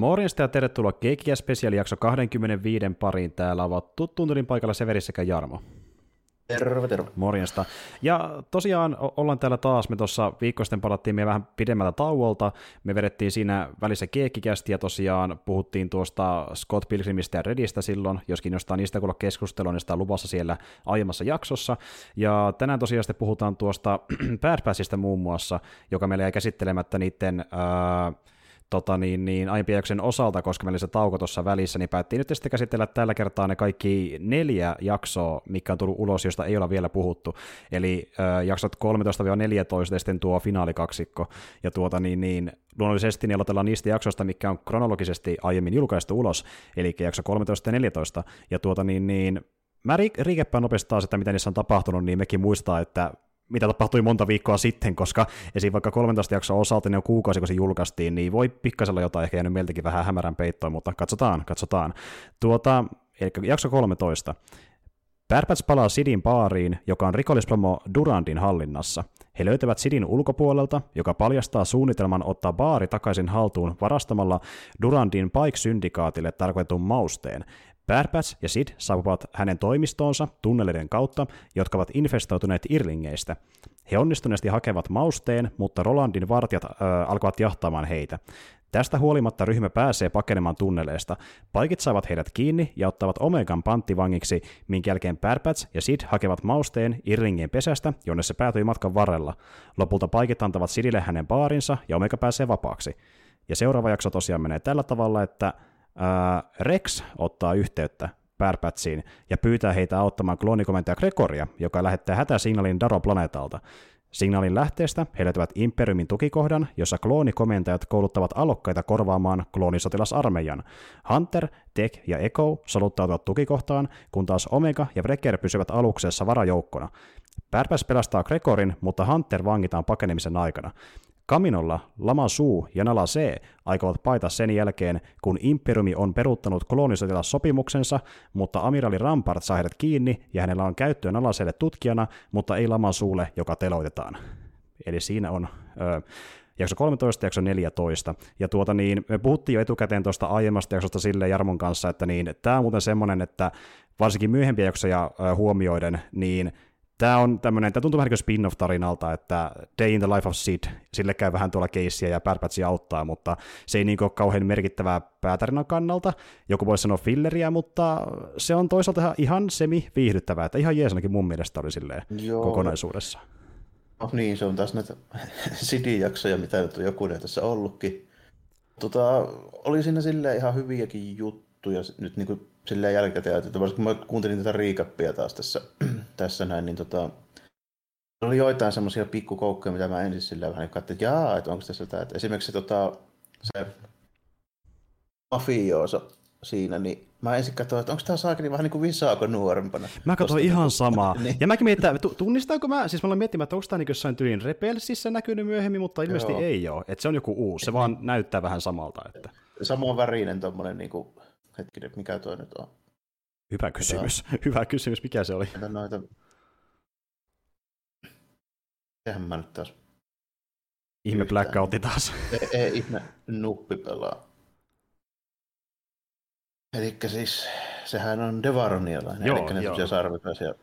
Morjesta ja tervetuloa Keikkiä Special jakso 25 pariin. Täällä ovat tuttuun paikalla Severi sekä Jarmo. Terve, terve. Morjesta. Ja tosiaan ollaan täällä taas, me tuossa viikkoisten palattiin me vähän pidemmältä tauolta, me vedettiin siinä välissä keekkikästi ja tosiaan puhuttiin tuosta Scott Pilgrimistä ja Redistä silloin, joskin jostain niistä kuulla keskustelua, niin sitä on luvassa siellä aiemmassa jaksossa. Ja tänään tosiaan sitten puhutaan tuosta Bad muun muassa, joka meillä jäi käsittelemättä niiden... Ää, tota niin, niin aiempien osalta, koska meillä oli se tauko tuossa välissä, niin päättiin nyt sitten käsitellä tällä kertaa ne kaikki neljä jaksoa, mikä on tullut ulos, josta ei olla vielä puhuttu. Eli äh, jaksot 13-14 ja sitten tuo finaalikaksikko. Ja tuota niin, niin luonnollisesti niin aloitellaan niistä jaksoista, mikä on kronologisesti aiemmin julkaistu ulos, eli jakso 13 ja 14. Ja tuota niin, niin Mä riikeppään nopeastaan sitä, mitä niissä on tapahtunut, niin mekin muistaa, että mitä tapahtui monta viikkoa sitten, koska esim. vaikka 13 jaksoa osalta ne on kuukausi, kun se julkaistiin, niin voi pikkasella jotain ehkä jäänyt meiltäkin vähän hämärän peittoon, mutta katsotaan, katsotaan. Tuota, eli jakso 13. Pärpäts palaa Sidin baariin, joka on rikollispromo Durandin hallinnassa. He löytävät Sidin ulkopuolelta, joka paljastaa suunnitelman ottaa baari takaisin haltuun varastamalla Durandin Pike-syndikaatille tarkoitetun mausteen. Bad ja Sid saapuvat hänen toimistoonsa tunneleiden kautta, jotka ovat infestoituneet Irlingeistä. He onnistuneesti hakevat mausteen, mutta Rolandin vartijat äh, alkavat jahtaamaan heitä. Tästä huolimatta ryhmä pääsee pakenemaan tunneleista. Paikit saavat heidät kiinni ja ottavat Omegan panttivangiksi, minkä jälkeen Pärpäts ja Sid hakevat mausteen Irlingien pesästä, jonne se päätyi matkan varrella. Lopulta paikit antavat Sidille hänen baarinsa ja Omega pääsee vapaaksi. Ja seuraava jakso tosiaan menee tällä tavalla, että Rex ottaa yhteyttä Pärpätsiin ja pyytää heitä auttamaan kloonikomentaja Gregoria, joka lähettää hätäsignaalin Daro-planeetalta. Signaalin lähteestä he löytävät Imperiumin tukikohdan, jossa kloonikomentajat kouluttavat alokkaita korvaamaan kloonisotilasarmeijan. Hunter, Tech ja Echo soluttautuvat tukikohtaan, kun taas Omega ja Wrecker pysyvät aluksessa varajoukkona. Pärpäs pelastaa Gregorin, mutta Hunter vangitaan pakenemisen aikana. Kaminolla Lama Suu ja Nala C aikovat paita sen jälkeen, kun Imperiumi on peruuttanut sopimuksensa, mutta amiraali Rampart saa heidät kiinni ja hänellä on käyttöön Nalaselle tutkijana, mutta ei Lama Suulle, joka teloitetaan. Eli siinä on ö, jakso 13 ja jakso 14. Ja tuota niin, me puhuttiin jo etukäteen tuosta aiemmasta jaksosta sille Jarmon kanssa, että niin, tämä on muuten semmoinen, että varsinkin myöhempiä jaksoja huomioiden, niin Tämä on tämmöinen, tämä tuntuu vähän niin spin-off-tarinalta, että Day in the Life of Sid, sille käy vähän tuolla keissiä ja Pärpätsiä auttaa, mutta se ei niin ole kauhean merkittävää päätarinan kannalta. Joku voisi sanoa filleriä, mutta se on toisaalta ihan semi-viihdyttävää, että ihan jeesanakin mun mielestä oli silleen Joo. kokonaisuudessa. Oh, niin, se on taas näitä Sidin jaksoja, mitä nyt on joku tässä ollutkin. Tota, oli siinä silleen ihan hyviäkin juttuja nyt niin kuin silleen jälkikäteen, että varsinkin kun mä kuuntelin tätä riikappia taas tässä, tässä näin, niin tota, oli joitain semmoisia pikkukoukkoja, mitä mä ensin silleen vähän katsoin, että jaa, että onko tässä tämä, että esimerkiksi se, tota, se mafioosa siinä, niin mä ensin katsoin, että onko tämä saakeli vähän niin kuin Visaako nuorempana. Mä katsoin ihan samaa. niin. Ja mäkin mietin, että tunnistaako mä, siis mä olen miettimään, että onko tämä niin jossain tyylin Repelsissä näkynyt myöhemmin, mutta ilmeisesti Joo. ei ole. Että se on joku uusi, se vaan näyttää vähän samalta. Että... Samoin värinen tuommoinen, niin kuin, hetkinen, mikä toi nyt on? Hyvä kysymys. Tota, Hyvä kysymys. Mikä se oli? Noita... Eihän mä nyt taas... Ihme blackoutti taas. Ei, ei ihme nuppi pelaa. Eli siis sehän on devaronialainen, joo, eli ne semmoisia sarvipäisiä,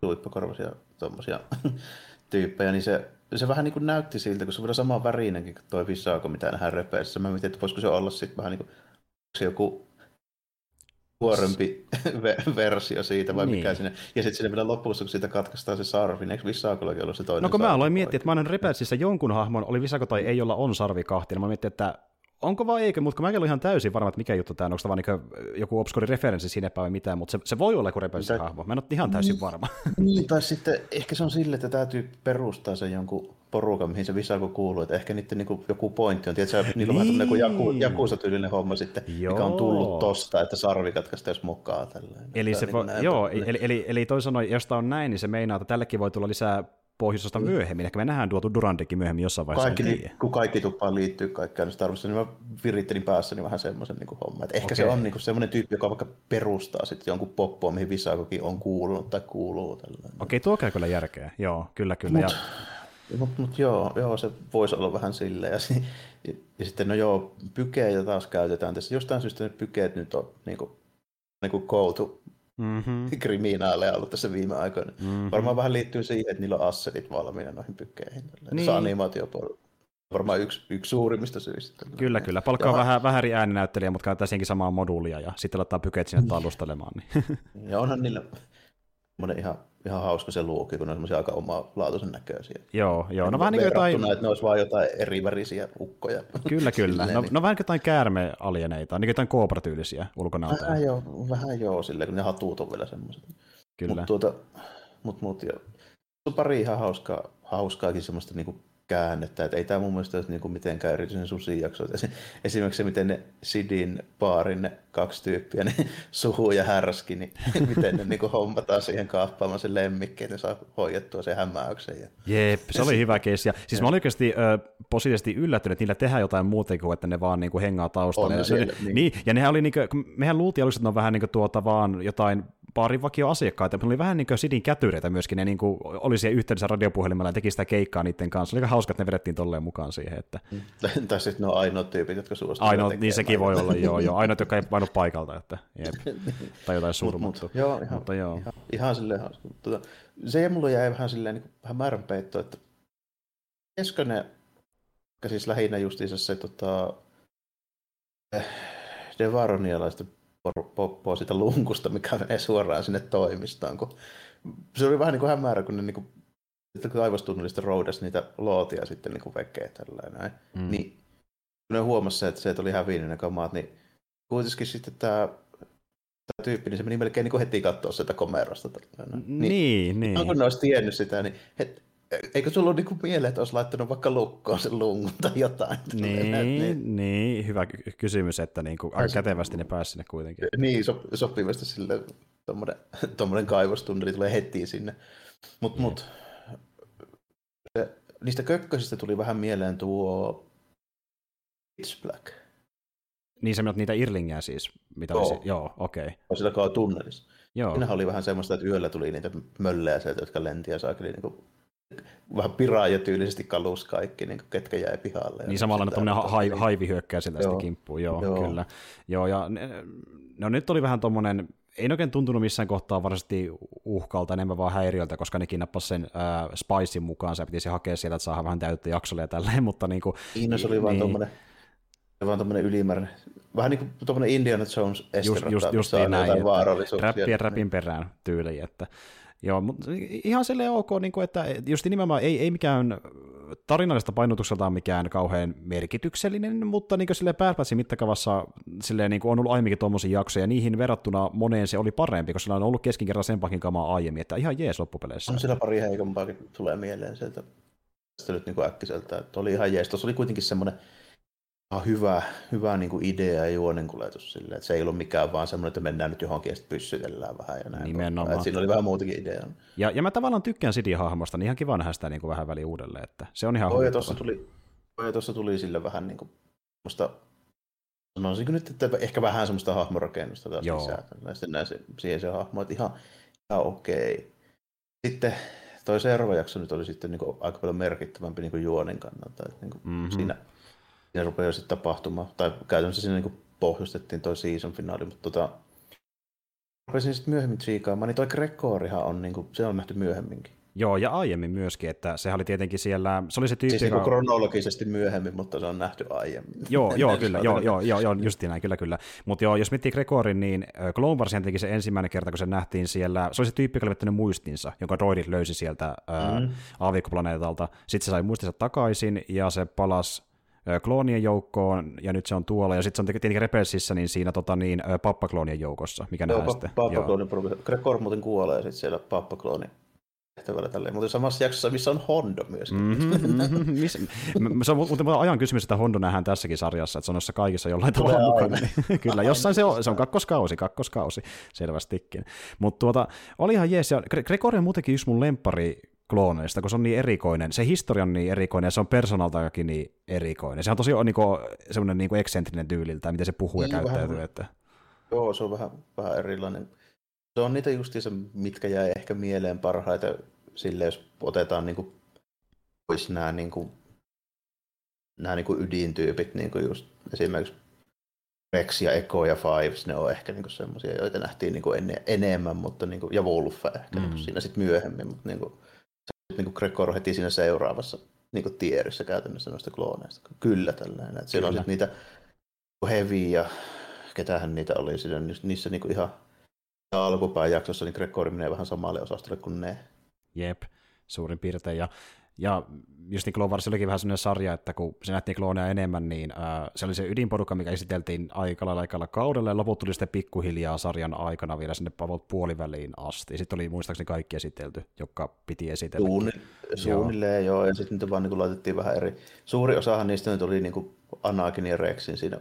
tuippakorvaisia tuommoisia tyyppejä, niin se, se vähän niin kuin näytti siltä, kun se on sama värinenkin kuin toi Visaako, mitä nähdään repeessä. Mä mietin, että voisiko se olla sitten vähän niin kuin se joku nuorempi versio siitä, vai niin. mikä sinne. Ja sitten siinä vielä lopussa, kun siitä katkaistaan se sarvi, niin eikö Vissaakollakin ollut se toinen No kun mä aloin miettiä, että mä olen Rebelsissä jonkun hahmon, oli Vissaako tai ei, jolla on sarvi kahti, niin mä mietin, että onko vai eikö, mutta mä en ole ihan täysin varma, että mikä juttu tämä on, onko tämä vaan niin joku obskuri referenssi sinne vai mitään, mutta se, se voi olla joku Rebelsin hahmo, mä en ole ihan täysin niin. varma. Niin, tai sitten ehkä se on sille, että täytyy perustaa se jonkun porukan, mihin se Visago kuuluu, että ehkä niiden niin joku pointti on, tiedätkö, niillä on niin. vähän tämmöinen jakuusa-tyylinen homma sitten, joo. mikä on tullut tosta, että sarvi katkaisi mukaan. Tälleen. Eli, se vo, niin joo, eli, eli, eli toisin sanoen, jos tämä on näin, niin se meinaa, että tällekin voi tulla lisää pohjoisesta mm. myöhemmin. Ehkä me nähdään tuotu Durandikin myöhemmin jossain vaiheessa. Kaikki, kun kaikki tuppaan liittyy kaikkeen Star Warsiin, niin mä virittelin päässäni vähän semmoisen niin homman. Että ehkä okay. se on niin semmoinen tyyppi, joka vaikka perustaa sitten jonkun poppoa, mihin Visakokin on kuulunut tai kuuluu. Okei, okay, tuo käy kyllä järkeä. Joo, kyllä, kyllä. Mut, ja Mutta mut joo, joo, se voisi olla vähän silleen. Ja, ja, ja sitten no joo, pykeitä taas käytetään tässä. Jostain syystä ne pykeet nyt on niin kuin, niin kuin koultu mm-hmm. kriminaaleja ollut tässä viime aikoina. Mm-hmm. Varmaan vähän liittyy siihen, että niillä on assetit valmiina noihin pykkeihin. Niin. Se animaatiopuolella varmaan yksi, yksi suurimmista syistä. Kyllä, kyllä. Palkkaa ja... vähän, vähän eri ääninäyttelijä, mutta käyttää senkin samaa moduulia ja sitten laittaa pykeet sinne tallustelemaan. Niin. ja onhan niillä ihan, ihan hauska se luukki, kun ne on semmoisia aika omalaatuisen näköisiä. Joo, joo. No vähän niin jotain... että ne olisi vain jotain eri värisiä ukkoja. Kyllä, kyllä. no, no vähän jotain käärmealieneita, niin jotain koopratyylisiä ulkonäöltä. Vähän joo, vähän joo, silleen, kun ne hatut on vielä semmoiset. Kyllä. Mutta tuota, mut, mut, on pari ihan hauskaa, hauskaakin semmoista niinku käännettä. Että ei tämä mun mielestä ole niin mitenkään erityisen susijakso. Esimerkiksi se, miten ne Sidin baarin ne kaksi tyyppiä, ne suhu ja härski, niin miten ne niin hommataan siihen kaappaamaan se lemmikki, että ne saa hoidettua sen hämäyksen. Ja... Jep, se oli hyvä keissi. Siis mä olin oikeasti ö, positiivisesti yllättynyt, että niillä tehdään jotain muuta kuin, että ne vaan niin kuin hengaa taustalla. ja, siellä, niin. niin. ja nehän oli, niin kuin, mehän luultiin aluksi, että ne on vähän niin kuin tuota vaan jotain baarin vakioasiakkaita, mutta oli vähän niin kuin Sidin kätyreitä myöskin, ne niin kuin oli siellä yhteydessä radiopuhelimella ja teki sitä keikkaa niiden kanssa. Oli hauska, että ne vedettiin tolleen mukaan siihen. Että... Mm. tai sitten ne on ainoat tyypit, jotka suostuvat Ainoat, niin sekin voi olla, joo, joo. Ainoat, jotka ei painu paikalta, että jep. tai jotain surmattu. Mut, joo, ihan, mutta joo. Ihan, ihan silleen hauska. Tota, se mulla jäi vähän silleen niin vähän määränpeitto, että keskö ne, siis lähinnä justiinsa se tota, eh, Devaronialaisten poppoa siitä lunkusta, mikä menee suoraan sinne toimistoon. Kun se oli vähän niin kuin hämärä, kun ne niin kuin, että kaivostunnelista roudasi niitä lootia sitten niin kuin vekee tällainen. Mm. Niin kun ne huomasi että se, oli hävinnyt ne kamaat, niin kuitenkin sitten tämä tämä tyyppi, niin se meni melkein niin kuin heti katsoa sitä komerosta. Niin, niin, niin. Kun ne olisi tiennyt sitä, niin Eikö sulla ole niinku mieleen, että olisi laittanut vaikka lukkoon sen lungun tai jotain? Niin, niin. niin, hyvä kysymys, että niinku, aika kätevästi ne pääsi sinne kuitenkin. Niin, so, sopivasti sille tuommoinen kaivostunneli tulee heti sinne. Mutta mut, se, niistä kökkösistä tuli vähän mieleen tuo Pitch Black. Niin sä niitä Irlingejä siis? Mitä joo. Olisi? Joo, okei. Okay. Sillä tunnelissa. Joo. Siinähän oli vähän semmoista, että yöllä tuli niitä möllejä sieltä, jotka lenti ja saakeli niin vähän piraaja tyylisesti kalus kaikki, niin ketkä jäi pihalle. Niin samalla tuommoinen ha- haivi hyökkää sieltä joo. kimppuun, joo, joo, kyllä. Joo, ja no nyt oli vähän tuommoinen, ei oikein tuntunut missään kohtaa varsinaisesti uhkalta, enemmän vaan häiriöltä, koska nekin nappasi sen äh, Spicein mukaan, se piti hakea sieltä, että saadaan vähän täyttä jaksolle ja tälleen, mutta niin kuin, Siinä se oli vaan niin, tuommoinen vaan ylimääräinen, vähän niin kuin tuommoinen Indiana Jones just, just, just niin näin, että räppien räpin perään tyyli, että Joo, mutta ihan silleen ok, niin kuin, että just nimenomaan ei, ei mikään tarinallista painotukseltaan mikään kauhean merkityksellinen, mutta niin silleen pääpätsin mittakaavassa silleen, niin on ollut aiemminkin tuommoisia jaksoja, ja niihin verrattuna moneen se oli parempi, koska sillä on ollut keskinkertaisempakin kamaa aiemmin, että ihan jees loppupeleissä. On sillä pari heikompaakin tulee mieleen sieltä tästä nyt niin äkkiseltä, että oli ihan jees. Tuossa oli kuitenkin semmoinen hyvä, hyvä niin kuin idea ja juonenkuljetus silleen, että se ei ollut mikään vaan semmoinen, että mennään nyt johonkin ja sitten pyssytellään vähän ja näin. Nimenomaan. Siinä oli vähän muutakin ideaa. Ja, ja mä tavallaan tykkään Sidin-hahmosta, niin ihan kiva nähdä sitä niin kuin vähän väliin uudelleen, että se on ihan Oi, tuossa tuli, tuossa tuli sille vähän niin kuin, musta, sanoisinko nyt, että ehkä vähän semmoista hahmorakennusta taas Joo. lisää. Sitten näin se, siihen se hahmo, että ihan, ihan okei. Sitten toi seuraava jakso nyt oli sitten niin kuin aika paljon merkittävämpi niin kuin juonen kannalta. Että niin kuin mm-hmm. siinä, siinä rupeaa sitten tapahtumaan. Tai käytännössä siinä niin pohjustettiin toi season finaali, mutta tota, rupesin sitten myöhemmin tsiikaamaan, niin toi Gregorihan on, niin kuin, se on nähty myöhemminkin. Joo, ja aiemmin myöskin, että sehän oli tietenkin siellä, se oli se tyyppi, siis joka... kronologisesti myöhemmin, mutta se on nähty aiemmin. Joo, joo kyllä, joo, joo, joo, joo, just näin, kyllä, kyllä. Mutta joo, jos miettii Gregorin, niin Clone Wars teki se ensimmäinen kerta, kun se nähtiin siellä, se oli se tyyppi, joka oli muistinsa, jonka droidit löysi sieltä mm. aavikkoplaneetalta. Sitten se sai muistinsa takaisin, ja se palasi kloonien joukkoon, ja nyt se on tuolla, ja sitten se on tietenkin Rebelsissä, niin siinä tota, niin, pappakloonien joukossa, mikä Joo, nähdään pa- sitten. Gregor muuten kuolee sitten siellä pappaklooni tehtävällä tälleen, mutta samassa jaksossa, missä on Hondo myös. Mm-hmm, mm-hmm. se on muuten ajan kysymys, että Hondo nähdään tässäkin sarjassa, että se on noissa kaikissa jollain tavalla mukana. Kyllä, jossain se on, se on kakkoskausi, kakkoskausi selvästikin. Mutta tuota, oli ihan jees, ja Gregori on muutenkin yksi mun lempari klooneista, kun se on niin erikoinen. Se historia on niin erikoinen ja se on persoonaltakin niin erikoinen. Se on tosi niin kuin, semmoinen niin kuin eksentrinen tyyliltä, miten se puhuu niin, ja käyttäytyy. Vähän, että... Joo, se on vähän, vähän erilainen. Se on niitä justiinsa, mitkä jää ehkä mieleen parhaita sille, jos otetaan niin kuin pois nämä, niin kuin, nämä niin kuin ydintyypit, niin kuin just esimerkiksi Rex ja Echo ja Fives, ne on ehkä niin semmoisia, joita nähtiin niin kuin enne, enemmän, mutta niin kuin, ja Wolf ehkä mm. niin siinä sitten myöhemmin, mutta niin kuin, niin kuin Gregor heti siinä seuraavassa niin kuin tierissä käytännössä noista klooneista. Kyllä tällainen. Että siellä on sitten niitä ja ketähän niitä oli siinä, niissä niin kuin ihan alkupään jaksossa, niin Gregori menee vähän samalle osastolle kuin ne. Jep, suurin piirtein. Ja ja just niin Clone Wars olikin vähän sellainen sarja, että kun se nähtiin klooneja enemmän, niin äh, se oli se ydinporukka, mikä esiteltiin aika lailla aikalla kaudella, ja loput tuli sitten pikkuhiljaa sarjan aikana vielä sinne puoliväliin asti. Sitten oli muistaakseni kaikki esitelty, joka piti esitellä. Suunni, suunnilleen joo. joo, ja sitten vaan niin laitettiin vähän eri. Suuri osahan niistä nyt oli niin kuin Anakin ja Rexin siinä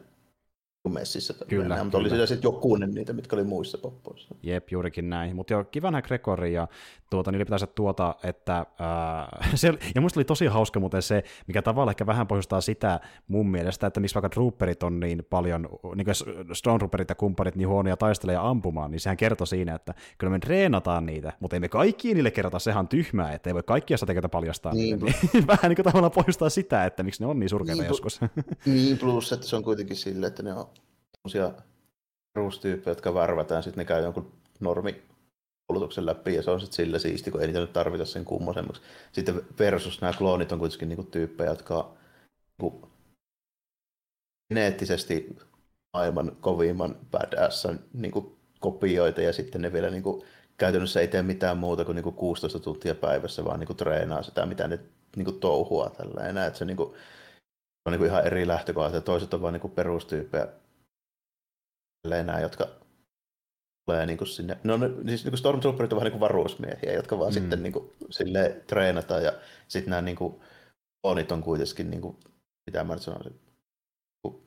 messissä. Kyllä, näin, mutta oli siellä sitten jokunen niitä, mitkä oli muissa poppoissa. Jep, juurikin näin. Mutta joo, kiva nähdä Gregori ja tuota, niille pitäisi tuota, että ää, se, ja musta oli tosi hauska muuten se, mikä tavallaan ehkä vähän pohjustaa sitä mun mielestä, että miksi vaikka trooperit on niin paljon, niin kuin Stone Trooperit ja kumppanit niin huonoja taistelee ja ampumaan, niin sehän kertoo siinä, että kyllä me treenataan niitä, mutta ei me kaikki niille kerrota, sehän tyhmää, että ei voi kaikkia strategioita paljastaa. Niin, niille. niin vähän niin kuin tavallaan pohjustaa sitä, että miksi ne on niin surkeita niin, joskus. niin, plus, että se on kuitenkin sille, että ne on semmoisia perustyyppejä, jotka värvätään, sitten ne käy jonkun normi koulutuksen läpi, ja se on sitten sillä siisti, kun ei niitä nyt tarvita sen kummosemmaksi. Sitten versus nämä kloonit on kuitenkin niinku tyyppejä, jotka niinku geneettisesti maailman kovimman badassan niinku kopioita, ja sitten ne vielä niinku käytännössä ei tee mitään muuta kuin niinku 16 tuntia päivässä, vaan niinku treenaa sitä, mitä ne niinku touhua tällä enää. Että se niinku, on niinku ihan eri lähtökohta, toiset on vain niinku perustyyppejä, nämä, jotka tulee niin kuin sinne. No, siis niin Stormtrooperit on vähän niin kuin varuusmiehiä, jotka vaan mm. sitten niin kuin, sille treenataan ja sitten nämä niin kuin, on kuitenkin, niin kuin, mitä mä nyt sanoisin,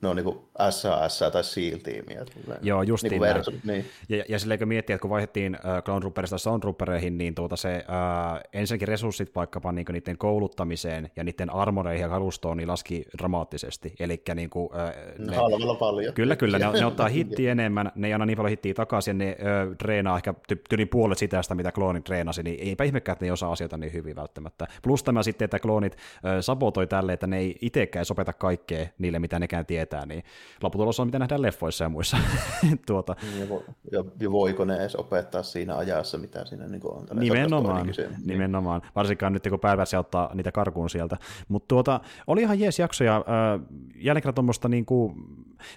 ne on niin kuin SAS tai SEAL-tiimiä. Joo, just niin. Versu, niin. Ja, ja silleen kun miettii, että kun vaihdettiin äh, Clone Trooperista Sound Troopereihin, niin tuota se äh, ensinnäkin resurssit vaikkapa niin niiden kouluttamiseen ja niiden armoreihin ja kalustoon niin laski dramaattisesti. Eli niin kuin, äh, ne, Halvalla paljon. Kyllä, kyllä. Ne, ne ottaa hitti enemmän, ne ei anna niin paljon hittiä takaisin, ne äh, treenaa ehkä tyli puolet sitä, sitä, mitä kloonit treenasi, niin eipä ihmekään, että ne ei osaa asioita niin hyvin välttämättä. Plus tämä sitten, että kloonit äh, sabotoi tälle, että ne ei itsekään sopeta kaikkea niille, mitä nekään tietää, niin lopputulos on mitä nähdään leffoissa ja muissa. tuota. ja, vo, ja, ja, voiko ne edes opettaa siinä ajassa, mitä siinä niin on? Nimenomaan, niin. nimenomaan. Varsinkaan nyt, kun päivässä ottaa niitä karkuun sieltä. Mutta tuota, oli ihan jees jakso, ja äh, jälleen kerran tuommoista, niin kuin,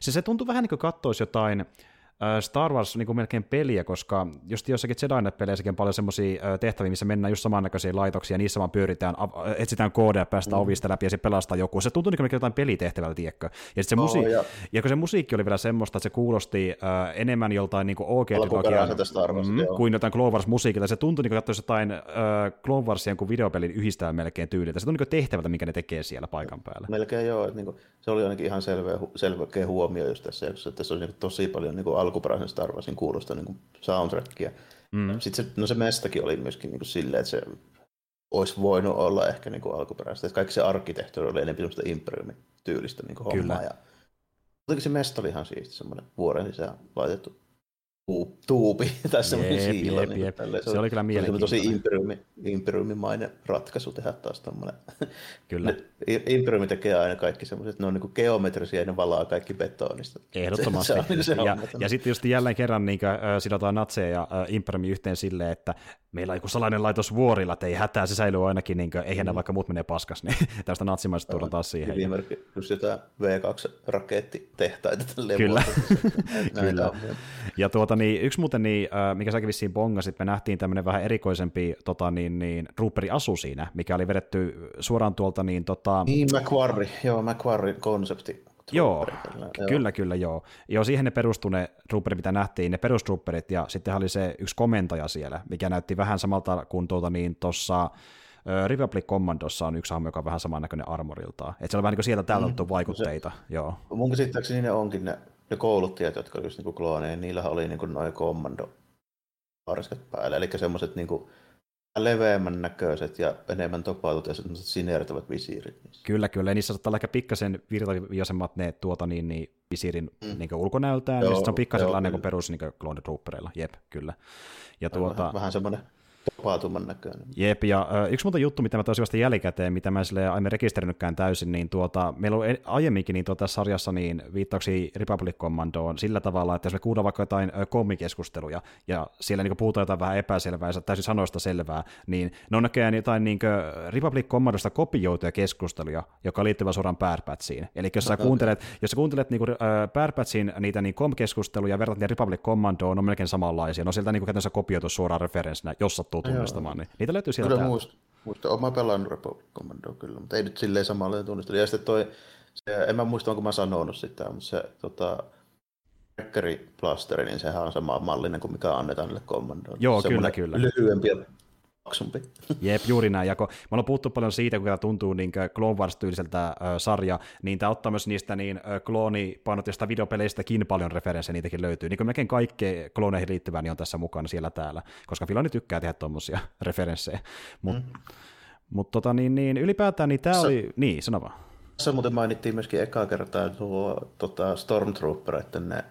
se, se tuntui vähän niin kuin kattoisi jotain, Star Wars niin kuin melkein peliä, koska just jossakin Jedi-peleissäkin on paljon semmoisia äh, tehtäviä, missä mennään just samannäköisiä laitoksia, ja niissä vaan pyöritään, etsitään koodeja, päästä mm. ovista läpi ja sitten pelastaa joku. Se tuntui niin kuin jotain pelitehtävältä, tiedätkö? Ja, se oh, musi- ja... ja kun se musiikki oli vielä semmoista, että se kuulosti äh, enemmän joltain niin ok mm, kuin jotain Clone Wars-musiikilta. Se tuntui niin kuin jotain äh, Clone Warsien kuin videopelin yhdistää melkein tyyliltä. Se tuntui niin tehtävältä, mikä ne tekee siellä paikan päällä. Melkein joo, että niin kuin, se oli ainakin ihan selvä, selvä huomio just tässä, että tässä oli niin tosi paljon niin kuin alkuperäisen Star Warsin kuulosta niin soundtrackia. Mm. Sitten se, no se mestakin oli myöskin niin kuin silleen, että se olisi voinut olla ehkä niin kuin alkuperäistä. Että kaikki se arkkitehtuuri oli enemmän semmoista imperiumi-tyylistä niin hommaa. Kyllä. Ja, se mesta oli ihan siisti, semmoinen vuoren sisään laitettu tuupi tai semmoinen siilo. Jep, niin jep. Se, se oli kyllä mielenkiintoinen. tosi imperiumi, imperiumimainen ratkaisu tehdä taas tommoinen. Kyllä. Imperiumi tekee aina kaikki semmoiset, ne on niin geometrisia ja ne valaa kaikki betonista. Ehdottomasti. Se, se on, se ja, ja sitten just jälleen kerran niin äh, sidotaan natseja ja äh, imperiumi yhteen silleen, että meillä on joku salainen laitos vuorilla, että ei hätää, se säilyy ainakin, niin kuin, eihän mm. ne vaikka muut menee paskas, niin tästä natsimaista tuodaan taas siihen. Viimerkki, just jotain V2-rakettitehtaita. Kyllä. Kyllä. Ja tuota, niin, yksi muuten, niin, mikä säkin vissiin bongasit, me nähtiin tämmöinen vähän erikoisempi tota, niin, niin, Rooperi asu siinä, mikä oli vedetty suoraan tuolta niin, tota... Niin, Macquarie, joo, Macquarie-konsepti. Joo, joo, kyllä, kyllä, joo. Joo, siihen ne perustui ne trooperit, mitä nähtiin, ne perustrooperit, ja sitten oli se yksi komentaja siellä, mikä näytti vähän samalta kuin tuota niin tuossa Republic Commandossa on yksi hahmo, joka on vähän samannäköinen armoriltaan. Että se on vähän niin kuin sieltä täällä mm, vaikutteita. Se, joo. Mun käsittääkseni ne onkin ne, ne kouluttajat, jotka oli just niin klooneja, niillä oli niin noin kommando päällä, eli semmoiset niin kuin, leveämmän näköiset ja enemmän topautut ja semmoiset sinertävät visiirit. Niissä. Kyllä, kyllä. Ja niissä saattaa olla ehkä pikkasen virtavioisemmat ne tuota, niin, niin, visiirin mm. niin ulkonäöltään, joo, ja se on pikkasen sellainen kuin perus niin Clone. Jep, kyllä. Ja tuota... vähän, vähän semmoinen tapaatuman näköinen. Jep, ja yksi muuta juttu, mitä mä toisin vasta jälkikäteen, mitä mä sille aiemmin rekisteröinytkään täysin, niin tuota, meillä on aiemminkin niin tuota, sarjassa niin viittauksia Republic Commandoon sillä tavalla, että jos me kuullaan vaikka jotain kommikeskusteluja, ja siellä niin puhutaan jotain vähän epäselvää ja täysin sanoista selvää, niin ne on näköjään jotain niin Republic Commandosta kopioituja keskusteluja, joka liittyvät suoraan Batchiin. Eli jos sä okay. kuuntelet, jos sä kuuntelet niin kuin, niitä niin kom-keskusteluja ja vertaat niitä Republic Commandoon, on melkein samanlaisia. No sieltä niin kuin, kopioitu suoraan referenssinä, jos sattuu tunnistamaan, niin niitä löytyy sieltä. Kyllä muista, muista, olen pelannut Republic Commando kyllä, mutta ei nyt silleen samalle tunnistelu. Ja sitten toi, se, en mä muista, onko mä sanonut sitä, mutta se tota, Rekkeri Plasteri, niin sehän on sama mallinen kuin mikä annetaan niille kommandoille. Joo, kyllä, kyllä. Lyhyempi ja paksumpi. Jep, juuri näin. Ja kun me ollaan puhuttu paljon siitä, kun tämä tuntuu niin Clone Wars-tyyliseltä äh, sarja, niin tämä ottaa myös niistä niin äh, kloonipainotista videopeleistäkin paljon referenssejä, niitäkin löytyy. Niin kuin melkein kaikki klooneihin liittyvää niin on tässä mukana siellä täällä, koska Filoni tykkää tehdä tuommoisia referenssejä. Mutta mm. mut, tota, niin, niin, ylipäätään niin tämä oli... Niin, sano vaan. Tässä muuten mainittiin myöskin ekaa kertaa tuo tota, Stormtroopereiden ne, ne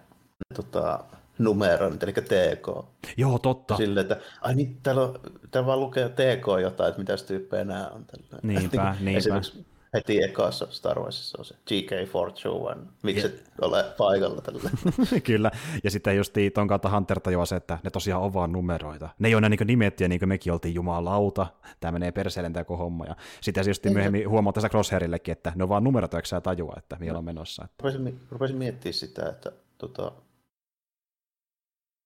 tota, numeroinnit, eli TK. Joo, totta. Silleen, että ai niin, täällä, on, täällä vaan lukee TK jotain, että mitä tyyppejä nämä on. Tällä. Niinpä, niinpä. Esimerkiksi heti ekassa Star Warsissa on se GK421, miksi et ole paikalla tällä. Kyllä, ja sitten just ton kautta Hunter tajuaa se, että ne tosiaan on vaan numeroita. Ne ei ole niin nimettyjä, niin kuin mekin oltiin jumalauta, tämä menee perseelle tämä homma. Ja sitten just myöhemmin huomaa tässä Crosshairillekin, että ne on vaan numeroita, eikö sä tajua, että mihin on menossa. Että... Rupesin, rupesin miettimään sitä, että tota,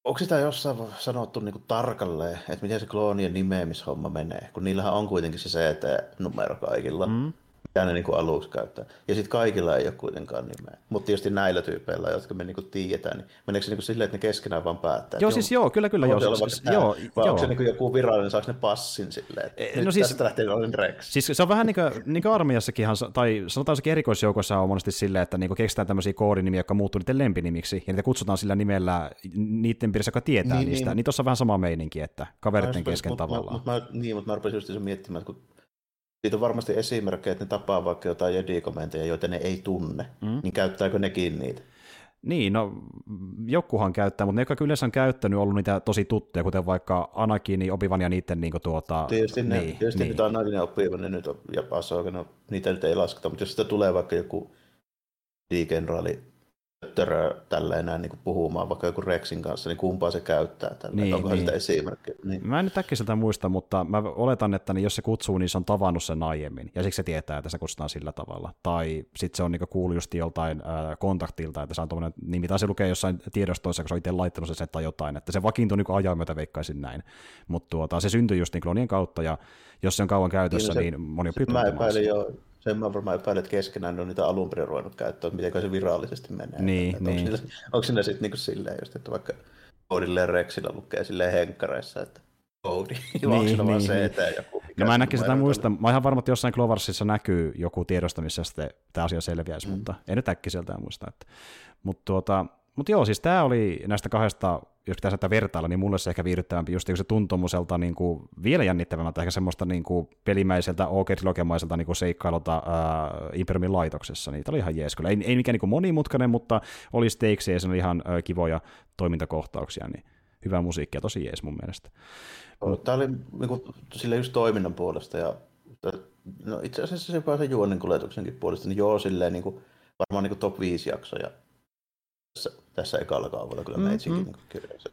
Onko sitä jossain sanottu niin kuin tarkalleen, että miten se kloonien nimeämishomma menee, kun niillähän on kuitenkin se CT-numero kaikilla. Mm mitä ne niin kuin aluksi käyttää. Ja sitten kaikilla ei ole kuitenkaan nimeä. Mutta tietysti näillä tyypeillä, jotka me niin kuin tiedetään, niin meneekö se niin kuin silleen, että ne keskenään vaan päättää? Joo, siis joo, kyllä, kyllä. Joo, siis, joo, vai joo. onko se niin kuin joku virallinen, saako ne passin silleen, että e, no siis, tästä lähtee Rex? Siis se on vähän niin kuin, niin kuin armeijassakin, tai sanotaan sekin erikoisjoukossa on monesti silleen, että niin kuin keksitään tämmöisiä koodinimiä, jotka muuttuu niiden lempinimiksi, ja niitä kutsutaan sillä nimellä niiden piirissä, joka tietää niin, niistä. Niin, niin tuossa on vähän sama meininki, että kaveritten kesken tavallaan. Niin, mutta mä rupesin just miettimään, että kun siitä on varmasti esimerkkejä, että ne tapaa vaikka jotain jedikomenteja, joita ne ei tunne, mm. niin käyttääkö nekin niitä? Niin, no jokuhan käyttää, mutta ne, jotka yleensä on käyttänyt, on ollut niitä tosi tuttuja, kuten vaikka Anakin, Obivan ja niiden niin kuin, tuota... Tietysti, ne, niin, tietysti niin. nyt Anakin ja Obivan, ne nyt on, ja no, niitä nyt ei lasketa, mutta jos sitä tulee vaikka joku digeneraali töttörö tällä enää niin puhumaan vaikka joku Rexin kanssa, niin kumpaa se käyttää tällä, niin, onko niin. sitä esimerkkiä. Niin. Mä en nyt äkkiseltä muista, mutta mä oletan, että niin jos se kutsuu, niin se on tavannut sen aiemmin, ja siksi se tietää, että se kutsutaan sillä tavalla. Tai sitten se on niin kuullut just joltain äh, kontaktilta, että se on tuommoinen nimi, tai se lukee jossain tiedostoissa, kun se on itse laittanut sen tai jotain, että se vakiintui niin ajan myötä veikkaisin näin. Mutta tuota, se syntyi just niin klonien kautta, ja jos se on kauan käytössä, niin, se, niin moni on Mä epäilin jo, sen mä varmaan epäilen, että keskenään ne on niitä alun perin ruvennut käyttää, että miten se virallisesti menee. Niin, että, niin. Onko, siinä, onko siinä sitten niin silleen, just, että vaikka Koodille Rexillä lukee silleen henkkareissa, että koodi, niin, niin, vaan niin. CT joku. No mä en äkkiä sitä muista. Mä ihan varma, että jossain Clovarsissa näkyy joku tiedosto, missä tämä asia selviäisi, mm. mutta en nyt äkkiseltään muista. Että. Mutta tuota, mutta joo, siis tämä oli näistä kahdesta, jos pitäisi näitä vertailla, niin mulle se ehkä viihdyttävämpi, just se tuntomuselta niin kuin, vielä jännittävämmältä, ehkä semmoista niin kuin, pelimäiseltä, OK-trilogemaiselta niin seikkailulta Imperiumin laitoksessa, niin tämä oli ihan jees kyllä. Ei, ei mikään niin kuin monimutkainen, mutta oli stakes ja se oli ihan äh, kivoja toimintakohtauksia, niin hyvä musiikki ja tosi jees mun mielestä. Tämä oli niin kuin, sille just toiminnan puolesta ja no itse asiassa se pääsee juonen kuljetuksenkin puolesta, niin joo, silleen niin kuin, varmaan niin kuin top 5 jaksoja tässä, tässä ekalla kaudella kyllä mm, meitsikin mm. niin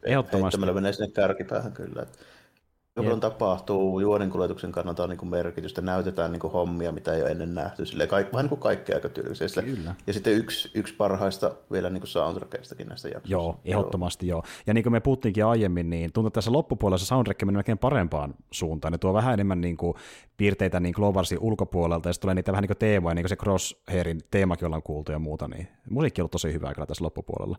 Ehdottomasti. Heittämällä menee sinne kärkipäähän kyllä. Että paljon tapahtuu juonenkuljetuksen kannalta on niin kuin merkitystä, näytetään niin kuin hommia, mitä ei ole ennen nähty, Silleen kaik, vähän niin kuin kaikkea aika tyylisellä. Ja sitten yksi, yksi parhaista vielä niin kuin soundtrackeistakin näistä jaksoista. Joo, ehdottomasti joo. Ja niin kuin me puhuttiinkin aiemmin, niin tuntuu, että tässä loppupuolella se soundtrack menee melkein parempaan suuntaan. Ne tuo vähän enemmän niin kuin piirteitä niin Glovarsin ulkopuolelta, ja sitten tulee niitä vähän niin kuin teemoja, niin kuin se Crosshairin teemakin ollaan kuultu ja muuta, niin musiikki on ollut tosi hyvää kyllä tässä loppupuolella.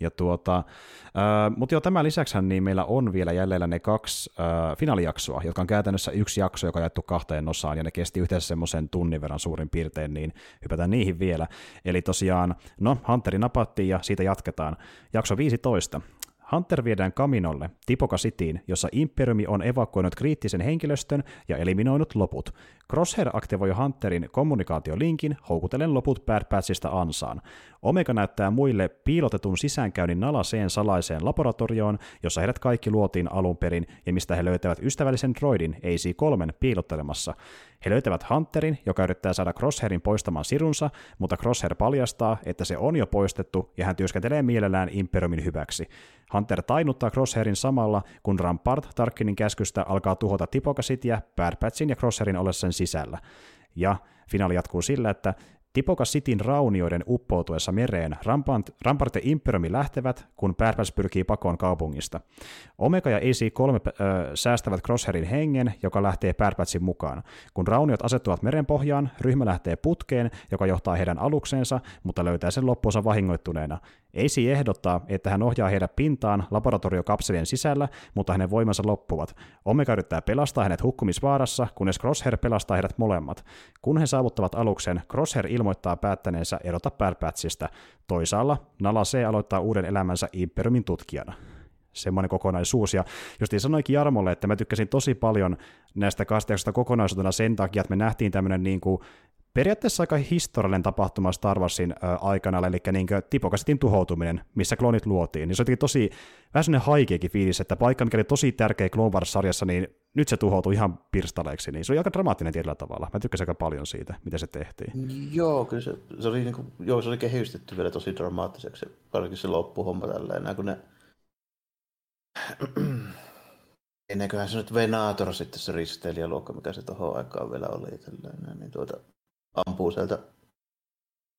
Ja tuota, äh, mutta joo, tämän lisäksi niin meillä on vielä jäljellä ne kaksi äh, finaalijaksoa, jotka on käytännössä yksi jakso, joka on jaettu kahteen osaan, ja ne kesti yhteensä semmoisen tunnin verran suurin piirtein, niin hypätään niihin vielä. Eli tosiaan, no, Hunteri napattiin, ja siitä jatketaan. Jakso 15. Hunter viedään Kaminolle, Tipoka Cityin, jossa Imperiumi on evakuoinut kriittisen henkilöstön ja eliminoinut loput. Crosshair aktivoi Hunterin kommunikaatiolinkin, houkutellen loput Bad Batchista ansaan. Omega näyttää muille piilotetun sisäänkäynnin Nalaseen salaiseen laboratorioon, jossa heidät kaikki luotiin alun perin ja mistä he löytävät ystävällisen droidin AC-3 piilottelemassa. He löytävät Hunterin, joka yrittää saada Crosshairin poistamaan sirunsa, mutta Crosshair paljastaa, että se on jo poistettu ja hän työskentelee mielellään Imperiumin hyväksi. Hunter tainuttaa Crosshairin samalla, kun Rampart Tarkinin käskystä alkaa tuhota Tipokasitia Bad Batchin ja Crosshairin ollessa sen sisällä. Ja finaali jatkuu sillä, että Tipoka Cityn raunioiden uppoutuessa mereen Rampant, Rampart ja Imperiumi lähtevät, kun Pärpäs pyrkii pakoon kaupungista. Omega ja AC-3 äh, säästävät Crosshairin hengen, joka lähtee Pärpätsin mukaan. Kun rauniot asettuvat merenpohjaan, ryhmä lähtee putkeen, joka johtaa heidän alukseensa, mutta löytää sen loppuunsa vahingoittuneena. AC ehdottaa, että hän ohjaa heidät pintaan laboratoriokapselien sisällä, mutta hänen voimansa loppuvat. Omega yrittää pelastaa hänet hukkumisvaarassa, kunnes Crosshair pelastaa heidät molemmat. Kun he saavuttavat aluksen, Crosshair ilmoittaa päättäneensä erota Batchista. Toisaalla Nala C aloittaa uuden elämänsä Imperiumin tutkijana. Semmoinen kokonaisuus. Ja justiin sanoikin Jarmolle, että mä tykkäsin tosi paljon näistä kahdesta kokonaisuutena sen takia, että me nähtiin tämmöinen niin kuin periaatteessa aika historiallinen tapahtuma Star Warsin aikana, eli niin Tipokasitin tuhoutuminen, missä klonit luotiin. Niin se oli tosi vähän sellainen haikeakin fiilis, että paikka, mikä oli tosi tärkeä Clone Wars-sarjassa, niin nyt se tuhoutui ihan pirstaleeksi. Niin se oli aika dramaattinen tietyllä tavalla. Mä tykkäsin aika paljon siitä, miten se tehtiin. Joo, kyllä se, se oli, niin kuin, joo, se oli kehystetty vielä tosi dramaattiseksi, varsinkin se loppuhomma tälleen, kun ne Ennenköhän se nyt Venator sitten se risteilijäluokka, mikä se tuohon aikaan vielä oli. Tällainen, niin tuota, ampuu sieltä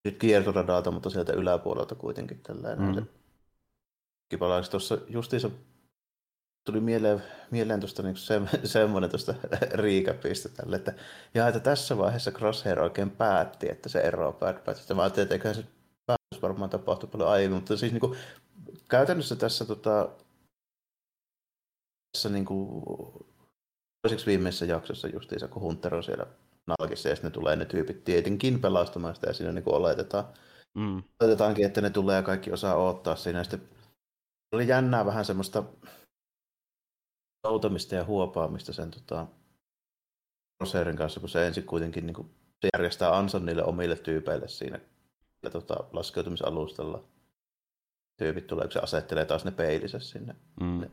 nyt kiertoradalta, mutta sieltä yläpuolelta kuitenkin tällainen. Mm. Kipalaiksi tuossa justiinsa tuli mieleen, mieleen tuosta niin se, semmoinen tuosta riikäpistä tälle, että, ja, että tässä vaiheessa Crosshair oikein päätti, että se eroaa Bad Batchista. Mä ajattelin, että eiköhän se päätös varmaan tapahtui paljon aiemmin, mutta siis niin kuin, käytännössä tässä tota, tässä niin kuin, toiseksi viimeisessä jaksossa justiinsa, kun Hunter on siellä nalkissa ja sitten ne tulee ne tyypit tietenkin pelastamaan sitä ja siinä niin kuin oletetaan. Mm. Oletetaankin, että ne tulee ja kaikki osaa odottaa siinä. Ja sitten oli jännää vähän semmoista soutamista ja huopaamista sen tota, Crossairin kanssa, kun se ensin kuitenkin niin kuin, se järjestää ansan niille omille tyypeille siinä ja, tota, laskeutumisalustalla. Tyypit tulee, kun se asettelee taas ne peilissä sinne. Mm. Ne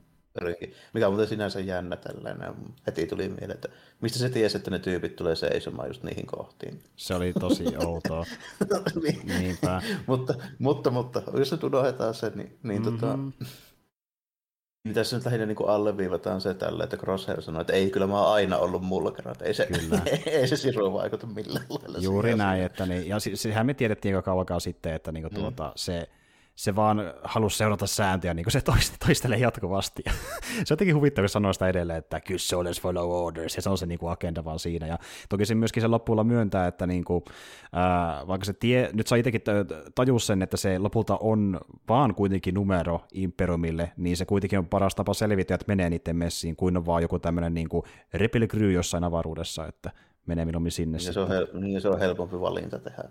mikä on muuten sinänsä jännä tällainen. Heti tuli mieleen, että mistä se tiesi, että ne tyypit tulee seisomaan just niihin kohtiin. Se oli tosi outoa. niin. Niinpä. mutta, mutta, mutta, jos nyt unohdetaan se, niin, niin mm-hmm. tota, niin tässä nyt lähinnä niin alleviivataan se tällä, että Crosshair sanoi, että ei, kyllä mä oon aina ollut mulkana, että ei se, kyllä. ei se siru vaikuta millään lailla. Juuri näin, että niin, ja sehän me tiedettiin jo kauan sitten, että niin kuin mm. tuota, se se vaan halusi seurata sääntöjä, niin kuin se toistelee jatkuvasti. se on jotenkin huvittavaa sanoa sitä edelleen, että kyllä se olisi follow orders, ja se on se niin kuin agenda vaan siinä. Ja toki se myöskin se loppuilla myöntää, että niin kuin, äh, vaikka se tie, nyt saa itsekin tajus sen, että se lopulta on vaan kuitenkin numero Imperiumille, niin se kuitenkin on paras tapa selvitä, että menee niiden messiin, kuin on vaan joku tämmöinen niin kuin repilkry jossain avaruudessa, että menee minun sinne. Niin se, on hel- niin se on helpompi valinta tehdä.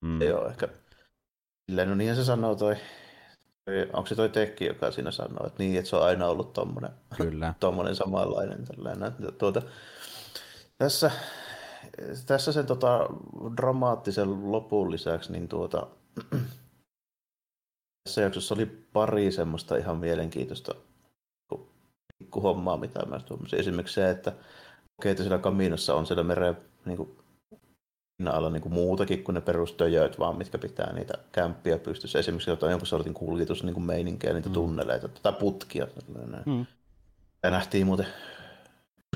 Mm. Ei ole ehkä Silleen, no niin se sanoo toi, onko se toi Tekki, joka siinä sanoo, että niin, että se on aina ollut tommonen, Kyllä. tommonen samanlainen. Tällainen. Tuota, tässä, tässä sen tota, dramaattisen lopun lisäksi, niin tuota, tässä jaksossa oli pari semmoista ihan mielenkiintoista hommaa, mitä mä tuommoisin. Esimerkiksi se, että okei, että siellä kaminossa on siellä meren niin kuin, alla niin kuin muutakin kuin ne perustöjöt, vaan mitkä pitää niitä kämppiä pystyssä. Esimerkiksi jotain jonkun sortin kuljetus niin kuin meininkejä, niitä mm. tunneleita tai putkia. Mm. Ja nähtiin muuten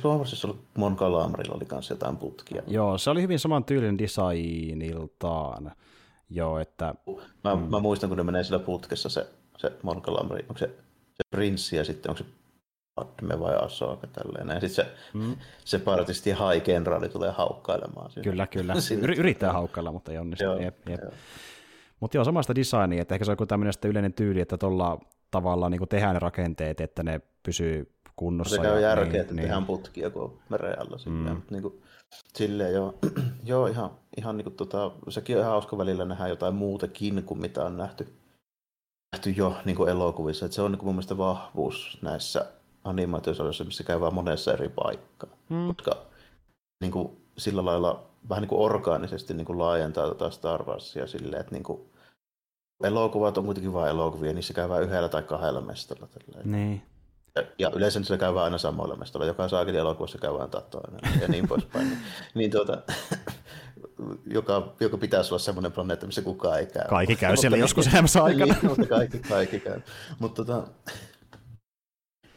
Cloversissa ollut Mon Calamrilla oli kanssa jotain putkia. Joo, se oli hyvin saman tyylin designiltaan. Joo, että... Mä, mm. mä muistan, kun ne menee sillä putkessa se, se Mon Calamri, onko se, se prinssi ja sitten onko se Padme vai Asoka tälleen. Sitten se, mm. se partisti high kenraali tulee haukkailemaan. Siinä. Kyllä, kyllä. Yrittää haukkailla, mutta ei onnistu. Joo, jep, jep. Joo. Mutta joo, samasta designia, että ehkä se on joku tämmöinen yleinen tyyli, että tuolla tavalla niin tehdään ne rakenteet, että ne pysyy kunnossa. Se käy järkeä, niin, että niin. tehdään putkia, kun on meren alla. Silleen, mm. niin kuin, silleen joo, joo ihan, ihan niin kuin, tota, sekin on ihan hauska välillä nähdä jotain muutakin kuin mitä on nähty nähty jo niin kuin elokuvissa. Että se on niin kuin mun mielestä vahvuus näissä animaatiosarjoissa, missä käy vaan monessa eri paikkaa. Mm. Koska niin kuin, sillä lailla vähän niin kuin orgaanisesti niin kuin laajentaa tätä Star Warsia silleen, että niin kuin, elokuvat on kuitenkin vain elokuvia, niissä käy vain yhdellä tai kahdella mestalla. Niin. Ja, ja yleensä se käy aina samoilla mestolla. Joka saakin elokuvassa käy vain toinen ja niin poispäin. niin, niin tuota, joka, joka pitäisi olla semmoinen planeetta, missä kukaan ei käy. Kaikki käy siellä joskus elämässä aikana. Niin, mutta kaikki, kaikki käy. Mutta tota,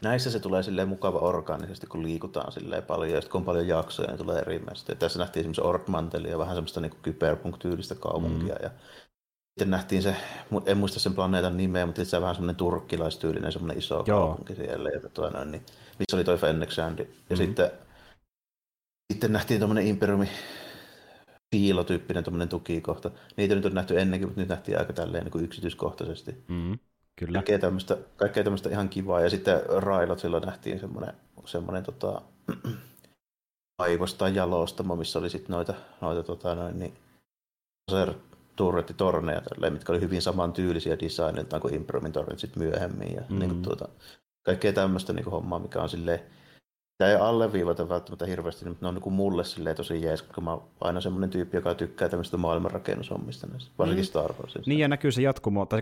näissä se tulee silleen mukava orgaanisesti, kun liikutaan silleen paljon, ja sitten kun on paljon jaksoja, niin tulee eri mestoja. Tässä nähtiin esimerkiksi Orkmantelia, vähän semmoista niin kyberpunk-tyylistä kaupunkia, mm. ja sitten nähtiin se, en muista sen planeetan nimeä, mutta se on vähän semmoinen turkkilaistyylinen semmoinen iso Joo. kaupunki siellä, ja tuo, noin, niin, missä oli toi Fennexandi. Ja mm-hmm. sitten, sitten nähtiin tuommoinen Imperiumi piilotyyppinen tuommoinen tukikohta. Niitä nyt on nähty ennenkin, mutta nyt nähtiin aika tälleen niin kuin yksityiskohtaisesti. Mm, kyllä. Kaikkea tämmöistä, kaikkea tämmöistä ihan kivaa. Ja sitten Railot silloin nähtiin semmoinen, semmoinen tota, aivosta jalostamo, missä oli sitten noita, noita tota, noin, niin, turrettitorneja, mitkä oli hyvin samantyylisiä designiltaan kuin Impromin tornit sitten myöhemmin. Ja mm. niin kuin, tuota, kaikkea tämmöistä niin kuin, hommaa, mikä on silleen, Tämä ei alleviivata välttämättä hirveästi, mutta ne on niin mulle silleen tosi jees, koska mä oon aina semmoinen tyyppi, joka tykkää tämmöistä maailmanrakennushommista, varsinkin mm. Star Warsista. Niin ja näkyy se jatkumo, tai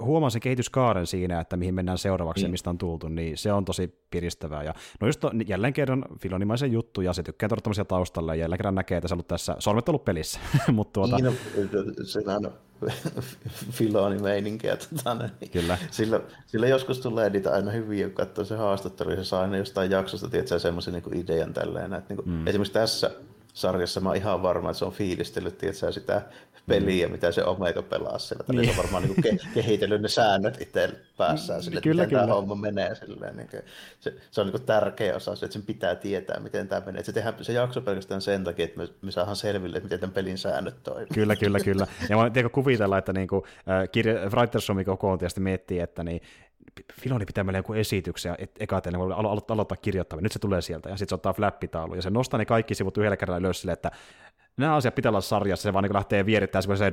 huomaa sen kehityskaaren siinä, että mihin mennään seuraavaksi niin. ja mistä on tultu, niin se on tosi piristävää. Ja no just to, jälleen kerran filonimaisen juttu, ja se tykkää tuoda tämmöisiä taustalla, ja jälleen kerran näkee, että se on ollut tässä sormet ollut pelissä. mutta tuota... Niin, no, se on Filoni-meininkiä. Tota, niin Kyllä. Sillä, sillä, joskus tulee niitä aina hyviä, kun katsoo se haastattelu, ja se saa aina jostain jaksosta tietää semmoisen niin idean tälleen. Että, niin kuin, mm. Esimerkiksi tässä sarjassa mä oon ihan varma, että se on fiilistellyt tietää sitä peliä, mm. mitä se Omega pelaa siellä. Niin. Se on varmaan niin kuin ke- kehitellyt ne säännöt itse päässään sille, kyllä, miten kyllä. tämä homma menee. Silleen, niin kuin, se, se, on niin kuin tärkeä osa, että sen pitää tietää, miten tämä menee. se, tehdään, se jakso pelkästään sen takia, että me, me saadaan selville, että miten tämän pelin säännöt toimii. Kyllä, kyllä, kyllä. Ja mä tiedän kuvitella, että niin kuin, äh, kirja, Writers Room kokoontuu ja sitten miettii, että niin, Filoni pitää meille joku esityksen, että eka teille alo- alo- aloittaa kirjoittaminen, nyt se tulee sieltä, ja sitten se ottaa flappitaulu, ja se nostaa ne kaikki sivut yhdellä kerralla ylös sille, että nämä asiat pitää olla sarjassa, se vaan niin lähtee vierittämään semmoisen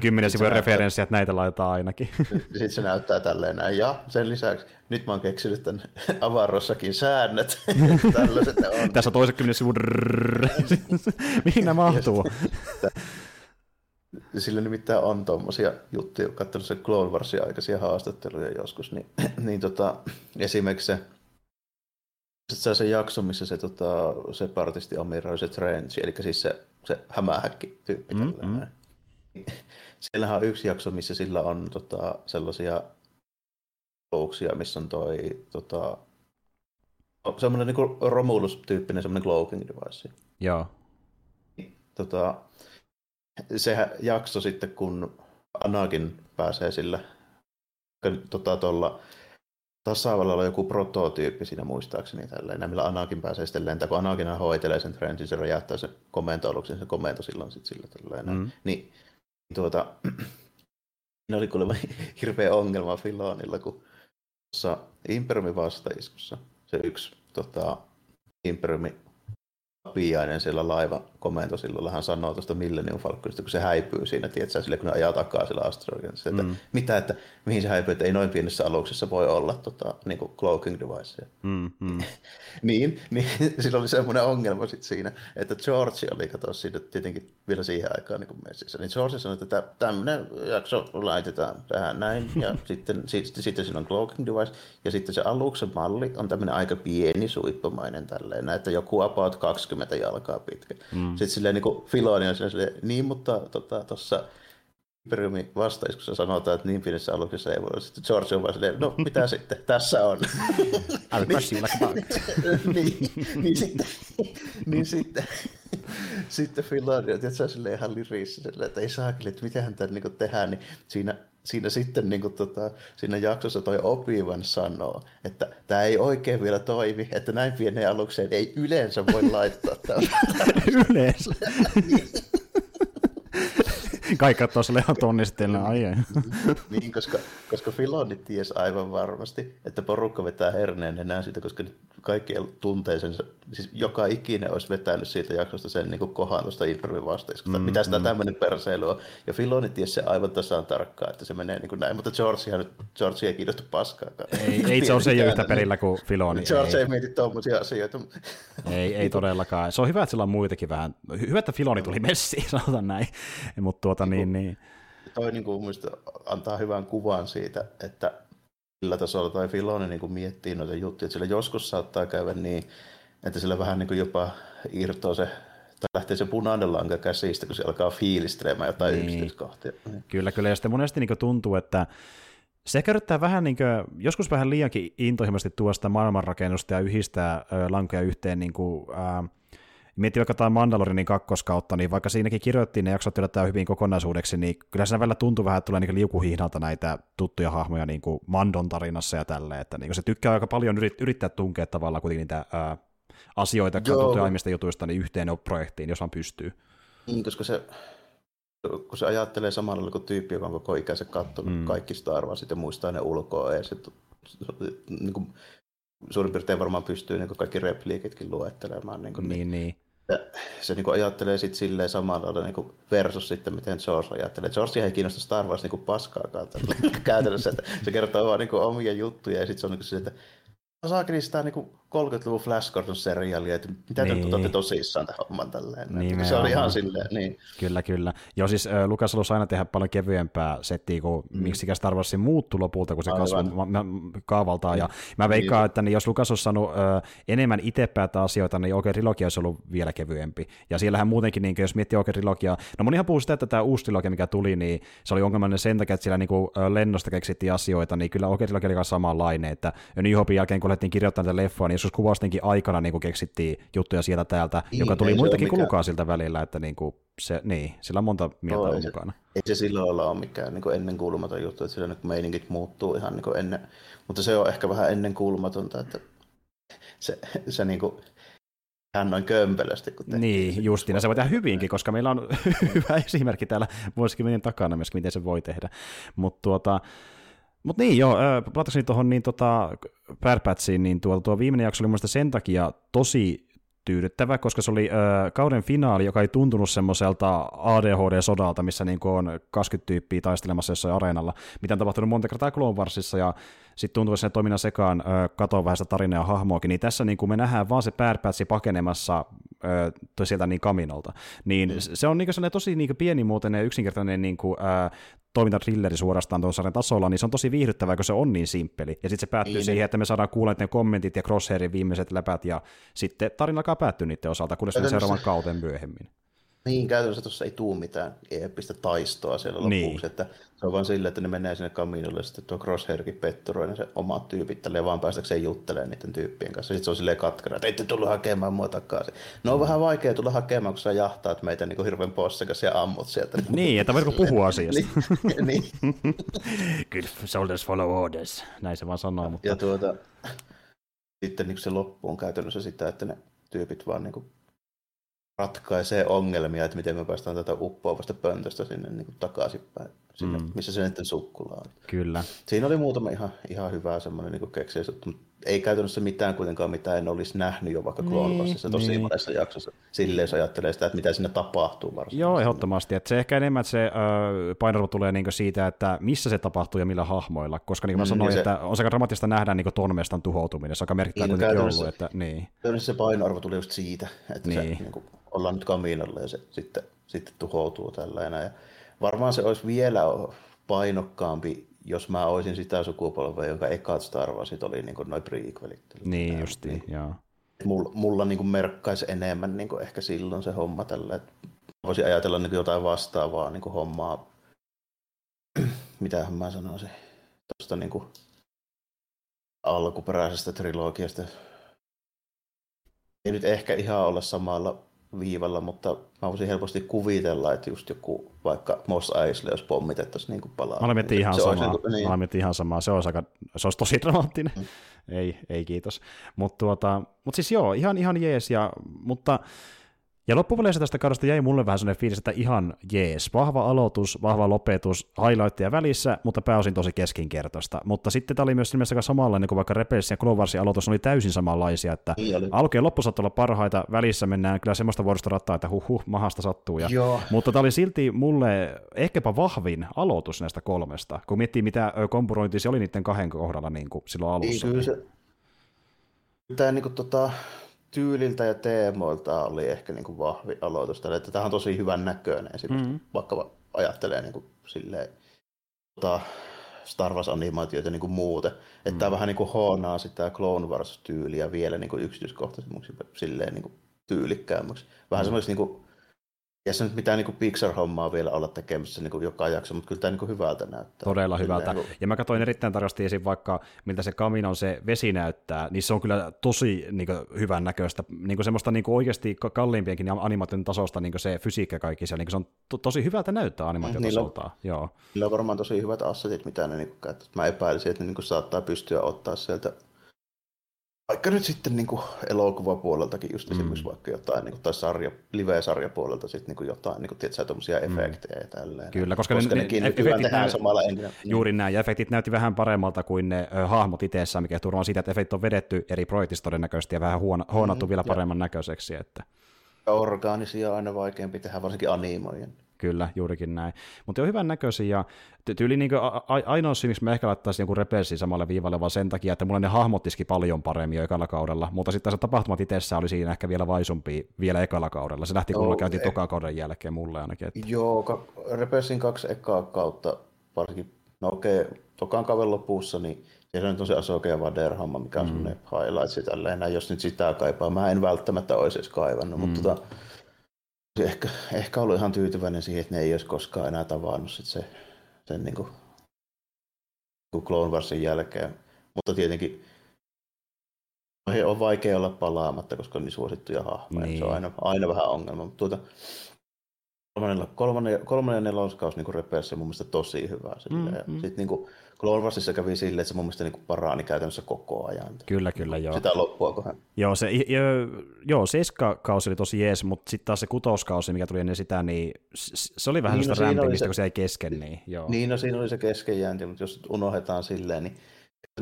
kymmenen sivun referenssiä, että näitä laitetaan ainakin. Sitten se näyttää tälleen näin, ja sen lisäksi nyt mä oon keksinyt tämän avarossakin säännöt. Tällaiset on. Tässä on toisen kymmenen sivun mihin nämä mahtuu? Sillä nimittäin on tuommoisia juttuja, kun katsonut se Clone Warsin aikaisia haastatteluja joskus, niin, niin tota, esimerkiksi se se se jakso, missä se tota, separatisti amiroi se Trench, eli siis se, se hämähäkki tyyppi. Mm-hmm. Siellähän on yksi jakso, missä sillä on tota, sellaisia louksia, missä on toi tota, semmoinen niin Romulus-tyyppinen semmoinen cloaking device. Joo. Tota, se jakso sitten, kun Anakin pääsee sillä tota, tuolla tasavallalla on joku prototyyppi siinä muistaakseni tälleen, millä Anakin pääsee sitten lentämään, kun Anakin hoitelee sen trendin, se räjähtää sen komento-aluksen, se komento silloin sitten sillä tälleen. Mm. Niin, tuota, ne oli kuulemma hirveä ongelma Filonilla, kun tuossa Imperiumin vastaiskussa se yksi tota, Imperiumin piainen siellä laiva komento silloin hän sanoo tuosta Millennium Falconista, kun se häipyy siinä, tiedätkö, sille, kun ne ajaa takaa sillä että mm. mitä, että mihin se häipyy, että ei noin pienessä aluksessa voi olla tota, niin kuin cloaking device. Mm, mm. niin, niin sillä oli semmoinen ongelma sit siinä, että George oli, kato siinä tietenkin vielä siihen aikaan niin messissä, niin George sanoi, että tämmöinen jakso laitetaan tähän näin, ja sitten, sitten, sitten siinä on cloaking device, ja sitten se aluksen malli on tämmöinen aika pieni suippomainen tälleen, että joku about 20 jalkaa pitkä. Mm. Sitten silleen niin kuin Filoni on silleen, niin mutta tuossa tota, Imperiumin vastaiskussa sanotaan, että niin pienessä aluksessa ei voi olla. Sitten George on vaan silleen, no mitä sitten, tässä on. I'll crush you like a niin, niin sitten, niin sitten, sitten Filoni on tietysti silleen ihan lirissä, silleen, että ei saakeli, että mitähän tämä niin tehdään, niin siinä siinä sitten niin kuin, tota, siinä jaksossa toi Obi-Wan sanoo, että tämä ei oikein vielä toimi, että näin pieneen alukseen ei yleensä voi laittaa yleensä? Kaikki katsoo sille ihan tonnistellen, ai niin, koska, koska Filoni ties aivan varmasti, että porukka vetää herneen enää siitä, koska kaikki tuntee sen, siis joka ikinen olisi vetänyt siitä jaksosta sen niin kohan tuosta interview-vasteista, mm, mitä sitä mm. tämmöinen perseily on. Ja Filoni ties se aivan tasan tarkkaan, että se menee niin kuin näin, mutta George, nyt, George ei kiinnosta paskaakaan. Ei, ei se ole se yhtä perillä kuin Filoni. George ei, ei mieti tuommoisia asioita. Ei, ei todellakaan. Se on hyvä, että sillä on muitakin vähän. Hyvä, että Filoni tuli messiin, sanotaan näin. Mutta tuota niin, niin. Toi niin kuin, antaa hyvän kuvan siitä, että millä tasolla toi Filoni niin kuin miettii noita juttuja, että sillä joskus saattaa käydä niin, että sillä vähän niin kuin jopa irtoaa se tai lähtee se punainen lanka käsistä, kun se alkaa fiilistelemään jotain niin. yksityiskohtia. Kyllä, kyllä, ja sitten monesti niin tuntuu, että se kerrottää vähän niin kuin, joskus vähän liiankin intohimoisesti tuosta maailmanrakennusta ja yhdistää lankoja yhteen niin kuin, äh, Mietin vaikka tämä Mandalorinin kakkoskautta, niin vaikka siinäkin kirjoittiin ne jaksot yllättää hyvin kokonaisuudeksi, niin kyllä se välillä tuntuu vähän, että tulee niin liukuhihnalta näitä tuttuja hahmoja niin kuin Mandon tarinassa ja tälleen, että niin se tykkää aika paljon yrittää tunkea tavallaan kuitenkin niitä ää, asioita tuttuja jutuista niin yhteen projektiin, jos vaan pystyy. Niin, koska se, kun se ajattelee samalla tavalla kuin tyyppi, joka on koko ikänsä katsonut mm. kaikki Star Warsit ja muistaa ne ulkoa, ja se, niin kuin, suurin piirtein varmaan pystyy niin kaikki repliikitkin luettelemaan. Niin, kuin, niin, niin se niin kuin ajattelee sitten silleen samalla tavalla niin versus sitten, miten George ajattelee. George ei kiinnosta Star Wars niin kuin paskaakaan käytännössä, että se kertoo vaan niin kuin omia juttuja ja sitten se on niin kuin se, että saakeli sitä niin 30-luvun Flash Gordon-seriaalia, että mitä niin. te otatte tosissaan tämän homman tälleen. Niin, se oli ihan silleen, niin. Kyllä, kyllä. Joo, siis äh, Lukas halusi aina tehdä paljon kevyempää settiä, kun mm. miksi Star Wars muuttui lopulta, kun se kasvoi kaavaltaan. Ja mä veikkaan, niin. että niin, jos Lukas olisi saanut äh, enemmän itse päätä asioita, niin oikein trilogia olisi ollut vielä kevyempi. Ja siellähän muutenkin, niin, jos miettii oikein trilogiaa, no monihan puhuu sitä, että tämä uusi trilogia, mikä tuli, niin se oli ongelmallinen sen takia, että siellä niin kuin, lennosta keksittiin asioita, niin kyllä oikein trilogia oli samanlainen, että New Hopein jälkeen, kun alettiin kirjoittaa tätä leffoa, niin joskus kuvaustenkin aikana niin kuin keksittiin juttuja sieltä täältä, niin, joka tuli muitakin mikään... siltä välillä, että niin kuin se, niin, sillä on monta mieltä no, mukana. Ei se sillä lailla ole mikään niin kuin ennen kuulumaton juttu, että sillä niin meiningit muuttuu ihan niin kuin ennen, mutta se on ehkä vähän ennen kuulumatonta, että se, se niin kuin, hän noin kömpelösti. Kun niin, justiin. Se voi tehdä hyvinkin, koska meillä on hyvä esimerkki täällä vuosikymmenen takana myös, miten se voi tehdä. Mutta tuota, mutta niin joo, palatakseni tuohon niin tota, Batchiin, niin tuo, tuo viimeinen jakso oli mun sen takia tosi tyydyttävä, koska se oli ö, kauden finaali, joka ei tuntunut semmoiselta ADHD-sodalta, missä niin on 20 tyyppiä taistelemassa jossain areenalla, mitä on tapahtunut monta kertaa Clone Warsissa, ja sitten tuntuu sen toiminnan sekaan ö, katoa vähän sitä tarinaa ja hahmoakin, niin tässä niin kuin me nähdään vaan se Batch pakenemassa ö, sieltä niin kaminolta. Niin mm. se on niin kuin tosi niin kuin pienimuotoinen ja yksinkertainen niin kuin, ö, toimintatrilleri suorastaan tuon sarjan tasolla, niin se on tosi viihdyttävää, kun se on niin simppeli. Ja sitten se päättyy niin. siihen, että me saadaan kuulla ne kommentit ja Crosshairin viimeiset läpät, ja sitten tarina alkaa päättyä niiden osalta, kunnes me seuraavan kauteen myöhemmin. Niin, käytännössä tuossa ei tuu mitään eeppistä taistoa siellä lopuksi, niin. että se on vaan silleen, että ne menee sinne kaminolle, ja sitten tuo Crosshairkin petturoi ne se omat tyypit tälleen vaan päästäkseen juttelemaan niiden tyyppien kanssa. Sitten se on silleen katkera, että ette tullut hakemaan mua takaisin. No on mm. vähän vaikea tulla hakemaan, kun sä jahtaat meitä niin kuin hirveän possekas ja ammut sieltä. Niin, että voitko puhua asiasta. niin. niin. Good soldiers follow orders, näin se vaan sanoo. Mutta... Ja tuota, sitten niin se loppu on käytännössä sitä, että ne tyypit vaan niin kuin ratkaisee ongelmia, että miten me päästään tätä uppoavasta pöntöstä sinne niin kuin takaisinpäin, sinne, mm. missä se sitten sukkula on. Kyllä. Siinä oli muutama ihan, ihan hyvä semmoinen niin keksiä, mutta ei käytännössä mitään kuitenkaan, mitä en olisi nähnyt jo vaikka Clone Warsissa tosi niin. monessa jaksossa. Silleen jos ajattelee sitä, että mitä sinne tapahtuu varsinaisesti. Joo, ehdottomasti. Että se ehkä enemmän, että se äh, painoarvo tulee niinku siitä, että missä se tapahtuu ja millä hahmoilla. Koska niin kuin mä mm, sanoin, se, että on sekä dramaattista nähdä niin tuon mestan tuhoutuminen. Se on aika merkittävä niin, kuitenkin ollut. Että, niin. se painoarvo tulee just siitä, että niin. se niin kuin, ollaan nyt kaminalla ja se sitten, sitten tuhoutuu tällä Ja varmaan se olisi vielä painokkaampi, jos mä olisin sitä sukupolvea, jonka ekat Star Warsit oli niin noin prequelit. Niin justiin, niin. joo. Mulla, mulla niin merkkaisi enemmän niin ehkä silloin se homma tällä, että voisin ajatella niin jotain vastaavaa niin hommaa, mitähän mä sanoisin, tuosta niin alkuperäisestä trilogiasta. Ei nyt ehkä ihan olla samalla viivalla, mutta mä voisin helposti kuvitella, että just joku vaikka Mos Eisley, jos pommitettaisiin niin palaa. Mä miettinyt ihan samaa. Niin. Mä miettinyt ihan samaa. Se olisi, aika, se olisi tosi dramaattinen. Mm. ei, ei kiitos. Mutta tuota, mut siis joo, ihan, ihan jees. Ja, mutta Ja loppupeleissä tästä kaudesta jäi mulle vähän sellainen fiilis, että ihan jees, vahva aloitus, vahva lopetus, highlightteja välissä, mutta pääosin tosi keskinkertaista. Mutta sitten tämä oli myös ilmeisesti samanlainen niin kuin vaikka Rebelsin ja Cloversin aloitus oli täysin samanlaisia, että niin alku ja loppu olla parhaita, välissä mennään kyllä semmoista vuorosta rattaa, että huh, huh mahasta sattuu. Ja, Joo. Mutta tämä oli silti mulle ehkäpä vahvin aloitus näistä kolmesta, kun miettii mitä kompurointi se oli niiden kahden kohdalla niin kuin silloin alussa. Niin, kyllä se, tämä niin kuin, tota, tyyliltä ja teemoilta oli ehkä niin kuin vahvi aloitus. Tälle, että tämä on tosi hyvän näköinen, mm-hmm. vaikka ajattelee niin kuin, silleen, tota, Star Wars-animaatioita niin kuin muuten. Että mm. tämä vähän niin kuin hoonaa sitä Clone Wars-tyyliä vielä niin kuin yksityiskohtaisemmaksi silleen niin kuin tyylikkäämmäksi. Vähän mm. semmoista niin kuin ei se nyt mitään niin Pixar-hommaa vielä olla tekemässä niin joka jakso, mutta kyllä tämä niin hyvältä näyttää. Todella hyvältä. Niin kuin... Ja mä katsoin erittäin tarkasti esim. vaikka, miltä se Kaminon se vesi näyttää, niin se on kyllä tosi niin kuin, hyvän näköistä. Niin kuin semmoista niin kuin oikeasti kalliimpienkin animaation tasosta niin kuin se fysiikka kaikki siellä. Niin se on to- tosi hyvältä näyttää animaatiotasolta. Niillä, Joo. niillä on varmaan tosi hyvät assetit, mitä ne niin kuin, Mä epäilisin, että ne niin kuin, saattaa pystyä ottaa sieltä vaikka nyt sitten niin kuin elokuvapuoleltakin just mm. esimerkiksi vaikka jotain, niin kuin, tai sarja, live-sarjapuolelta sitten niin jotain, niin kuin, tiedätkö, tuommoisia mm. efektejä ja tälleen. Kyllä, koska, koska ne, nekin ne, efektit tehdään näy... samalla engine. Juuri näin, ja efektit näytti vähän paremmalta kuin ne ö, hahmot itsessään, mikä turvaa siitä, että efektit on vedetty eri projektista todennäköisesti ja vähän huon, huonattu mm, vielä paremman näköiseksi. Että... Orgaanisia on aina vaikeampi tehdä, varsinkin animojen. Kyllä, juurikin näin. Mutta on hyvän näköisiä ja tyyli niin a- ainoa syy, miksi mä ehkä laittaisin joku repelsi samalle viivalle, vaan sen takia, että mulla ne hahmottiski paljon paremmin jo ekalla kaudella, mutta sitten se tapahtumat itsessään oli siinä ehkä vielä vaisumpi vielä ekalla kaudella. Se lähti, kun mulla käytiin toka kauden jälkeen mulle ainakin. Että... Joo, ka- repelsin kaksi ekaa kautta, varsinkin, no okei, okay, tokan kauden lopussa, niin siellä on tosi Asoke vaan Derhamma, mikä on mm. semmoinen highlights tälleen, jos nyt sitä kaipaa. Mä en välttämättä olisi edes kaivannut, mm. mutta tota, ehkä, ehkä ollut ihan tyytyväinen siihen, että ne ei olisi koskaan enää tavannut sit se, sen niin kuin, Clone Warsin jälkeen. Mutta tietenkin on vaikea olla palaamatta, koska on niin suosittuja hahmoja. Niin. Se on niin. aina, aina vähän ongelma. Mutta tuota, kolmannen, kolmannen, kolmannen ja neloskaus niin repeessä mun mielestä tosi hyvä. Mm-hmm. Sitten niin kuin, Clone Warsissa kävi silleen, että se mun mielestä niin parani käytännössä koko ajan. Kyllä, kyllä, joo. Sitä loppua kohan. Joo, se, jo, joo, seiskakausi oli tosi jees, mutta sitten taas se kutoskausi, mikä tuli ennen sitä, niin se oli vähän niin, no, rämpimistä, se... kun se jäi kesken. Niin, joo. niin, no siinä oli se keskenjäänti, mutta jos unohdetaan silleen, niin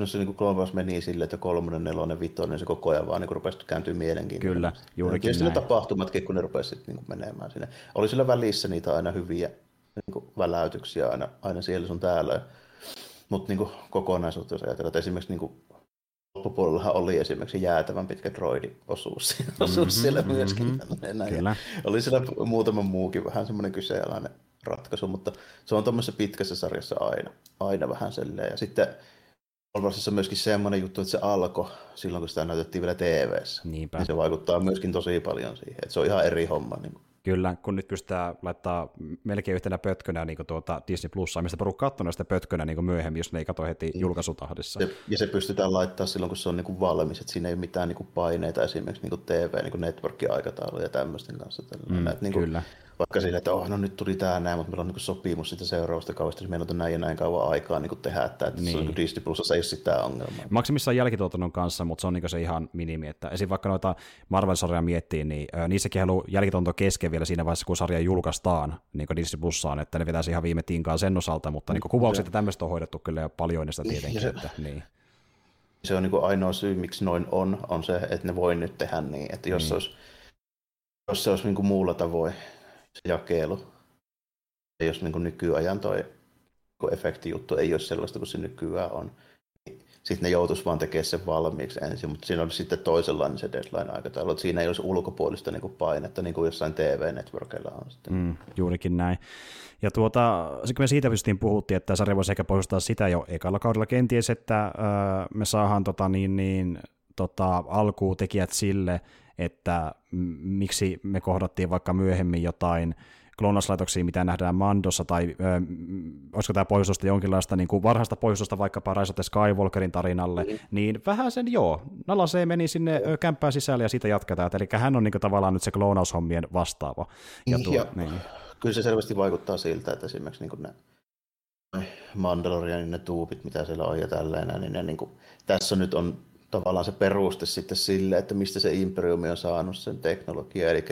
se niin Wars meni silleen, että kolmonen, nelonen, vitonen, se koko ajan vaan niin rupesi kääntyä mielenkiintoista. Kyllä, juurikin ja näin. tapahtumatkin, kun ne rupesi niin menemään sinne. Oli sillä välissä niitä aina hyviä niin kuin väläytyksiä aina, aina siellä sun täällä. Mutta niin kokonaisuutta, jos ajatellaan, että esimerkiksi niin kuin, loppupuolellahan oli esimerkiksi jäätävän pitkä droidi-osuus mm-hmm, osuus siellä mm-hmm, myöskin. Kyllä. Oli siellä muutama muukin vähän semmoinen kyseenalainen ratkaisu, mutta se on tuommoisessa pitkässä sarjassa aina, aina vähän selleen. Ja sitten Olvarsissa myöskin semmoinen juttu, että se alkoi silloin, kun sitä näytettiin vielä. Niinpä. Niin se vaikuttaa myöskin tosi paljon siihen, että se on ihan eri homma. Niin kuin. Kyllä, kun nyt pystytään laittaa melkein yhtenä pötkönä niin tuota Disney Plusaa, mistä porukka katsoo sitä pötkönä niin myöhemmin, jos ne ei katso heti niin. julkaisutahdissa. Se, ja se pystytään laittaa silloin, kun se on niin kuin valmis, että siinä ei ole mitään niin kuin paineita esimerkiksi niin kuin TV, niin kuin network-aikatauluja ja tämmöisten kanssa. Mm, Näet, niin kuin, kyllä vaikka sille, että oh, no nyt tuli tämä näin, mutta meillä on niin sopimus sitä seuraavasta kaudesta, niin meillä on näin ja näin kauan aikaa niin tehdä, että, että niin. se on niin Disney Plusassa ei ole sitä ongelmaa. Maksimissaan jälkituotannon kanssa, mutta se on niin se ihan minimi. Että esim. vaikka noita Marvel-sarjoja miettii, niin äh, niissäkin haluaa jälkituotanto kesken vielä siinä vaiheessa, kun sarja julkaistaan niin Disney Plussaan, että ne vetäisi ihan viime tinkaan sen osalta, mutta niin kuvaukset ja tämmöistä on hoidettu kyllä jo paljon niistä tietenkin. Se, että, niin. se on niin ainoa syy, miksi noin on, on se, että ne voi nyt tehdä niin, että jos, niin. olisi, jos se olisi niin muulla tavoin se jakelu. Ja jos niin kuin nykyajan toi efektijuttu ei ole sellaista kuin se nykyään on, niin sitten ne joutuisi vaan tekemään sen valmiiksi ensin, mutta siinä olisi sitten toisenlainen se deadline-aikataulu, siinä ei olisi ulkopuolista niin kuin painetta, niin kuin jossain TV-networkilla on sitten. Mm, juurikin näin. Ja tuota, kun me siitä pystyttiin puhuttiin, että sarja voisi ehkä pohjustaa sitä jo ekalla kaudella kenties, että öö, me saadaan tota, niin, niin, tota, alkutekijät sille, että miksi me kohdattiin vaikka myöhemmin jotain kloonauslaitoksia, mitä nähdään Mandossa, tai ö, olisiko tämä pohjustusta jonkinlaista niin kuin varhaista pohjustusta vaikkapa Rise Skywalkerin tarinalle, mm. niin vähän sen joo, Nalasee meni sinne kämppään sisälle ja siitä jatketaan, eli hän on niin kuin, tavallaan nyt se kloonaushommien vastaava. Ja tuo, ja, niin. Kyllä se selvästi vaikuttaa siltä, että esimerkiksi niin kuin ne Mandalorianin ne tuupit, mitä siellä on ja tälleen, niin ne niin kuin, tässä nyt on tavallaan se peruste sitten sille, että mistä se imperiumi on saanut sen teknologian. Eli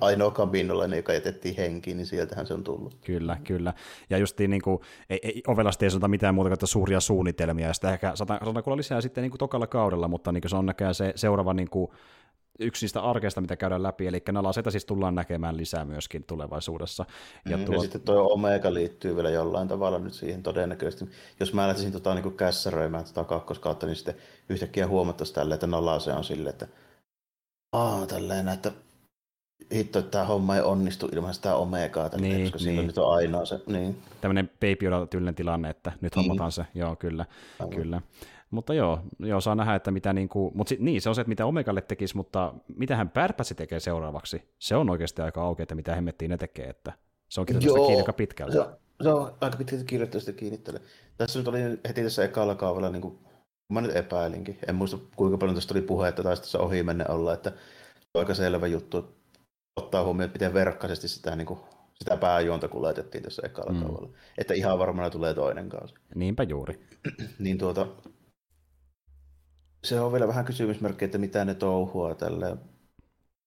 ainoa kabinolainen, joka jätettiin henkiin, niin sieltähän se on tullut. Kyllä, kyllä. Ja justiin niin kuin, ei, ei ovelasti ei sanota mitään muuta kuin suuria suunnitelmia, ja sitä ehkä saatan kuulla lisää sitten niin kuin tokalla kaudella, mutta niin kuin se on näköjään se seuraava niin kuin, yksi niistä arkeista, mitä käydään läpi, eli nalaseita siis tullaan näkemään lisää myöskin tulevaisuudessa. Ja, mm, tuo... ja sitten tuo Omega liittyy vielä jollain tavalla nyt siihen todennäköisesti. Jos mä lähtisin tota, niin kässäröimään tota kakkoskautta, niin sitten yhtäkkiä huomattaisiin tälle, että nalase on silleen, että Aa, tälleen, että hitto, että tämä homma ei onnistu ilman sitä omegaa, tälleen, niin, koska niin. silloin nyt on ainoa se. Niin. Tämmöinen baby tyylinen tilanne, että nyt niin. hommataan se, joo kyllä, Aivan. kyllä. Mutta joo, joo, saa nähdä, että mitä niin kuin, mutta sit, niin, se on se, että mitä Omegalle tekisi, mutta mitä hän Pärpäsi tekee seuraavaksi, se on oikeasti aika auki, että mitä hemmettiin ne tekee, että se on kirjoitettu kiinni aika pitkälle. Se on, se on aika pitkälti kirjoittu kiinnittele. Tässä nyt oli heti tässä ekalla kaavalla, niin kuin, mä nyt epäilinkin, en muista kuinka paljon tästä oli puhetta, tai tässä ohi menne olla, että aika selvä juttu, ottaa huomioon, että miten verkkaisesti sitä, niin kuin, sitä pääjuonta kuljetettiin tässä ekalla mm. kaavalla. Että ihan varmana tulee toinen kausi. Niinpä juuri. niin tuota, se on vielä vähän kysymysmerkki, että mitä ne touhua tälle.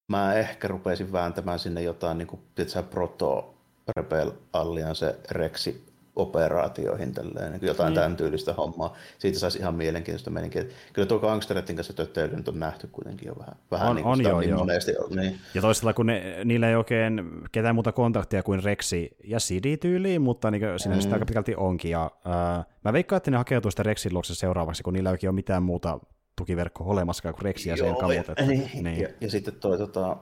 Mä ehkä rupesin vääntämään sinne jotain niin kuin, tiedätkö, proto Rebel Alliance Rexi operaatioihin, tälleen, niin jotain mm. tämän tyylistä hommaa. Siitä saisi ihan mielenkiintoista meininkiä. Kyllä tuo Gangsteretin kanssa töttöily nyt on nähty kuitenkin jo vähän, vähän on, niin on joo, niin joo. monesti. Niin. Ja toisella kun ne, niillä ei oikein ketään muuta kontaktia kuin Rexi ja Sidi tyyliin, mutta niin siinä mm. sitä aika pitkälti onkin. Ja, äh, mä veikkaan, että ne hakeutuu sitä Rexin luokse seuraavaksi, kun niillä ei ole mitään muuta tukiverkko olemassa kuin Rexi ja sen kamut. Niin. niin. Ja, ja, sitten toi tota,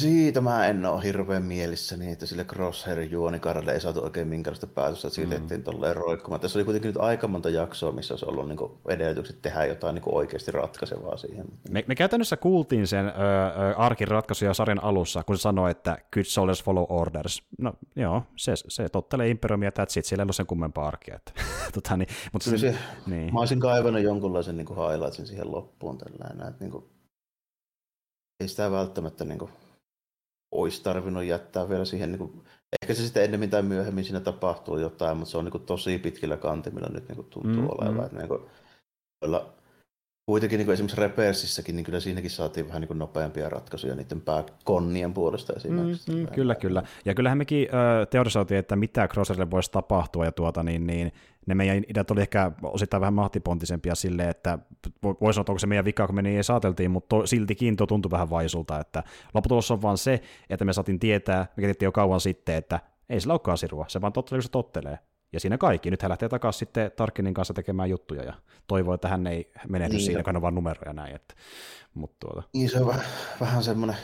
siitä mä en ole hirveän mielissäni, että sille Crosshairin juonikarille ei saatu oikein minkäänlaista päätöstä, että siitä mm. tolleen roikkumaan. Tässä oli kuitenkin nyt aika monta jaksoa, missä olisi ollut niin edellytykset tehdä jotain niin oikeasti ratkaisevaa siihen. Me, me käytännössä kuultiin sen ö, ö, arkin ratkaisuja sarjan alussa, kun se sanoi, että good soldiers follow orders. No joo, se, se tottelee imperiumia, that's it, siellä ei ole sen kummempaa arkia. Että, tota, niin, mutta se, se, niin. Mä olisin kaivannut jonkunlaisen niin highlightsin siihen loppuun tällainen, että niin kuin, ei sitä välttämättä niin kuin, olisi tarvinnut jättää vielä siihen, niin kuin, ehkä se sitten ennemmin tai myöhemmin siinä tapahtuu jotain, mutta se on niin kuin, tosi pitkillä kantimilla nyt niin kuin, tuntuu mm, olevan. Mm. Että, niin kuin, kuitenkin niin kuin esimerkiksi Repersissäkin, niin kyllä siinäkin saatiin vähän niin kuin nopeampia ratkaisuja niiden pääkonnien puolesta esimerkiksi. Mm, mm, kyllä, kyllä. Ja kyllähän mekin äh, teorisoitiin, että mitä Crosserille voisi tapahtua, ja tuota, niin, niin, ne meidän ideat oli ehkä osittain vähän mahtipontisempia silleen, että voisi sanoa, että onko se meidän vika, kun me niin saateltiin, mutta to, siltikin tuo tuntui vähän vaisulta, että lopputulos on vaan se, että me saatiin tietää, mikä tiettiin jo kauan sitten, että ei sillä olekaan sirua, se vaan tottelee, kun se tottelee. Ja siinä kaikki. Nyt hän lähtee takaisin sitten Tarkinin kanssa tekemään juttuja ja toivoo, että hän ei menehdy niin, siinä, kun on vain numeroja näin. Että, mutta tuota. Niin se on vähän, vähän semmoinen,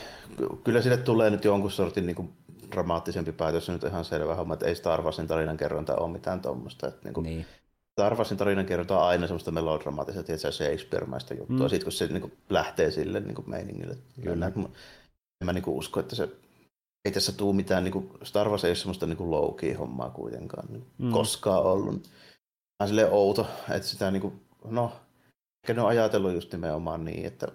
kyllä sille tulee nyt jonkun sortin niin kuin dramaattisempi päätös, se nyt ihan selvä homma, että ei Star Warsin tarinankerronta ole mitään tuommoista. Että niin kuin, niin. Star Warsin tarinankerronta on aina semmoista melodramaattista, tietysti Shakespeare-mäistä juttua, mm. siitä kun se niin kuin, lähtee sille niin kuin, meiningille. Kyllä. En mä niin kuin, usko, että se ei tässä tule mitään, niin kuin, Star Wars ei ole semmoista niin low hommaa kuitenkaan niin, mm. koskaan ollut. Vähän silleen outo, että sitä niin kuin, no, ehkä ne on ajatellut just nimenomaan niin, että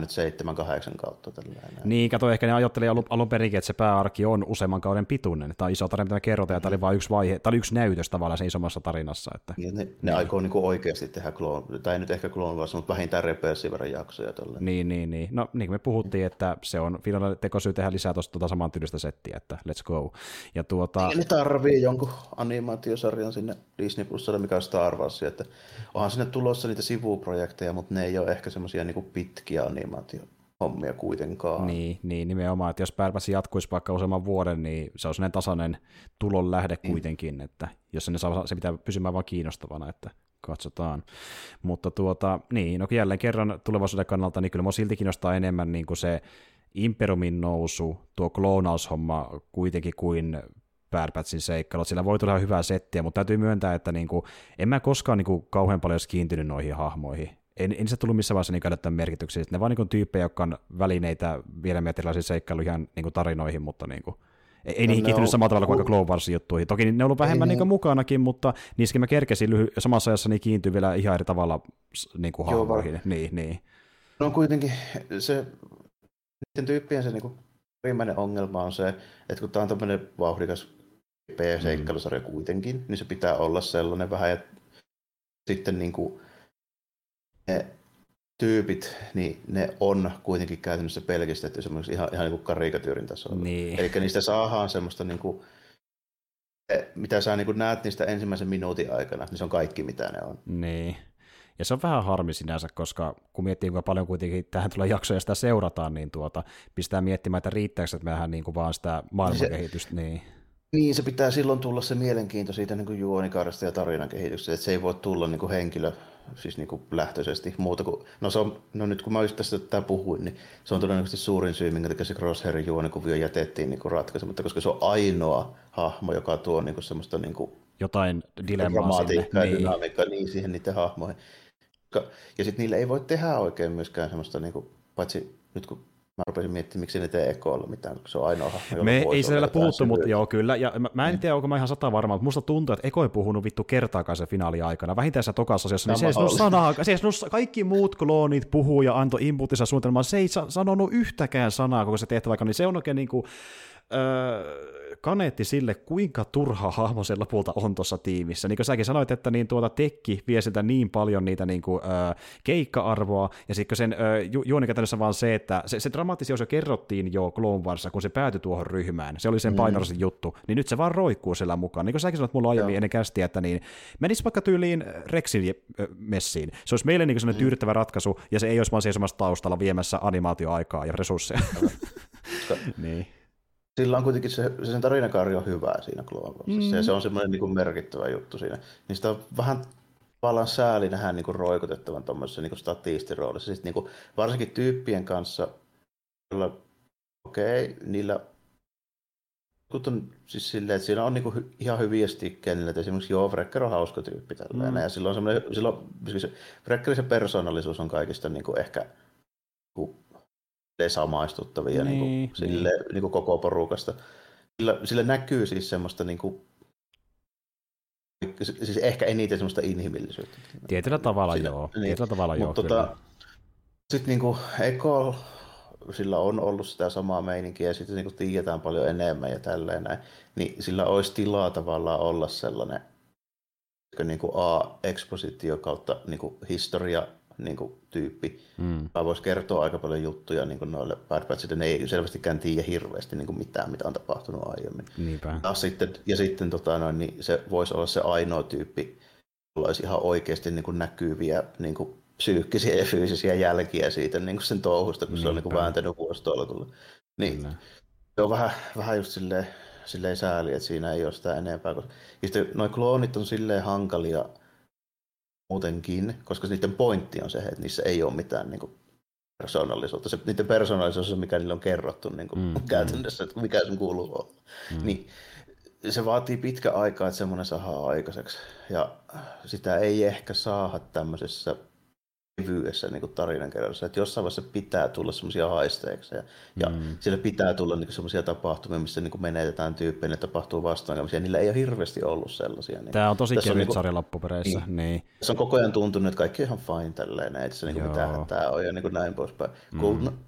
nyt seitsemän, kahdeksan kautta. Tällainen. Niin, kato, ehkä ne ajatteli alun, alun perinkin, että se pääarki on useamman kauden pituinen. Tämä on iso tarina, mitä me kerrotaan, ja tämä oli vain yksi vaihe, tämä oli yksi näytös tavallaan se isommassa tarinassa. Että... Niin, ne, ne niin. aikoo niin kuin oikeasti tehdä kloon, tai nyt ehkä Clone Wars, mutta vähintään repersiiveren jaksoja. Tälle. Niin, niin, niin. No, niin kuin me puhuttiin, että se on Filona tekosyy tehdä lisää tuosta tuota saman tyylistä settiä, että let's go. Ja tuota... Niin, ne tarvii jonkun animaatiosarjan sinne Disney Plusalle, mikä on Star Wars, että onhan sinne tulossa niitä sivuprojekteja, mutta ne ei ole ehkä semmoisia niin pitkiä animaatioita hommia kuitenkaan. Niin, niin nimenomaan, että jos Pärpäsi jatkuisi vaikka useamman vuoden, niin se on sellainen tasainen tulon lähde mm. kuitenkin, että jos ne saa, se pitää pysymään vaan kiinnostavana, että katsotaan. Mutta tuota, niin, no jälleen kerran tulevaisuuden kannalta, niin kyllä minua silti kiinnostaa enemmän niin kuin se Imperiumin nousu, tuo kloonaushomma kuitenkin kuin Bad seikkailut. Sillä voi tulla hyvää settiä, mutta täytyy myöntää, että niin kuin, en mä koskaan niin kuin, kauhean paljon kiintynyt noihin hahmoihin en, en se tullut missään vaiheessa niin älyttömän merkityksiä. Ne vaan niin tyyppejä, jotka on välineitä vielä erilaisiin seikkailuihin niin tarinoihin, mutta niin kuin, ei, ei no, niihin kiintynyt samalla tavalla kuin Clone Wars juttuihin. Toki ne on ollut vähemmän niin mukanakin, mutta niissäkin mä kerkesin lyhy- samassa ajassa niin kiintyi vielä ihan eri tavalla niin kuin hahmoihin. Niin, niin. No kuitenkin se, niiden tyyppien se niin kuin, perimmäinen ongelma on se, että kun tämä on tämmöinen vauhdikas seikkailusarja mm. kuitenkin, niin se pitää olla sellainen vähän, että sitten niin kuin, ne tyypit, niin ne on kuitenkin käytännössä pelkistetty semmoiksi ihan, ihan niin kuin karikatyyrin tasolla. Niin. Eli niistä saadaan semmoista niin kuin, mitä sä niin kuin näet niistä ensimmäisen minuutin aikana, niin se on kaikki mitä ne on. Niin. Ja se on vähän harmi sinänsä, koska kun miettii, kuinka paljon kuitenkin tähän tulee jaksoja sitä seurataan, niin tuota, pistää miettimään, että riittääkö että mehän niin kuin vaan sitä maailmankehitystä. Se, niin. niin, se pitää silloin tulla se mielenkiinto siitä niin kuin ja tarinan kehityksestä, että se ei voi tulla niin kuin henkilö siis niin kuin lähtöisesti muuta kuin, no, se on, no nyt kun mä just tästä tätä puhuin, niin se on todennäköisesti suurin syy, minkä takia se Crosshairin juonikuvio jätettiin niin kuin ratkaisematta, koska se on ainoa hahmo, joka tuo niin kuin semmoista niin kuin jotain dilemmaa sinne. Ja niin. dynamiikkaa niin siihen niiden hahmoihin. Ja sitten niille ei voi tehdä oikein myöskään semmoista, niin kuin, paitsi nyt kun Mä rupesin miettimään, miksi ne tee ekoilla mitään, kun se on ainoa hahmo, Me ei siellä puhuttu, mutta joo kyllä. Ja mä, mä en tiedä, onko mä ihan sata varma, mutta musta tuntuu, että Eko ei puhunut vittu kertaakaan sen finaali aikana. Vähintään se tokassa asiassa, niin se ei sanaa, se ei kaikki muut kloonit puhuu ja antoi inputissa suunnitelmaan, se ei sanonut yhtäkään sanaa koko se tehtävä niin se on oikein niin kuin, öö, kaneetti sille, kuinka turha hahmo se lopulta on tuossa tiimissä. Niin kuin säkin sanoit, että niin tuota tekki vie siltä niin paljon niitä niin kuin, äh, keikka-arvoa, ja sitten sen äh, ju- juoni vaan se, että se, se dramaattisesti jo kerrottiin jo Clone Warsa, kun se päätyi tuohon ryhmään, se oli sen mm. juttu, niin nyt se vaan roikkuu siellä mukaan. Niin kuin säkin sanoit mulla aiemmin Joo. ennen kästiä, että niin, menis vaikka tyyliin Rexin messiin. Se olisi meille niin sellainen mm. tyydyttävä ratkaisu, ja se ei olisi vaan seisomassa taustalla viemässä animaatioaikaa ja resursseja. niin sillä on kuitenkin se, se sen tarinakaari on hyvä siinä Clone mm. ja se on semmoinen niin kuin merkittävä juttu siinä. Niin sitä on vähän tavallaan sääli nähdä niin kuin roikotettavan tuommoisessa niin statistiroolissa. Siis niin kuin, varsinkin tyyppien kanssa, joilla, okei, okay, niillä on siis silleen, että siinä on niinku ihan hyviä stikkejä, että esimerkiksi joo, Frecker on hauska tyyppi tällainen, mm. ja silloin semmoinen, silloin, siis se, Freckerin se persoonallisuus on kaikista niinku ehkä samaistuttavia niin, niin kuin, sille, niin. Niin kuin koko porukasta. Sillä, sillä näkyy siis semmoista niin kuin, siis ehkä eniten semmoista inhimillisyyttä. Tietyllä tavalla Siinä, joo. Niin, Tietyllä tavalla joo, tota, Sitten niin kuin Eko, sillä on ollut sitä samaa meininkiä ja sitten niin kuin tiedetään paljon enemmän ja tälleen näin, niin sillä olisi tilaa tavallaan olla sellainen niin kuin A-ekspositio kautta niin kuin historia niin kuin, tyyppi. Mm. voisi kertoa aika paljon juttuja niin kuin noille Bad Batchille. Ne ei selvästikään tiedä hirveästi niin kuin mitään, mitä on tapahtunut aiemmin. Niinpä. Ja sitten, ja sitten tota, noin, niin se voisi olla se ainoa tyyppi, jolla olisi ihan oikeasti niin kuin näkyviä niin kuin psyykkisiä ja fyysisiä jälkiä siitä niin kuin sen touhusta, kun Niinpä. se on niin kuin vääntänyt vuositolkulla. Niin, se on vähän, vähän just silleen, silleen sääli, että siinä ei ole sitä enempää. Ja sitten nuo kloonit on silleen hankalia, muutenkin, koska niiden pointti on se, että niissä ei ole mitään niin kuin, persoonallisuutta. Se, niiden persoonallisuus on mikä niille on kerrottu niin kuin, mm, käytännössä, että mikä sen kuuluu olla. Mm. Niin, se vaatii pitkä aikaa, että semmoinen saadaan aikaiseksi. Ja sitä ei ehkä saada tämmöisessä kevyessä niin kuin tarinankerronnassa, että jossain vaiheessa pitää tulla semmoisia haisteeksi ja, ja mm. siellä pitää tulla niin semmoisia tapahtumia, missä niin kuin menetetään tyyppejä, ne tapahtuu vastaankäymisiä. Niillä ei ole hirveästi ollut sellaisia. Niin. Tämä on tosi kevyt niin sarja loppupereissä. Niin. niin. Se on koko ajan tuntunut, että kaikki on ihan fine tälleen, että se niin kuin mitä tämä on ja niin kuin näin poispäin. Mm. Kun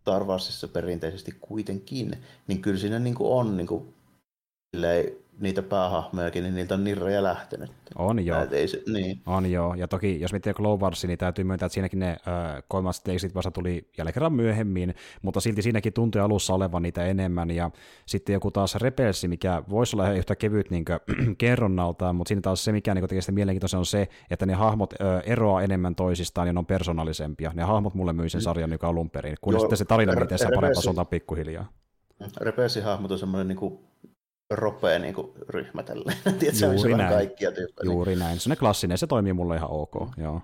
Star Warsissa perinteisesti kuitenkin, niin kyllä siinä niin kuin on niin kuin, niitä päähahmojakin, niin niiltä on nirroja lähtenyt. On joo. ei se, niin. On joo. Ja toki, jos miettii Clone Warsia, niin täytyy myöntää, että siinäkin ne äh, kolmas tekstit vasta tuli jälleen kerran myöhemmin, mutta silti siinäkin tuntui alussa olevan niitä enemmän. Ja sitten joku taas Rebelsi, mikä voisi olla yhtä kevyt niin kerronnaltaan, mutta siinä taas se, mikä niin tekee sitä mielenkiintoista, on se, että ne hahmot äh, eroaa enemmän toisistaan ja ne on persoonallisempia. Ne hahmot mulle myy sen sarjan, joka alun perin, kun sitten se tarina, miten saa parempaa suuntaan pikkuhiljaa. Rebelsin hahmot on semmoinen niin kuin ropea niin kuin ryhmä tälleen. Tiedätkö, Juuri näin. kaikkia tyyppejä. Juuri näin. Se on klassinen, se toimii mulle ihan ok. Mm. Joo.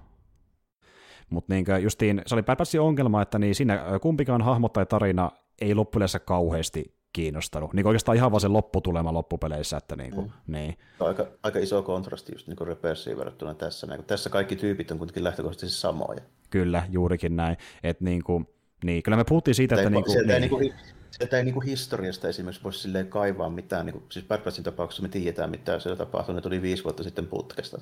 Mutta niin justiin, se oli pääpätsi ongelma, että niin siinä kumpikaan hahmo tai tarina ei loppujen kauheasti kiinnostanut. Niin oikeastaan ihan vaan se lopputulema loppupeleissä. Että niin kuin, mm. niin. Aika, aika iso kontrasti just niin Reperssiin verrattuna tässä. Niin tässä kaikki tyypit on kuitenkin lähtökohtaisesti samoja. Kyllä, juurikin näin. Et niin kuin, niin, kyllä me puhuttiin siitä, että... Niinku- niin kuin, niin. Niin kuin, sieltä ei niin historiasta esimerkiksi voisi silleen kaivaa mitään, niin kuin, siis Bad Batchin tapauksessa me tiedetään mitä siellä tapahtui, ne tuli viisi vuotta sitten putkesta.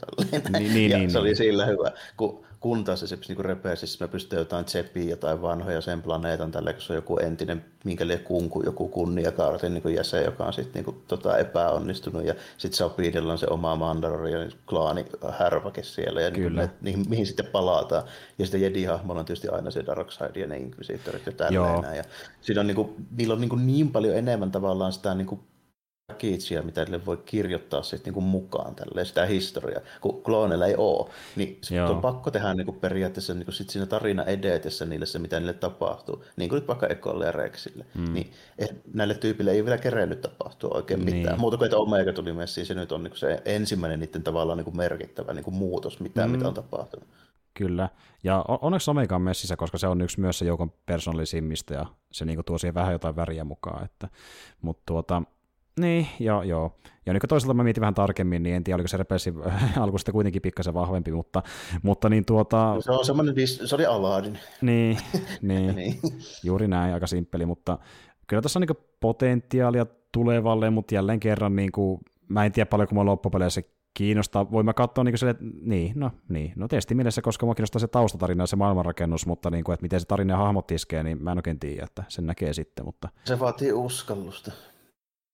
Niin, niin, ja niin, se niin. oli sillä hyvä, kun, kun taas esimerkiksi niin Rebelsissä me pystytään jotain Zeppiä jotain vanhoja sen planeetan, tällä kun se on joku entinen, minkä liian kunku, joku kunniakaartin niin jäsen, joka on sitten niin tota, epäonnistunut, ja sitten Sapidella on se oma Mandalorian klaani härvake siellä, ja Kyllä. Niin, niin, mihin sitten palataan. Ja sitten Jedi-hahmolla on tietysti aina se Darkseid ja ne Inquisitorit ja tälleen. Ja siinä on, niin kuin, niillä on niin, kuin niin paljon enemmän tavallaan sitä niin kuin packagea, mitä niille voi kirjoittaa sit niinku mukaan tälle sitä historiaa, kun klooneilla ei ole, niin on pakko tehdä niinku periaatteessa niinku sit siinä tarina edetessä niille se, mitä niille tapahtuu, niin kuin nyt vaikka Ekolle ja Rexille, mm. niin eh, näille tyypille ei vielä kerennyt tapahtua oikein niin. mitään, muuta kuin että Omega tuli messiin, se nyt on niinku se ensimmäinen niiden tavallaan niinku merkittävä niinku muutos, mitä, mm. mitä on tapahtunut. Kyllä, ja onneksi Omega on messissä, koska se on yksi myös se joukon persoonallisimmista, ja se niinku tuo siihen vähän jotain väriä mukaan, että, mutta tuota, niin, joo, joo. Ja niin toisaalta mä mietin vähän tarkemmin, niin en tiedä, oliko se repesi alku sitten kuitenkin pikkasen vahvempi, mutta, mutta niin tuota... Se on semmoinen, se oli Aladdin. Niin, niin, niin, juuri näin, aika simppeli, mutta kyllä tässä on niin potentiaalia tulevalle, mutta jälleen kerran niin kuin, mä en tiedä paljonko mua loppupeleissä kiinnostaa. Voin mä katsoa niin se, niin, no, niin, no mielessä, koska mua kiinnostaa se taustatarina ja se maailmanrakennus, mutta niin kuin, että miten se tarina ja hahmot iskee, niin mä en oikein tiedä, että sen näkee sitten. Mutta... Se vaatii uskallusta.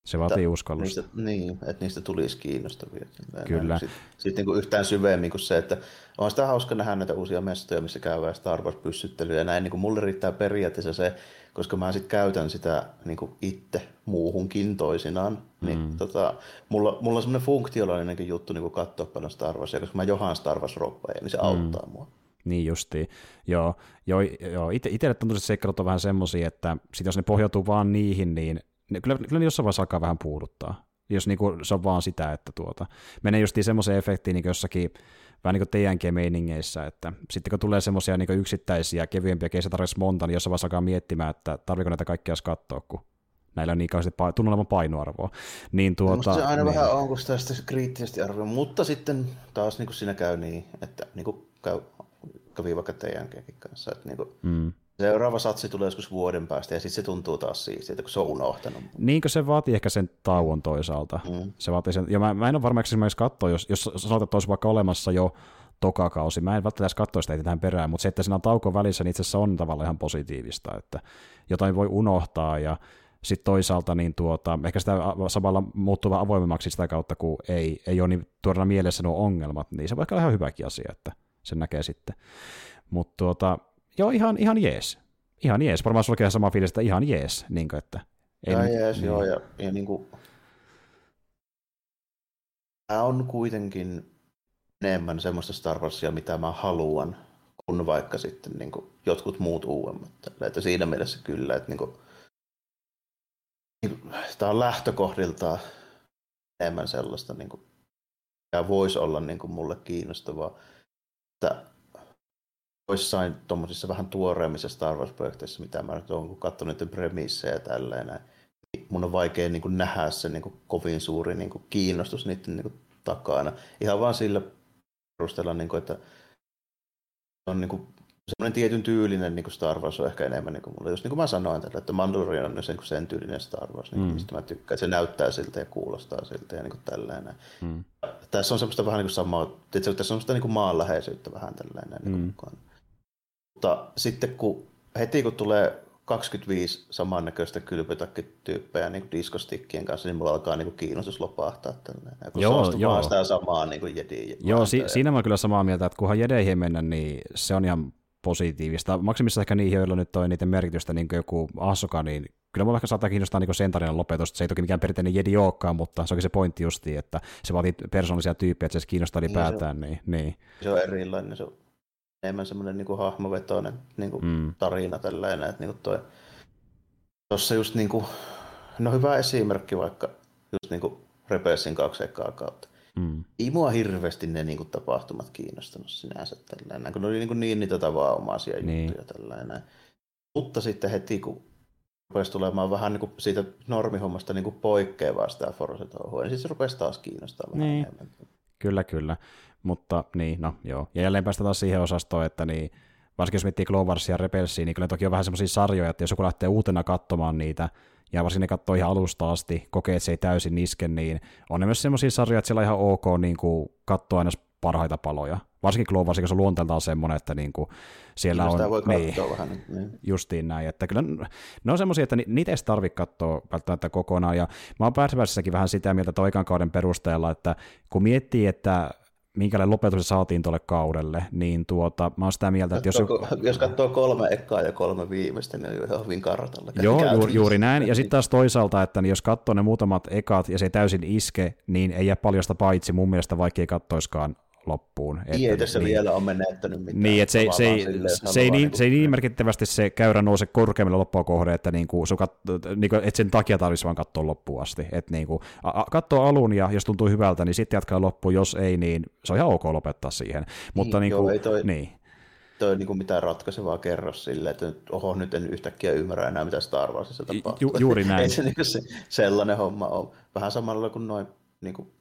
Se vaatii uskallusta. Niistä, niin, että niistä tulisi kiinnostavia. Kyllä. Sitten sit niin kuin yhtään syvemmin kuin se, että on sitä hauska nähdä näitä uusia mestoja, missä käydään Star Wars-pyssyttelyä ja näin. Niin kuin mulle riittää periaatteessa se, koska mä sitten käytän sitä niin kuin itse muuhunkin toisinaan, niin mm. tota, mulla, mulla on semmoinen funktionaalinenkin juttu niin kuin katsoa paljon Star Warsia, koska mä johan Star wars niin se mm. auttaa mua. Niin justiin. Joo, joo, joo. itselle tuntuu, että seikkailut on vähän semmoisia, että sit jos ne pohjautuu vaan niihin, niin ne, kyllä, kyllä ne jossain vaiheessa alkaa vähän puuduttaa, jos niinku, se on vaan sitä, että tuota, menee justiin semmoiseen efektiin niin jossakin vähän niin kuin TNG-meiningeissä, että sitten kun tulee semmoisia niin yksittäisiä, kevyempiä keisiä tarvitsisi monta, niin jossain vaiheessa alkaa miettimään, että tarviko näitä kaikkia katsoa, kun näillä on niin kauheasti pa- tunnellaman painoarvoa. Niin tuota, se aina niin. vähän on, kun sitä, sitä kriittisesti arvioi, mutta sitten taas niin kuin siinä käy niin, että niin kuin käy, kävi vaikka TNGkin kanssa, että niin kuin, mm. Seuraava satsi tulee joskus vuoden päästä ja sitten se tuntuu taas siistiltä, kun se on unohtanut. Niinkö se vaatii ehkä sen tauon toisaalta. Mm. Se vaatii sen, ja mä, mä en ole varma, esimerkiksi katsoa, jos, jos sanotaan, että olisi vaikka olemassa jo tokakausi. Mä en välttämättä katsoa sitä tähän perään, mutta se, että siinä on tauko välissä, niin itse asiassa on tavallaan ihan positiivista, että jotain voi unohtaa ja sitten toisaalta niin tuota, ehkä sitä samalla muuttuva avoimemmaksi sitä kautta, kun ei, ei ole niin tuorena mielessä nuo ongelmat, niin se voi olla ihan hyväkin asia, että sen näkee sitten. Mutta tuota, joo, ihan, ihan jees. Ihan jees. Varmaan on sama fiilis, että ihan jees. Niin kuin, että ei ihan jees, niin. joo. Ja, ja niin kuin, tämä on kuitenkin enemmän semmoista Star Warsia, mitä mä haluan, kuin vaikka sitten niin kuin, jotkut muut uudemmat. Että siinä mielessä kyllä, että niin kuin, niin, tämä on lähtökohdiltaan enemmän sellaista, niin kuin, ja voisi olla niin kuin, mulle kiinnostavaa. Että joissain tuommoisissa vähän tuoreemmissa Star Wars-projekteissa, mitä mä nyt olen, katsonut niiden premissejä ja tälleen, niin mun on vaikea niin kuin nähdä se niin kuin kovin suuri niin kuin kiinnostus niiden niin kuin takana. Ihan vaan sillä perusteella, niin kuin, että on niin kuin semmoinen tietyn tyylinen niin kuin Star Wars on ehkä enemmän niin kuin mulle. Just niin kuin mä sanoin tällä, että Mandalorian on sen, sen tyylinen Star Wars, niin, mm. mistä mä tykkään. Se näyttää siltä ja kuulostaa siltä ja niin kuin tällainen. Mm. Tässä on semmoista vähän niin kuin samaa, tässä on semmoista niin kuin maanläheisyyttä vähän tällainen. Niin kuin mm. Mutta sitten kun heti kun tulee 25 samannäköistä kylpytakkityyppejä niin diskostikkien kanssa, niin mulla alkaa niin kuin kiinnostus lopahtaa. Tällainen. Kun joo, joo. sitä samaa niin kuin jedi. Joo, si- siinä mä kyllä samaa mieltä, että kunhan jedeihin mennä, niin se on ihan positiivista. Maksimissa ehkä niihin, joilla nyt on niiden merkitystä, niin kuin joku Ahsoka, niin kyllä mulla ehkä saattaa kiinnostaa niin sen tarinan lopetus. Se ei toki mikään perinteinen jedi olekaan, mutta se onkin se pointti justi, että se vaatii persoonallisia tyyppejä, että se kiinnostaa ylipäätään. Niin, se, niin, niin. se on erilainen, se on enemmän semmoinen niin hahmovetoinen niin kuin mm. tarina tällainen, että niin kuin toi, tuossa just niin kuin, no hyvä esimerkki vaikka just niin kuin kaksi ekaa kautta. Mm. Ei mua hirveästi ne niin kuin, tapahtumat kiinnostanut sinänsä tällainen, kun ne oli niin, kuin, niin niitä tavanomaisia niin. juttuja tällainen. Mutta sitten heti kun rupesi tulemaan vähän niin kuin siitä normihommasta niin kuin poikkeavaa sitä Force niin sitten se rupesi taas kiinnostamaan niin. enemmän. Kyllä, kyllä. Mutta niin, no joo. Ja jälleen päästään taas siihen osastoon, että niin, varsinkin jos miettii Cloversia ja Rebelsia, niin kyllä toki on vähän semmoisia sarjoja, että jos joku lähtee uutena katsomaan niitä, ja varsinkin ne katsoo ihan alusta asti, kokee, että se ei täysin niske, niin on ne myös semmoisia sarjoja, että siellä on ihan ok niin kuin katsoa aina parhaita paloja. varsinkin Clone Wars, se on luonteeltaan semmoinen, että niin kuin siellä Sitä on... voi niin, vähän. Niin. Justiin näin, että kyllä ne on semmoisia, että niitä ei tarvitse katsoa välttämättä kokonaan, ja mä oon vähän sitä mieltä toikan kauden perusteella, että kun miettii, että minkälainen lopetus se saatiin tuolle kaudelle, niin tuota, mä oon sitä mieltä, että jos... Jos katsoo kolme ekkaa ja kolme viimeistä, niin on ihan hyvin kartalla. Joo, juuri, juuri näin. Ja sitten taas toisaalta, että niin jos katsoo ne muutamat ekat ja se ei täysin iske, niin ei jää paljosta paitsi mun mielestä, vaikka ei kattoiskaan loppuun. Että, ei tässä niin, vielä on menettänyt mitään. Niin, että se, se, ei, se, ei niin, se ei niin merkittävästi se käyrä nouse korkeammalle loppua kohde, että, niin kuin, kat, niin kuin, että sen takia tarvitsisi vaan katsoa loppuun asti. Että niin kuin, katsoo alun ja jos tuntuu hyvältä, niin sitten jatkaa loppuun, jos ei, niin se on ihan ok lopettaa siihen. Mutta niin, niin kuin, joo, ei toi, niin. toi niin kuin mitään ratkaisevaa kerro sille, että nyt, oho, nyt en yhtäkkiä ymmärrä enää, mitä Star Warsissa tapahtuu. Ju, juuri näin. ei se, niin kuin se, sellainen homma on. Vähän samalla kuin noin niin kuin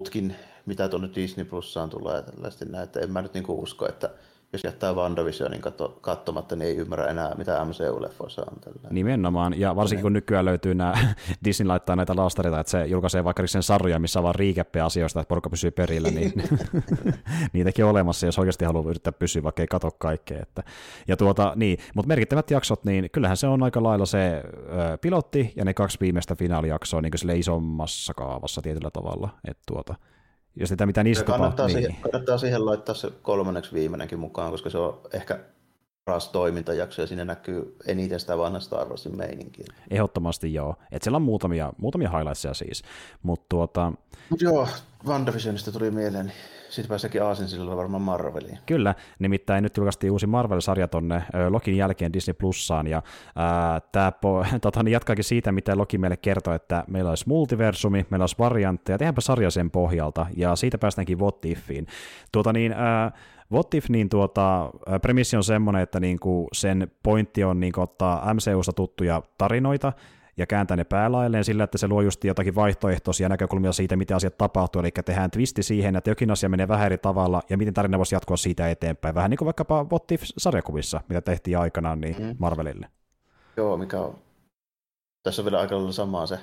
muutkin, mitä tuonne Disney Plussaan tulee tällaisesti näin, että en mä nyt niinku usko, että jos jättää WandaVisionin katso, katsomatta, niin ei ymmärrä enää, mitä MCU-leffoissa on. Tällä. Nimenomaan, ja varsinkin kun nykyään löytyy nämä, Disney laittaa näitä lastareita, että se julkaisee vaikka sen sarjoja, missä on vaan riikeppejä asioista, että porukka pysyy perillä, niin niitäkin on olemassa, jos oikeasti haluaa yrittää pysyä, vaikka ei katso kaikkea. Että. Ja tuota, niin, mutta merkittävät jaksot, niin kyllähän se on aika lailla se ö, pilotti ja ne kaksi viimeistä finaalijaksoa niin sille isommassa kaavassa tietyllä tavalla. Että tuota, jos sitä mitä niistä kannattaa, niin... siihen, kannattaa siihen laittaa se kolmanneksi viimeinenkin mukaan, koska se on ehkä paras toimintajakso ja siinä näkyy eniten sitä vanha Star Warsin meininkiä. Ehdottomasti joo. Et siellä on muutamia, muutamia highlightsia siis. Mutta tuota... Mut joo, WandaVisionista tuli mieleen, niin sitten pääsekin Aasinsilla varmaan Marveliin. Kyllä, nimittäin nyt julkaistiin uusi Marvel-sarja tonne Lokin jälkeen Disney Plussaan, ja tämä tota, niin jatkaakin siitä, mitä Loki meille kertoi, että meillä olisi multiversumi, meillä olisi variantteja, tehdäänpä sarja sen pohjalta, ja siitä päästäänkin What Ifiin. Tuota niin, ää, What If, niin tuota, premissi on semmoinen, että niinku sen pointti on niinku ottaa MCUsta tuttuja tarinoita, ja kääntää ne päälailleen sillä, että se luo just jotakin vaihtoehtoisia näkökulmia siitä, miten asiat tapahtuu, eli tehdään twisti siihen, että jokin asia menee vähän eri tavalla, ja miten tarina voisi jatkua siitä eteenpäin, vähän niin kuin vaikkapa What If-sarjakuvissa, mitä tehtiin aikanaan niin mm. Marvelille. Joo, mikä on, tässä on vielä aika lailla samaa se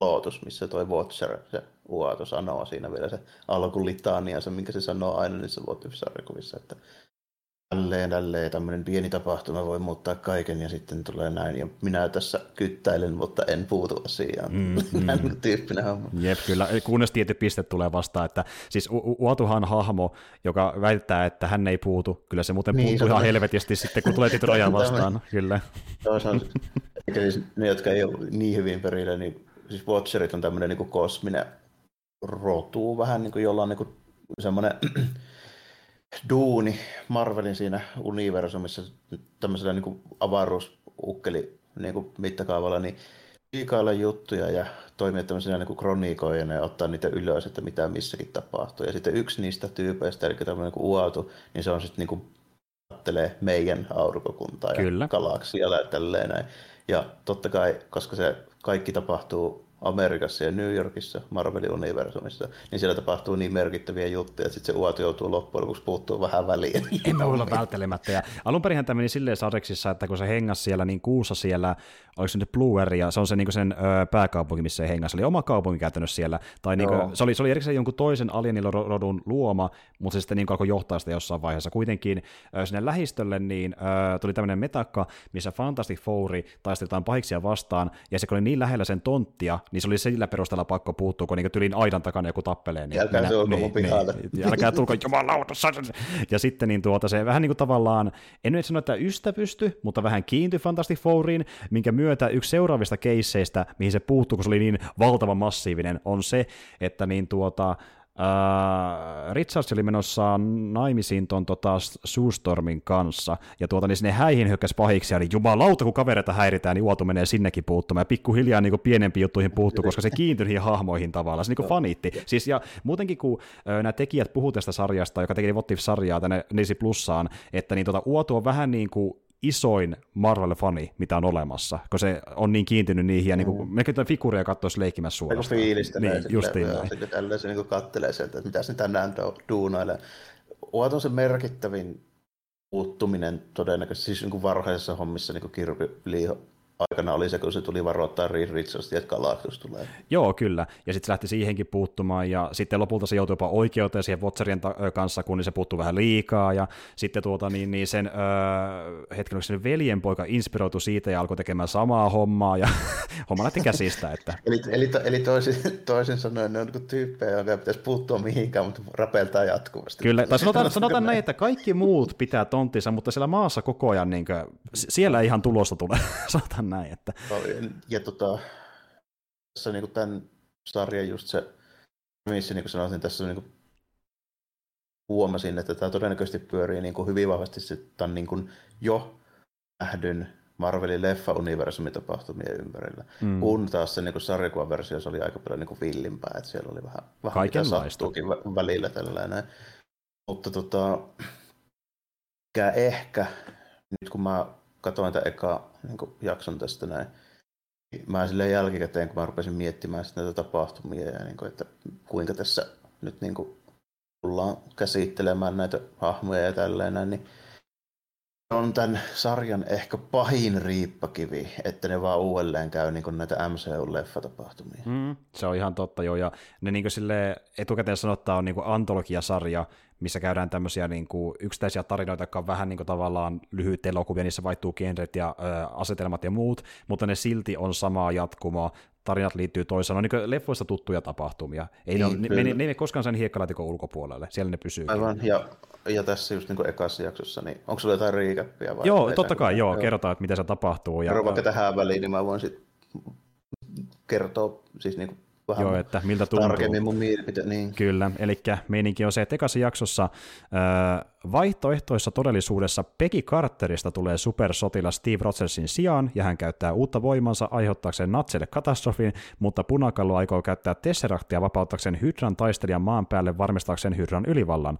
lootus, missä toi Watcher, se Uato sanoo siinä vielä se alkulitania, se minkä se sanoo aina niissä What If-sarjakuvissa, että tälleen, tälleen, tämmöinen pieni tapahtuma voi muuttaa kaiken ja sitten tulee näin. Ja minä tässä kyttäilen, mutta en puutu asiaan. Mm, mm. tyyppinen homma. Jep, kyllä. Kunnes tietty piste tulee vastaan, että siis Uatuhan hahmo, joka väittää, että hän ei puutu, kyllä se muuten niin, puuttuu ihan helvetisti sitten, kun tulee tietty raja vastaan. kyllä. Toisaalta, eikä siis ne, jotka ei ole niin hyvin perillä, niin siis Watcherit on tämmöinen niin kosminen rotu vähän, niin kuin jolla on niin kuin semmoinen duuni Marvelin siinä universumissa tämmöisellä niin avaruusukkeli niin kuin mittakaavalla, niin liikailla juttuja ja toimia tämmöisenä niin kronikoijana ja ottaa niitä ylös, että mitä missäkin tapahtuu. Ja sitten yksi niistä tyypeistä, eli tämmöinen niin Uatu, niin se on sitten niin kuin kattelee meidän aurinkokuntaa Kyllä. ja galaksia ja tälleen näin. Ja totta kai, koska se kaikki tapahtuu Amerikassa ja New Yorkissa, Marvelin universumissa, niin siellä tapahtuu niin merkittäviä juttuja, että sitten se uot joutuu loppujen lopuksi puuttuu vähän väliin. Emme olla välttelemättä. Ja alun perin tämä meni silleen sadeksissa, että kun se hengas siellä niin kuussa siellä, oliko se nyt Blue ja se on se niin sen ö, pääkaupunki, missä se hengas, oli oma kaupunki käytännössä siellä, tai niin kuin, se, oli, se oli erikseen jonkun toisen alienirodun luoma, mutta se sitten niin alkoi johtaa sitä jossain vaiheessa. Kuitenkin sinne lähistölle niin ö, tuli tämmöinen metakka, missä Fantastic Fouri taistelitaan pahiksia vastaan, ja se oli niin lähellä sen tonttia, niin se oli sillä perusteella pakko puuttua, kun niin tyliin aidan takana joku tappelee. Niin älkää tulko niin, mun pihalle. Niin, älkää tulko jumalauta. Ja sitten niin tuota, se vähän niin kuin tavallaan, en nyt sano, että ystä pysty, mutta vähän kiintyi Fantastic Fouriin, minkä myötä yksi seuraavista keisseistä, mihin se puuttuu, kun se oli niin valtavan massiivinen, on se, että niin tuota, Richards oli menossa naimisiin ton tota, Suustormin kanssa, ja tuota, niin sinne häihin hyökkäsi pahiksi, eli jumalauta, kun kavereita häiritään, niin Uotu menee sinnekin puuttumaan, ja pikkuhiljaa niin pienempiin juttuihin puuttuu, koska se kiintyi niihin hahmoihin tavallaan, se niin fanitti. Siis, ja muutenkin, kun nämä tekijät puhuu tästä sarjasta, joka teki Votif-sarjaa tänne Nisi Plussaan, että niin tuota, Uotu on vähän niin kuin isoin Marvel-fani, mitä on olemassa, kun se on niin kiintynyt niihin, ja niin kuin, mm. melkein tuota figuuria katsoisi leikkimässä suorastaan. Fiilistelee niin, justiin näin. Se, tällä se niin kattelee sieltä, että mitä se tänään duunailee. Oot on se merkittävin puuttuminen todennäköisesti, siis niin kuin varhaisessa hommissa niin kuin Kirby aikana oli se, kun se tuli varoittaa Reed Richardsia, että Galactus tulee. Joo, kyllä. Ja sitten se lähti siihenkin puuttumaan, ja sitten lopulta se joutui jopa oikeuteen siihen Watcherien kanssa, kun se puuttuu vähän liikaa, ja sitten tuota, niin, niin sen öö, hetken, sen veljenpoika inspiroitu siitä ja alkoi tekemään samaa hommaa, ja homma lähti käsistä. Että... eli, eli, eli toisin, toisin sanoen ne on niin tyyppejä, jotka pitäisi puuttua mihinkään, mutta rapeltaa jatkuvasti. Kyllä, tai sanotaan, sanotaan näin, että kaikki muut pitää tonttinsa, mutta siellä maassa koko ajan, niin kuin, siellä ihan tulosta tulee, sanotaan näin. Että... Ja tota, tässä niin kuin tämän sarjan just se missä niin kuin sanoisin, tässä niin kuin huomasin, että tämä todennäköisesti pyörii niin kuin hyvin vahvasti tämän niin kuin jo nähdyn Marvelin leffa-universumin tapahtumien ympärillä. Mm. Kun taas se niin sarjakuvaversio oli aika paljon niin villimpää, että siellä oli vähän, vähän mitä sattuukin välillä tällainen. Mutta tota, ehkä, nyt kun mä katsoin tämän eka niin jakson tästä näin, mä silleen jälkikäteen, kun mä rupesin miettimään näitä tapahtumia ja niin kuin, että kuinka tässä nyt niin kuin tullaan käsittelemään näitä hahmoja ja tälleen, niin on tämän sarjan ehkä pahin riippakivi, että ne vaan uudelleen käy niin näitä MCU-leffatapahtumia. Mm, se on ihan totta, joo, ja ne niin sille etukäteen sanottaa on niin antologiasarja, missä käydään tämmöisiä niin kuin yksittäisiä tarinoita, jotka on vähän niin kuin tavallaan lyhyitä elokuvia, niissä vaihtuu genret ja ö, asetelmat ja muut, mutta ne silti on samaa jatkumoa, tarinat liittyy toisaan, on niin leffoista tuttuja tapahtumia. Ei niin, ne, ne, ne, ne, ei koskaan sen hiekkalaatikon ulkopuolelle, siellä ne pysyy. Aivan, ja, ja tässä just niin kuin ekassa jaksossa, niin onko sulla jotain riikäppiä? Vai joo, totta kai, joo, joo, kerrotaan, että mitä se tapahtuu. Ja, vaikka tähän väliin, niin mä voin sitten kertoa siis niin kuin vähän Joo, että miltä tuntuu. tarkemmin mun mielipite. Niin. Kyllä, eli meininki on se, että ekassa jaksossa äh, vaihtoehtoissa todellisuudessa Peggy Carterista tulee supersotilas Steve Rogersin sijaan, ja hän käyttää uutta voimansa aiheuttaakseen natselle katastrofin, mutta punakallo aikoo käyttää Tesseractia vapauttaakseen Hydran taistelijan maan päälle varmistaakseen Hydran ylivallan.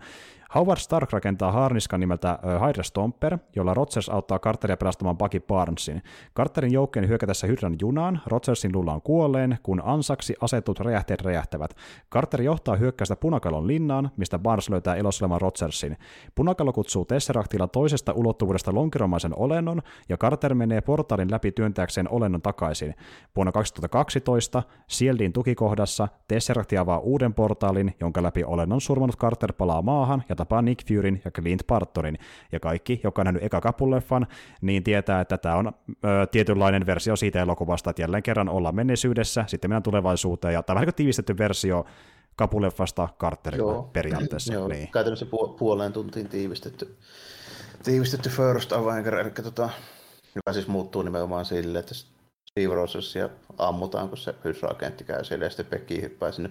Howard Stark rakentaa harniskan nimeltä Hydra Stomper, jolla Rogers auttaa Carteria pelastamaan Bucky Barnesin. Carterin joukkojen hyökätessä Hydran junaan, Rogersin luullaan kuolleen, kun ansaksi asetut räjähteet räjähtävät. Carter johtaa hyökkäystä Punakalon linnaan, mistä Barnes löytää elossa Rogersin. Punakalo kutsuu Tesseractilla toisesta ulottuvuudesta lonkeromaisen olennon, ja Carter menee portaalin läpi työntääkseen olennon takaisin. Vuonna 2012 Shieldin tukikohdassa Tesseract avaa uuden portaalin, jonka läpi olennon surmanut Carter palaa maahan ja tapaa Nick Furyn ja Clint Bartonin. Ja kaikki, joka on nähnyt eka kapuleffan, niin tietää, että tämä on ö, tietynlainen versio siitä elokuvasta, että jälleen kerran ollaan menneisyydessä, sitten mennään tulevaisuuteen, ja tämä on vähän niin tiivistetty versio kapuleffasta Carterilla Joo. periaatteessa. Joo, niin. käytännössä pu- puoleen tuntiin tiivistetty, tiivistetty First Avenger, eli tota, joka siis muuttuu nimenomaan sille, että Steve Rogersia ammutaan, kun se Hydra-agentti käy siellä, ja sitten Becky hyppää sinne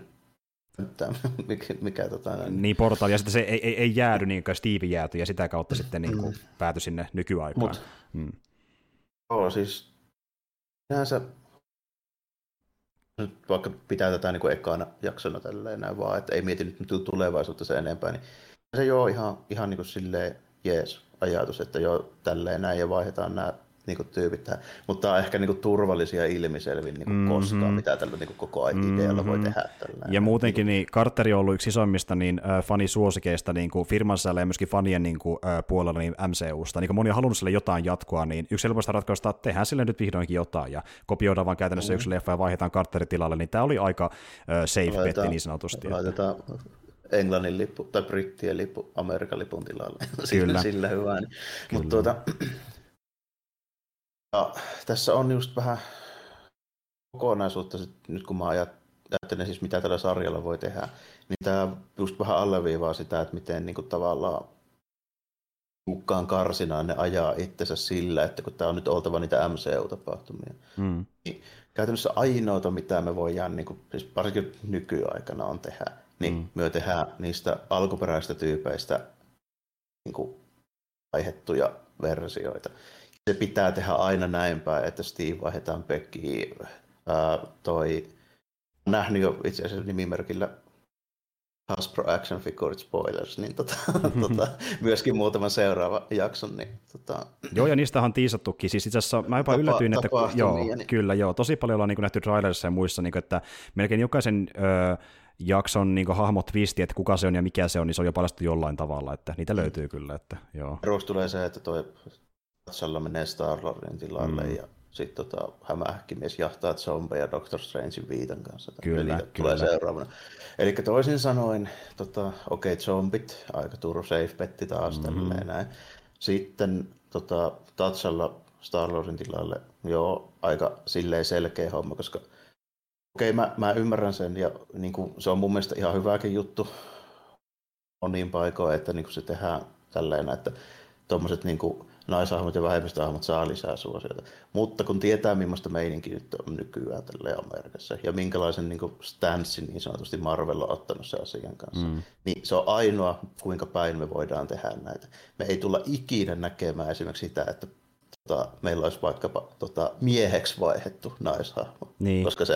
mikä, mikä tota, näin. Niin portaali, ja sitten se ei, ei, ei jäädy niin kuin Steve jääty, ja sitä kautta sitten niin kuin mm. päätyi sinne nykyaikaan. Mut, mm. Joo, siis sinänsä nyt vaikka pitää tätä niin kuin ekana jaksona tälleen näin vaan, että ei mieti nyt tulevaisuutta se enempää, niin se joo ihan, ihan niin kuin silleen jees ajatus, että joo tälleen näin ja vaihdetaan nämä niin kuin tyypit tähän. Mutta tämä on ehkä niin kuin turvallisia ilmiselvin niin kuin mm-hmm. koskaan, mitä tällä niin kuin koko ajan mm-hmm. voi tehdä. Tällä ja muutenkin niin Carteri on ollut yksi isoimmista niin, äh, fanisuosikeista niin kuin firmansa ja myöskin fanien niin kuin, äh, puolella niin MCUsta. Niin kuin moni on halunnut sille jotain jatkoa, niin yksi helpoista ratkaista, että tehdään sille nyt vihdoinkin jotain ja kopioidaan vaan käytännössä mm. yksi leffa ja vaihdetaan Carterin tilalle, niin tämä oli aika äh, safe betti niin sanotusti. Laitetaan Englannin lippu tai brittien lippu Amerikan lipun tilalle. Kyllä. sillä hyvä. Niin. Mutta tuota, ja tässä on just vähän kokonaisuutta, nyt kun mä ajattelen siis mitä tällä sarjalla voi tehdä, niin tämä just vähän alleviivaa sitä, että miten niin kuin tavallaan mukaan karsinaan ne ajaa itsensä sillä, että kun tämä on nyt oltava niitä MCU-tapahtumia. Mm. Niin käytännössä ainoata, mitä me voidaan, niin kuin, siis varsinkin nykyaikana on tehdä, niin mm. me tehdään niistä alkuperäisistä tyypeistä niin kuin, aihettuja versioita se pitää tehdä aina näin päin, että Steve vaihdetaan Beckyyn. toi, on nähnyt jo itse asiassa nimimerkillä Hasbro Action Figure Spoilers, niin tota, tota, myöskin muutaman seuraava jakson. Niin, tota... Joo, ja niistä on tiisattukin. Siis itse asiassa mä jopa Tapa, yllätyin, että joo, niin... kyllä, joo, tosi paljon ollaan niin nähty trailerissa ja muissa, niin kuin, että melkein jokaisen öö, jakson niin hahmot twisti, että kuka se on ja mikä se on, niin se on jo paljastettu jollain tavalla, että niitä löytyy kyllä. Että, joo. Perus tulee se, että toi Tatsalla menee Star-Lordin tilalle mm. ja sitten tota, hämähäkkimies jahtaa zombeja Doctor Strangein viitan kanssa. Kyllä, Eli tulee seuraavana. Eli toisin sanoen, tota, okei, okay, zombit, aika turu safe petti taas mm-hmm. näin. Sitten tota, Tatsalla Star Warsin tilalle, joo, aika silleen selkeä homma, koska okei, okay, mä, mä, ymmärrän sen ja niin kuin, se on mun mielestä ihan hyväkin juttu niin paikoin, että niin kuin se tehdään tälleen, että tuommoiset niin naisahmot ja vähemmistöahmot saa lisää suosiota. Mutta kun tietää, millaista meininki nyt on nykyään tälle Amerikassa ja minkälaisen niin stanssin niin sanotusti Marvel on ottanut se asian kanssa, mm. niin se on ainoa, kuinka päin me voidaan tehdä näitä. Me ei tulla ikinä näkemään esimerkiksi sitä, että tota, meillä olisi vaikkapa tota, mieheksi vaihettu naishahmo, niin. koska se,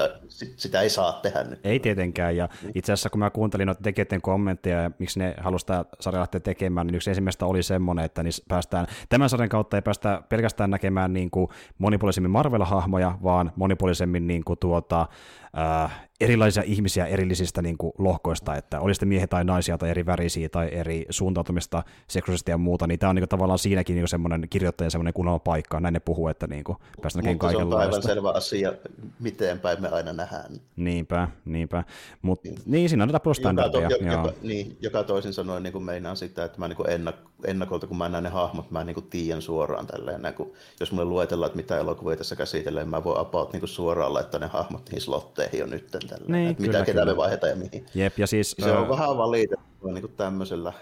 sitä ei saa tehdä nyt. Ei tietenkään, ja niin. itse asiassa kun mä kuuntelin noita tekijöiden kommentteja ja miksi ne halusivat tämä sarja lähteä tekemään, niin yksi ensimmäistä oli semmoinen, että niin päästään, tämän sarjan kautta ei päästä pelkästään näkemään niin kuin monipuolisemmin Marvel-hahmoja, vaan monipuolisemmin niin kuin tuota, äh, erilaisia ihmisiä erillisistä niin kuin, lohkoista, että oli sitten miehiä tai naisia tai eri värisiä tai eri suuntautumista seksuaalisesti ja muuta, niin tämä on niin kuin, tavallaan siinäkin niin semmoinen kirjoittajan semmoinen kunnolla paikka, näin ne puhuu, että niin kuin, päästään näkemään kaikenlaista. Mutta se on aivan selvä asia, miten päin me aina nähdään. Niinpä, niinpä. Mut, niin. niin, siinä on näitä plus-standardeja. Joka, to, joka, niin, joka toisin sanoen niin kuin meinaan sitä, että mä niin kuin ennak, ennakolta, kun mä näen ne hahmot, mä niin kuin tiedän suoraan tälleen, näin, kun, jos mulle luetellaan, että mitä elokuvia tässä käsitellään, mä voin about niin kuin suoraan laittaa ne hahmot niihin slotteihin jo nyt tällä. Niin, että kyllä, mitä ketä me vaihdetaan ja mihin. Jep, ja siis, se on vähän valitettavaa niin kuin tämmöisellä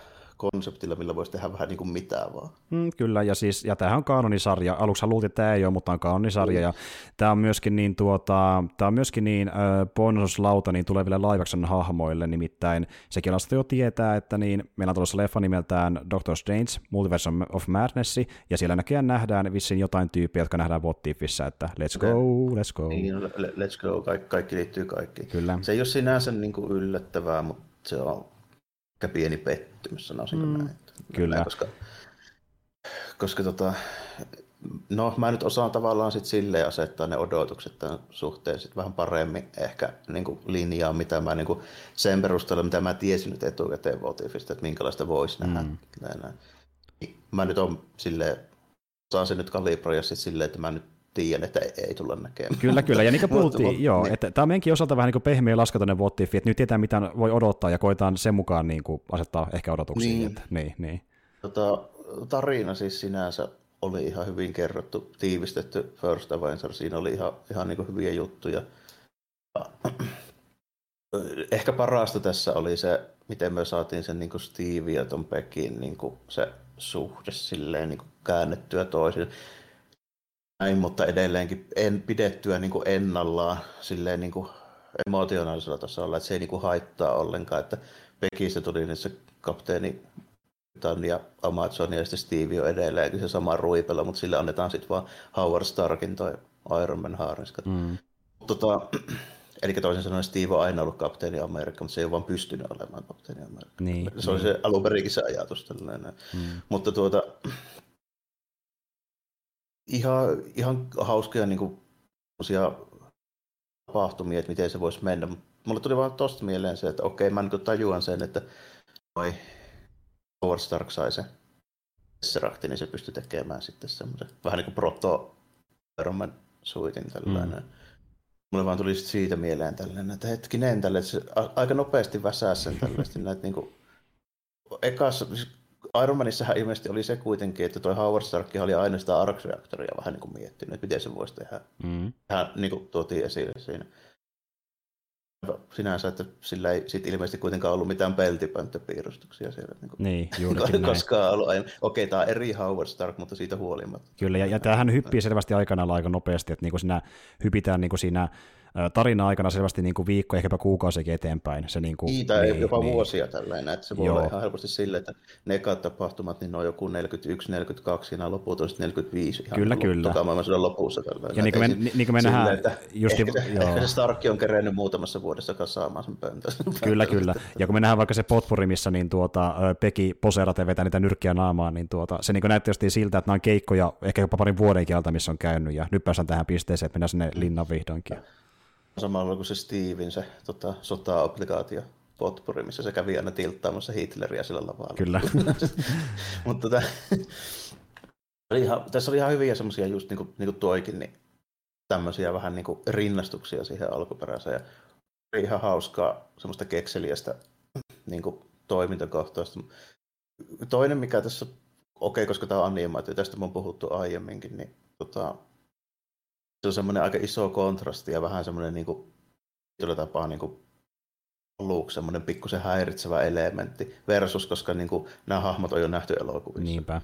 konseptilla, millä voisi tehdä vähän niin kuin mitään vaan. Mm, kyllä, ja, siis, ja tämähän on kanonisarja. Aluksi luultiin, että tämä ei ole, mutta on kanonisarja, mm. ja tämä on myöskin niin, tuota, tämä on myöskin niin äh, bonuslauta niin tuleville live hahmoille, nimittäin sekin lasta jo tietää, että niin, meillä on tulossa leffa nimeltään Doctor Strange, Multiverse of Madness, ja siellä näköjään nähdään vissiin jotain tyyppiä, jotka nähdään What että let's go, let's go. Niin, let's go, kaikki, kaikki liittyy kaikki. Kyllä. Se ei ole sinänsä niin kuin yllättävää, mutta se on pieni pettymys, sanoisinko mm, näin. Kyllä. Koska, koska tota, no mä nyt osaan tavallaan sit silleen asettaa ne odotukset tämän suhteen sit vähän paremmin ehkä niin kuin linjaa, mitä mä niin kuin sen perusteella, mitä mä tiesin nyt etukäteen Votifista, että minkälaista voisi nähdä. Mm. Näin, niin Mä nyt on silleen, saan sen nyt kalibroida sit silleen, että mä nyt tiedän, että ei, ei tulla näkemään. Kyllä, kyllä. Ja niin kuin puhuttiin, mutta, joo, niin. että tämä on meidänkin osalta vähän niin kuin pehmeä laskatoinen votifi, että nyt tietää, mitä voi odottaa ja koetaan sen mukaan niin kuin asettaa ehkä odotuksia. Niin. Että, niin, niin. Tota, tarina siis sinänsä oli ihan hyvin kerrottu, tiivistetty First Avenger, siinä oli ihan, ihan niin kuin hyviä juttuja. Ehkä parasta tässä oli se, miten me saatiin sen niin kuin Steve ja ton Beckin niin kuin se suhde silleen niin kuin käännettyä toisin näin, mutta edelleenkin en pidettyä niin kuin ennallaan silleen niin kuin emotionaalisella tasolla, että se ei niin kuin haittaa ollenkaan, että Pekistä tuli se kapteeni ja Amazon ja sitten Steve on edelleenkin se sama ruipella, mutta sille annetaan sitten vaan Howard Starkin toi Iron Man haarinska. Mm. Tota, eli toisin sanoen Steve on aina ollut kapteeni Amerikka, mutta se ei ole vaan pystynyt olemaan kapteeni Amerikka. Niin, se oli niin. se alun perinkin se ajatus tällainen. Mm. Mutta tuota, ihan, ihan hauskoja niin kuin, tapahtumia, että miten se voisi mennä. Mulle tuli vaan tosta mieleen se, että okei, mä niin tajuan sen, että noi Howard Stark sai se Tesseracti, niin se pystyi tekemään sitten semmoisen vähän niin kuin proto Iron suitin tällainen. Mm. Mulle vaan tuli siitä mieleen tällainen, että hetkinen, tälle, että se aika nopeasti väsää sen tällaisesti näitä niin kuin, ekassa, siis Iron Manissahan ilmeisesti oli se kuitenkin, että toi Howard Stark oli ainoastaan Arx-reaktoria vähän niin kuin miettinyt, että miten se voisi tehdä. Mm. Hän niin kuin tuotiin esille siinä. Sinänsä, että sillä ei sit ilmeisesti kuitenkaan ollut mitään peltipönttöpiirustuksia siellä. Niin, kuin, niin juurikin koskaan ollut. Okei, tämä on eri Howard Stark, mutta siitä huolimatta. Kyllä, ja, ja tämähän hyppii selvästi aikanaan aika nopeasti, että niin kuin siinä hypitään niin kuin siinä tarina aikana selvästi niin kuin viikko, ehkäpä kuukausikin eteenpäin. Se niin kuin, niin, tai niin, jopa niin. vuosia tällainen, että se voi Joo. olla ihan helposti sille, että ne tapahtumat, niin ne on joku 41, 42 ja loput on 45 ihan kyllä, kyllä. maailmansodan lopussa. Tällainen. Ja niin kuin me, niin, niin kuin me nähdään, että justi, ehkä, se, joo. ehkä se Starkki on kerennyt muutamassa vuodessa kasaamaan sen pöntön. Kyllä, kyllä. Ja kun me nähdään vaikka se potpuri, missä niin tuota, Peki poseerat ja vetää niitä nyrkkiä naamaan, niin tuota, se niin näytti siltä, että nämä on keikkoja ehkä jopa parin vuoden kieltä, missä on käynyt, ja nyt päästään tähän pisteeseen, että mennään sinne linnan vihdoinkin samalla kuin se Steven, se tota, sota-obligaatio potpuri, missä se kävi aina tilttaamassa Hitleriä sillä lavalla. Kyllä. Mutta tota, oli ihan, tässä oli ihan hyviä semmoisia just niin kuin, niin kuin toikin, niin tämmöisiä vähän niin kuin rinnastuksia siihen alkuperäiseen. Ja ihan hauskaa semmoista kekseliästä niin kuin toimintakohtausta. Toinen, mikä tässä, okei, okay, koska tämä on animaatio, tästä on puhuttu aiemminkin, niin tota, se on semmoinen aika iso kontrasti ja vähän semmoinen niin kuin, tapaa niin kuin, aluksi semmoinen pikkusen häiritsevä elementti versus, koska niin kuin, nämä hahmot on jo nähty elokuvissa. Niinpä.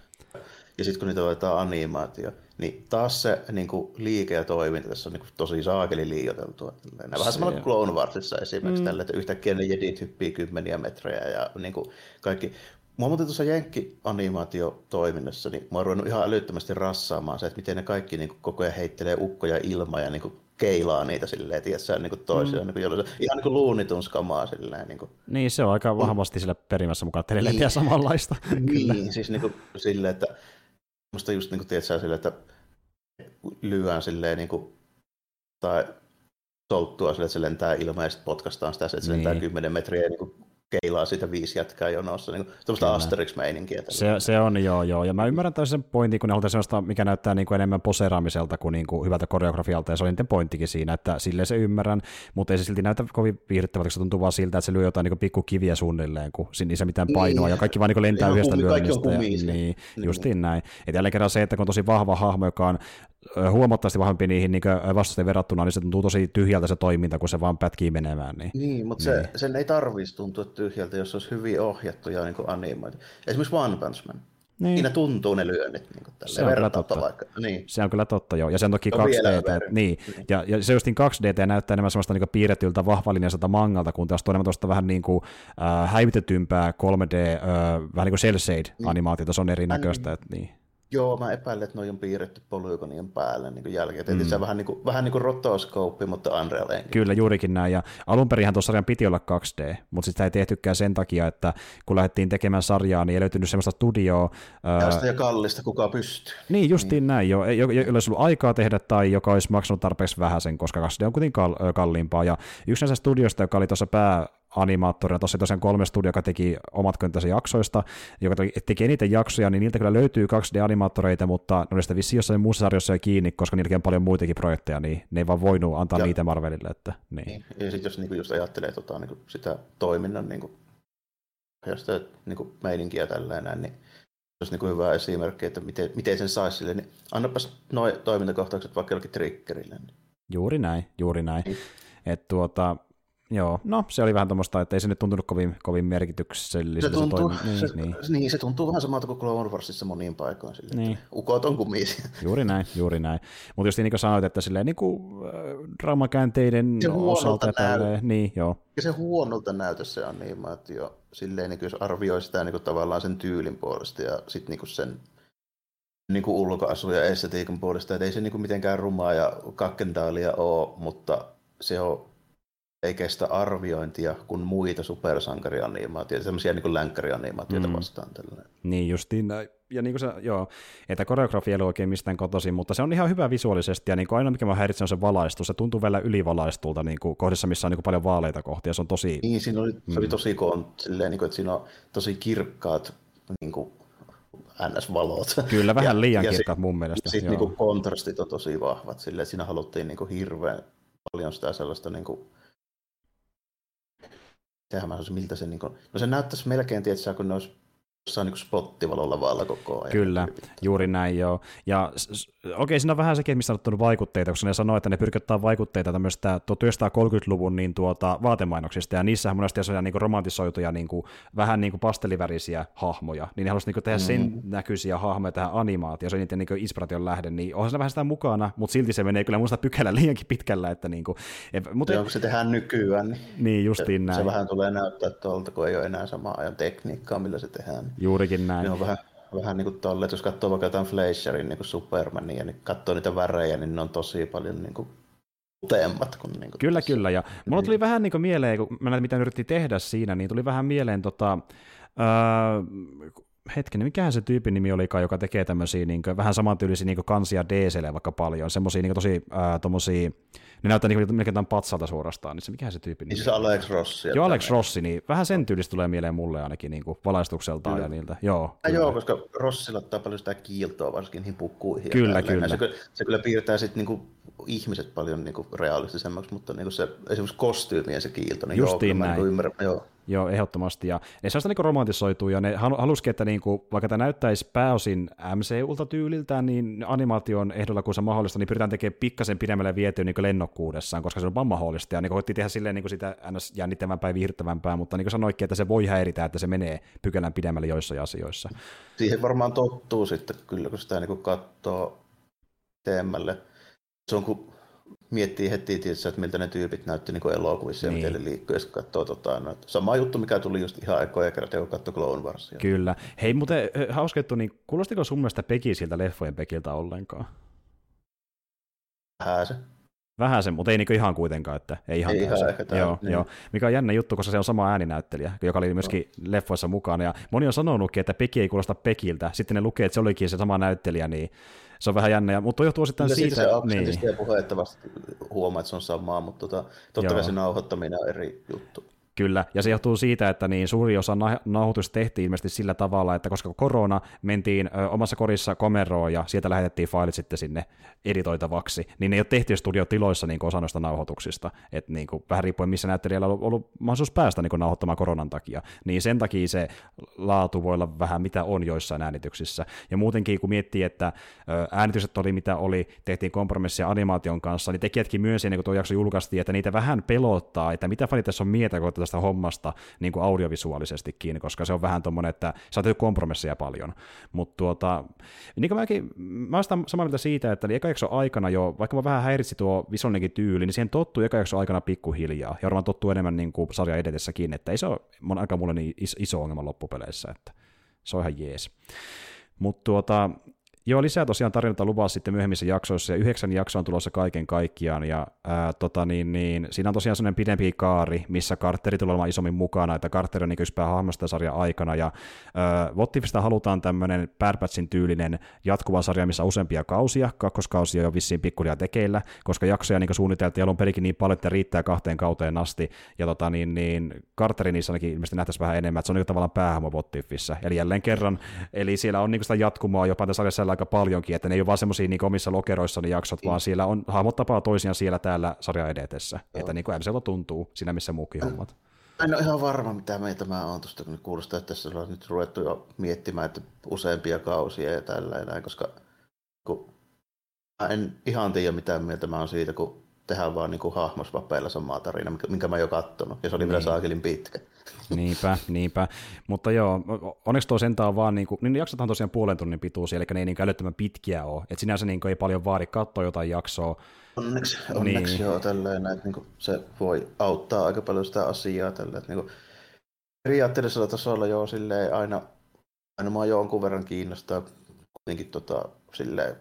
Ja sitten kun niitä otetaan animaatio, niin taas se niin kuin, liike ja toiminta tässä on niin kuin, tosi saakeli liioiteltua. Vähän samalla kuin Clone Warsissa esimerkiksi, mm. tälle, että yhtäkkiä ne jedit hyppii kymmeniä metrejä ja niin kuin, kaikki. Mua muuten tuossa Jenkki-animaatiotoiminnassa, niin mä oon ruvennut ihan älyttömästi rassaamaan se, että miten ne kaikki niin kuin, koko ajan heittelee ukkoja ilmaa ja niin kuin, keilaa niitä silleen, tiedätkö, niin kuin toisiaan, mm. niin kuin, ihan niin kuin luunituns-kamaa silleen. Niin, kuin. niin, se on aika vahvasti sillä perimässä mukaan, että niin. samanlaista. niin, siis niin kuin, silleen, että musta just niin kuin, tiedätkö, silleen, että lyön silleen niin kuin, tai solttua sille, että se lentää ilmaan ja sitten potkastaan sitä, että se niin. lentää 10 metriä ja niin kuin keilaa sitä viisi jätkää jonossa, niin tuommoista Asterix-meininkiä. Se, se, on joo, joo, ja mä ymmärrän täysin sen pointin, kun ne halutaan sellaista, mikä näyttää niin kuin enemmän poseraamiselta kuin, niin kuin hyvältä koreografialta, ja se oli niiden pointtikin siinä, että sille se ymmärrän, mutta ei se silti näytä kovin viihdyttävältä, se tuntuu vaan siltä, että se lyö jotain niin pikku kiviä suunnilleen, kun siinä ei se mitään painoa, niin. ja kaikki vaan niin lentää yhdestä lyönnistä. Ja, niin, niin, justiin näin. Et jälleen kerran se, että kun on tosi vahva hahmo, joka on huomattavasti vahvempi niihin niin vastustajien verrattuna, niin se tuntuu tosi tyhjältä se toiminta, kun se vaan pätkii menemään. Niin, niin mutta niin. Se, sen ei tarvitsisi tuntua tyhjältä, jos se olisi hyvin ohjattu ja niin animoitu. Esimerkiksi One Punch Man. Niin. Siinä tuntuu ne lyönnit niin se on kyllä totta. Vaikka. Niin. Se on kyllä totta, joo. Ja se on toki 2D. Niin. niin. Ja, ja se justin 2D näyttää enemmän semmoista niin piirretyltä vahvalinjaiselta mangalta, kun taas toinen tuosta vähän niin kuin, äh, häivitetympää 3D, äh, vähän niin kuin cel animaatiota, se on erinäköistä. Että, niin. Joo, mä epäilen, että ne on piirretty polygonien päälle niin jälkeen. Mm. Se on vähän niin kuin, vähän niin kuin rotoskooppi, mutta Unreal Engine. Kyllä, juurikin näin. Ja alun perin tuossa sarjan piti olla 2D, mutta sitä ei tehtykään sen takia, että kun lähdettiin tekemään sarjaa, niin ei löytynyt sellaista studioa. Tästä ja kallista, kuka pystyy. Niin, justiin niin. näin jo. Ei, ei olisi ollut aikaa tehdä tai joka olisi maksanut tarpeeksi vähän sen, koska 2D on kuitenkin kal- kalliimpaa. Ja yksi näistä studioista, joka oli tuossa pää animaattorina. Tuossa tosiaan kolme studio, joka teki omat könttänsä jaksoista, joka teki eniten jaksoja, niin niiltä kyllä löytyy 2D-animaattoreita, mutta ne oli sitä vissiin jossain muussa sarjassa jo kiinni, koska niilläkin on paljon muitakin projekteja, niin ne ei vaan voinut antaa ja, niitä Marvelille. Että, niin. niin. Ja sitten jos niinku just ajattelee tota, niinku sitä toiminnan niinku, ja sitä niinku meininkiä tällainen, niin olisi niin kuin hyvä esimerkki, että miten, miten sen saisi sille, niin annapas noin toimintakohtaukset vaikka jollekin triggerille. Niin. Juuri näin, juuri näin. Niin. Et tuota, Joo, no se oli vähän tuommoista, että ei se nyt tuntunut kovin, kovin merkitykselliseltä. Se, tuntuu, se, niin, se, niin. niin, se tuntuu vähän samalta kuin Clone Warsissa moniin paikoin. Sille, niin. Ukot on kumisia. Juuri näin, juuri näin. Mutta just niin kuin sanoit, että silleen niin kuin äh, draamakäänteiden osalta. Tälle, niin, joo. Ja se huonolta näytä se animaatio, silleen niin kuin jos arvioi sitä niin kuin tavallaan sen tyylin puolesta ja sitten niin kuin sen niin kuin ulkoasu ja estetiikan puolesta, että ei se niin kuin mitenkään rumaa ja kakkendaalia ole, mutta se on ei kestä arviointia kuin muita supersankarianimaatioita, sellaisia niin länkkärianimaatioita mm. vastaan. Tällainen. Niin justiin näin. Ja niin kuin se, joo, että koreografia ei ole oikein mistään kotoisin, mutta se on ihan hyvä visuaalisesti, ja niin kuin ainoa mikä mä häiritsee on se valaistus, se tuntuu vielä ylivalaistulta niin kuin kohdissa, missä on niin kuin paljon vaaleita kohtia, se on tosi... Niin, siinä oli, se oli mm. tosi koon, silleen, niin kuin, että siinä on tosi kirkkaat niin kuin, NS-valot. Kyllä, vähän ja, liian ja kirkkaat sit, mun mielestä. Sitten niin kontrastit on tosi vahvat, silleen, että siinä haluttiin niin kuin, hirveän paljon sitä sellaista niin kuin, Sehän mä sanoisin, miltä se, niin kuin, no se näyttäisi melkein, tietysti, kun ne olisi jossain niin spottivalolla vaalla koko ajan. Kyllä, juuri näin joo. Ja okei, siinä on vähän sekin, missä on ottanut vaikutteita, koska ne sanoo, että ne pyrkivät vaikutteita tämmöistä 1930-luvun niin tuota, vaatemainoksista, ja niissähän monesti on niin romantisoituja, niin kuin, vähän niin kuin pastelivärisiä hahmoja, niin ne haluaisivat niin tehdä mm. sen näköisiä hahmoja tähän animaatioon, se on niiden niin inspiraation lähde, niin onhan se vähän sitä mukana, mutta silti se menee kyllä muista pykälä liiankin pitkällä, että niin kuin, mutta, Joo, se tehdään nykyään, niin, niin justiin se, näin. se vähän tulee näyttää tuolta, kun ei ole enää sama ajan tekniikkaa, millä se tehdään. Juurikin näin. Ne on vähän, vähän niin kuin tolle, että jos katsoo vaikka jotain Fleischerin niin kuin Supermania, niin katsoo niitä värejä, niin ne on tosi paljon niin kuin uteemmat. Kuin, niin kuin kyllä, kyllä. Ja mulla tuli vähän niin kuin mieleen, kun mä näin, mitä yritti tehdä siinä, niin tuli vähän mieleen tota, öö, hetken, mikähän se tyypin nimi olikaan, joka tekee tämmöisiä niin kuin, vähän samantyylisiä niin kansia DClle vaikka paljon, semmoisia niin tosi äh, tommosia, ne näyttää niin melkein patsalta suorastaan, niin se mikä se tyyppi niin se Alex Rossi. Joo, Alex Rossi, niin vähän sen tyylistä tulee mieleen mulle ainakin niin kuin valaistukseltaan kyllä. ja niiltä. Joo, ja joo, koska Rossilla ottaa paljon sitä kiiltoa varsinkin niihin pukkuihin. Kyllä, kyllä. Se, se, kyllä piirtää sitten niin ihmiset paljon niin kuin realistisemmaksi, mutta niin kuin se esimerkiksi kostyymi ja se kiilto, niin Justiin joo, näin. Niin ymmärrän, joo. Joo, ehdottomasti. Ja ne saa niin romantisoituu, ja ne halusikin, että niin kuin, vaikka tämä näyttäisi pääosin MCUlta tyyliltään, niin animaation ehdolla, kun se mahdollista, niin pyritään tekemään pikkasen pidemmälle vietyä niin lennokkuudessaan, koska se on vaan mahdollista. Ja niin koitti tehdä silleen kuin sitä ns. jännittävämpää ja viihdyttävämpää, mutta niin kuin sanoikin, että se voi häiritä, että se menee pykälän pidemmälle joissain asioissa. Siihen varmaan tottuu sitten kyllä, kun sitä niin katsoo teemmälle. Se on kuin miettii heti tietysti, että miltä ne tyypit näytti niin elokuvissa niin. ja miten ne liikkuu, katsoo tota, no, sama juttu, mikä tuli just ihan ekoja kertaa, kun katsoi Clone Warsia. Kyllä. Hei, muuten hauskettu, niin kuulostiko sun mielestä Peki siltä leffojen Pekiltä ollenkaan? Vähän se. Vähän se, mutta ei niin ihan kuitenkaan, että ei ihan, ei ihan ehkä tämä, joo, niin. joo, mikä on jännä juttu, koska se on sama ääninäyttelijä, joka oli myöskin no. leffoissa mukana, ja moni on sanonutkin, että Peki ei kuulosta Pekiltä, sitten ne lukee, että se olikin se sama näyttelijä, niin se on vähän jännä, ja, mutta johtuu sitten siitä... Se niin. ja puhetta vasta huomaa, että se on samaa, mutta tota, totta kai se nauhoittaminen on eri juttu. Kyllä, ja se johtuu siitä, että niin suuri osa nauhoitusta tehtiin ilmeisesti sillä tavalla, että koska korona mentiin ö, omassa korissa komeroon ja sieltä lähetettiin failit sitten sinne editoitavaksi, niin ne ei ole tehty studiotiloissa niin osa noista nauhoituksista, että niin kuin, vähän riippuen missä näyttelijällä on ollut, ollut mahdollisuus päästä niin nauhoittamaan koronan takia, niin sen takia se laatu voi olla vähän mitä on joissain äänityksissä, ja muutenkin kun miettii, että ö, äänitykset oli mitä oli, tehtiin kompromissia animaation kanssa, niin tekijätkin myös ennen kuin tuo jakso julkaistiin, että niitä vähän pelottaa, että mitä fanit tässä on mieltä, kun tästä hommasta niin kuin audiovisuaalisestikin, koska se on vähän tuommoinen, että sä oot kompromisseja paljon. Mutta tuota, niin kuin mäkin, mä olen samaa mieltä siitä, että eka jakson aikana jo, vaikka mä vähän häiritsi tuo visuaalinenkin tyyli, niin siihen tottuu eka jakson aikana pikkuhiljaa, ja varmaan tottuu enemmän niin kuin sarja edetessäkin, että ei se ole aika mulle niin iso ongelma loppupeleissä, että se on ihan jees. Mutta tuota, Joo, lisää tosiaan tarinoita luvaa sitten myöhemmissä jaksoissa, ja yhdeksän jaksoa on tulossa kaiken kaikkiaan, ja ää, tota, niin, niin, siinä on tosiaan sellainen pidempi kaari, missä Carteri tulee olemaan isommin mukana, että Carter on niin hahmosta sarjan aikana, ja Vottifista halutaan tämmöinen Bad tyylinen jatkuva sarja, missä on useampia kausia, kakkoskausia jo vissiin pikkulia tekeillä, koska jaksoja niin suunniteltiin alun perikin niin paljon, että riittää kahteen kauteen asti, ja tota, niin, niin, Carteri niissä ainakin ilmeisesti nähtäisiin vähän enemmän, että se on niin tavallaan päähahmo Vottifissa, eli jälleen kerran, eli siellä on niin sitä jatkumoa jopa tässä sarjassa aika paljonkin, että ne ei ole vaan semmoisia niin omissa lokeroissa ne jaksot, vaan siellä on hahmot tapaa toisiaan siellä täällä sarja edetessä, Joo. että niin kuin MCL tuntuu siinä, missä muukin hommat. En ole ihan varma, mitä meitä mä oon tuosta, kun kuulostaa, että tässä on nyt ruvettu jo miettimään, että useampia kausia ja näin, koska kun mä en ihan tiedä, mitä mieltä mä oon siitä, kun tehdään vaan niin hahmosvapeilla samaa tarina, minkä mä jo kattonut, ja se oli niin. vielä saakelin pitkä. Niinpä, niinpä. Mutta joo, onneksi tuo sentään on vaan, niin kuin, niin jaksot on tosiaan puolen tunnin pituus, eli ne ei niin älyttömän pitkiä ole. Että sinänsä niin kuin, ei paljon vaadi katsoa jotain jaksoa. Onneksi, onneksi niin. joo, tälleen, että niin kuin, se voi auttaa aika paljon sitä asiaa. Tälleen, että, niin kuin, periaatteellisella tasolla joo, silleen aina, aina mua jonkun verran kiinnostaa kuitenkin tota, silleen,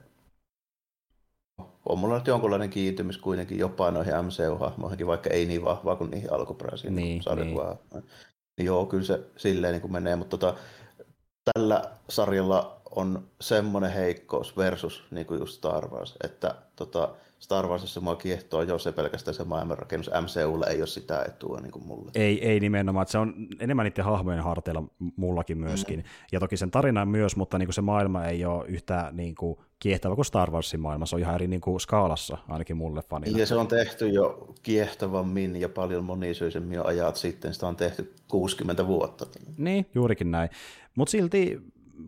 on mulla nyt jonkunlainen kiintymys kuitenkin jopa noihin MCU-hahmoihinkin, vaikka ei niin vahvaa kuin niihin alkuperäisiin niin, sarjakuvaan. Niin. niin. Joo, kyllä se silleen niin kuin menee, mutta tota, tällä sarjalla on semmoinen heikkous versus niin kuin just Star Wars, että tota, Star Warsissa mua kiehtoo jo se pelkästään se maailmanrakennus. MCUlle ei ole sitä etua niin kuin mulle. Ei, ei nimenomaan, että se on enemmän niiden hahmojen harteilla mullakin myöskin. Mm. Ja toki sen tarina myös, mutta niin kuin se maailma ei ole yhtä niin kuin kiehtova kuin Star Warsin maailma. Se on ihan eri niin kuin skaalassa ainakin mulle fanina. Ja se on tehty jo kiehtovammin ja paljon monisyisemmin jo ajat sitten. Sitä on tehty 60 vuotta. Niin, juurikin näin. Mutta silti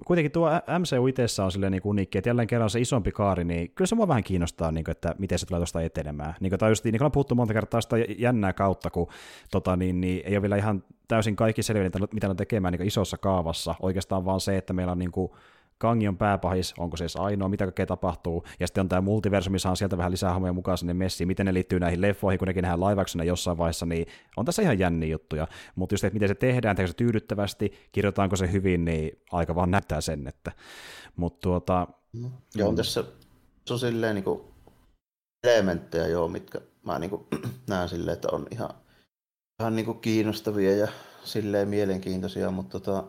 kuitenkin tuo MCU itsessä on silleen niin uniikki, että jälleen kerran se isompi kaari, niin kyllä se mua vähän kiinnostaa, niin kuin, että miten se tulee tuosta etenemään. Niin kuin, tai just, niin kuin on puhuttu monta kertaa sitä jännää kautta, kun tota, niin, niin, ei ole vielä ihan täysin kaikki selviä, mitä on tekemään niin isossa kaavassa. Oikeastaan vaan se, että meillä on niin kuin, Kangi on pääpahis, onko se edes ainoa, mitä kaikkea tapahtuu, ja sitten on tämä multiversumi, on sieltä vähän lisää hahmoja mukaan sinne messiin, miten ne liittyy näihin leffoihin, kun nekin nähdään laivaksena jossain vaiheessa, niin on tässä ihan jänniä juttuja, mutta just, että miten se tehdään, tehdäänkö se tyydyttävästi, kirjoitaanko se hyvin, niin aika vaan näyttää sen, että, mutta tuota... Mm. Ja on tässä, se on silleen niin kuin elementtejä joo, mitkä mä niin kuin, näen silleen, että on ihan, ihan niin kuin kiinnostavia ja silleen mielenkiintoisia, mutta tota,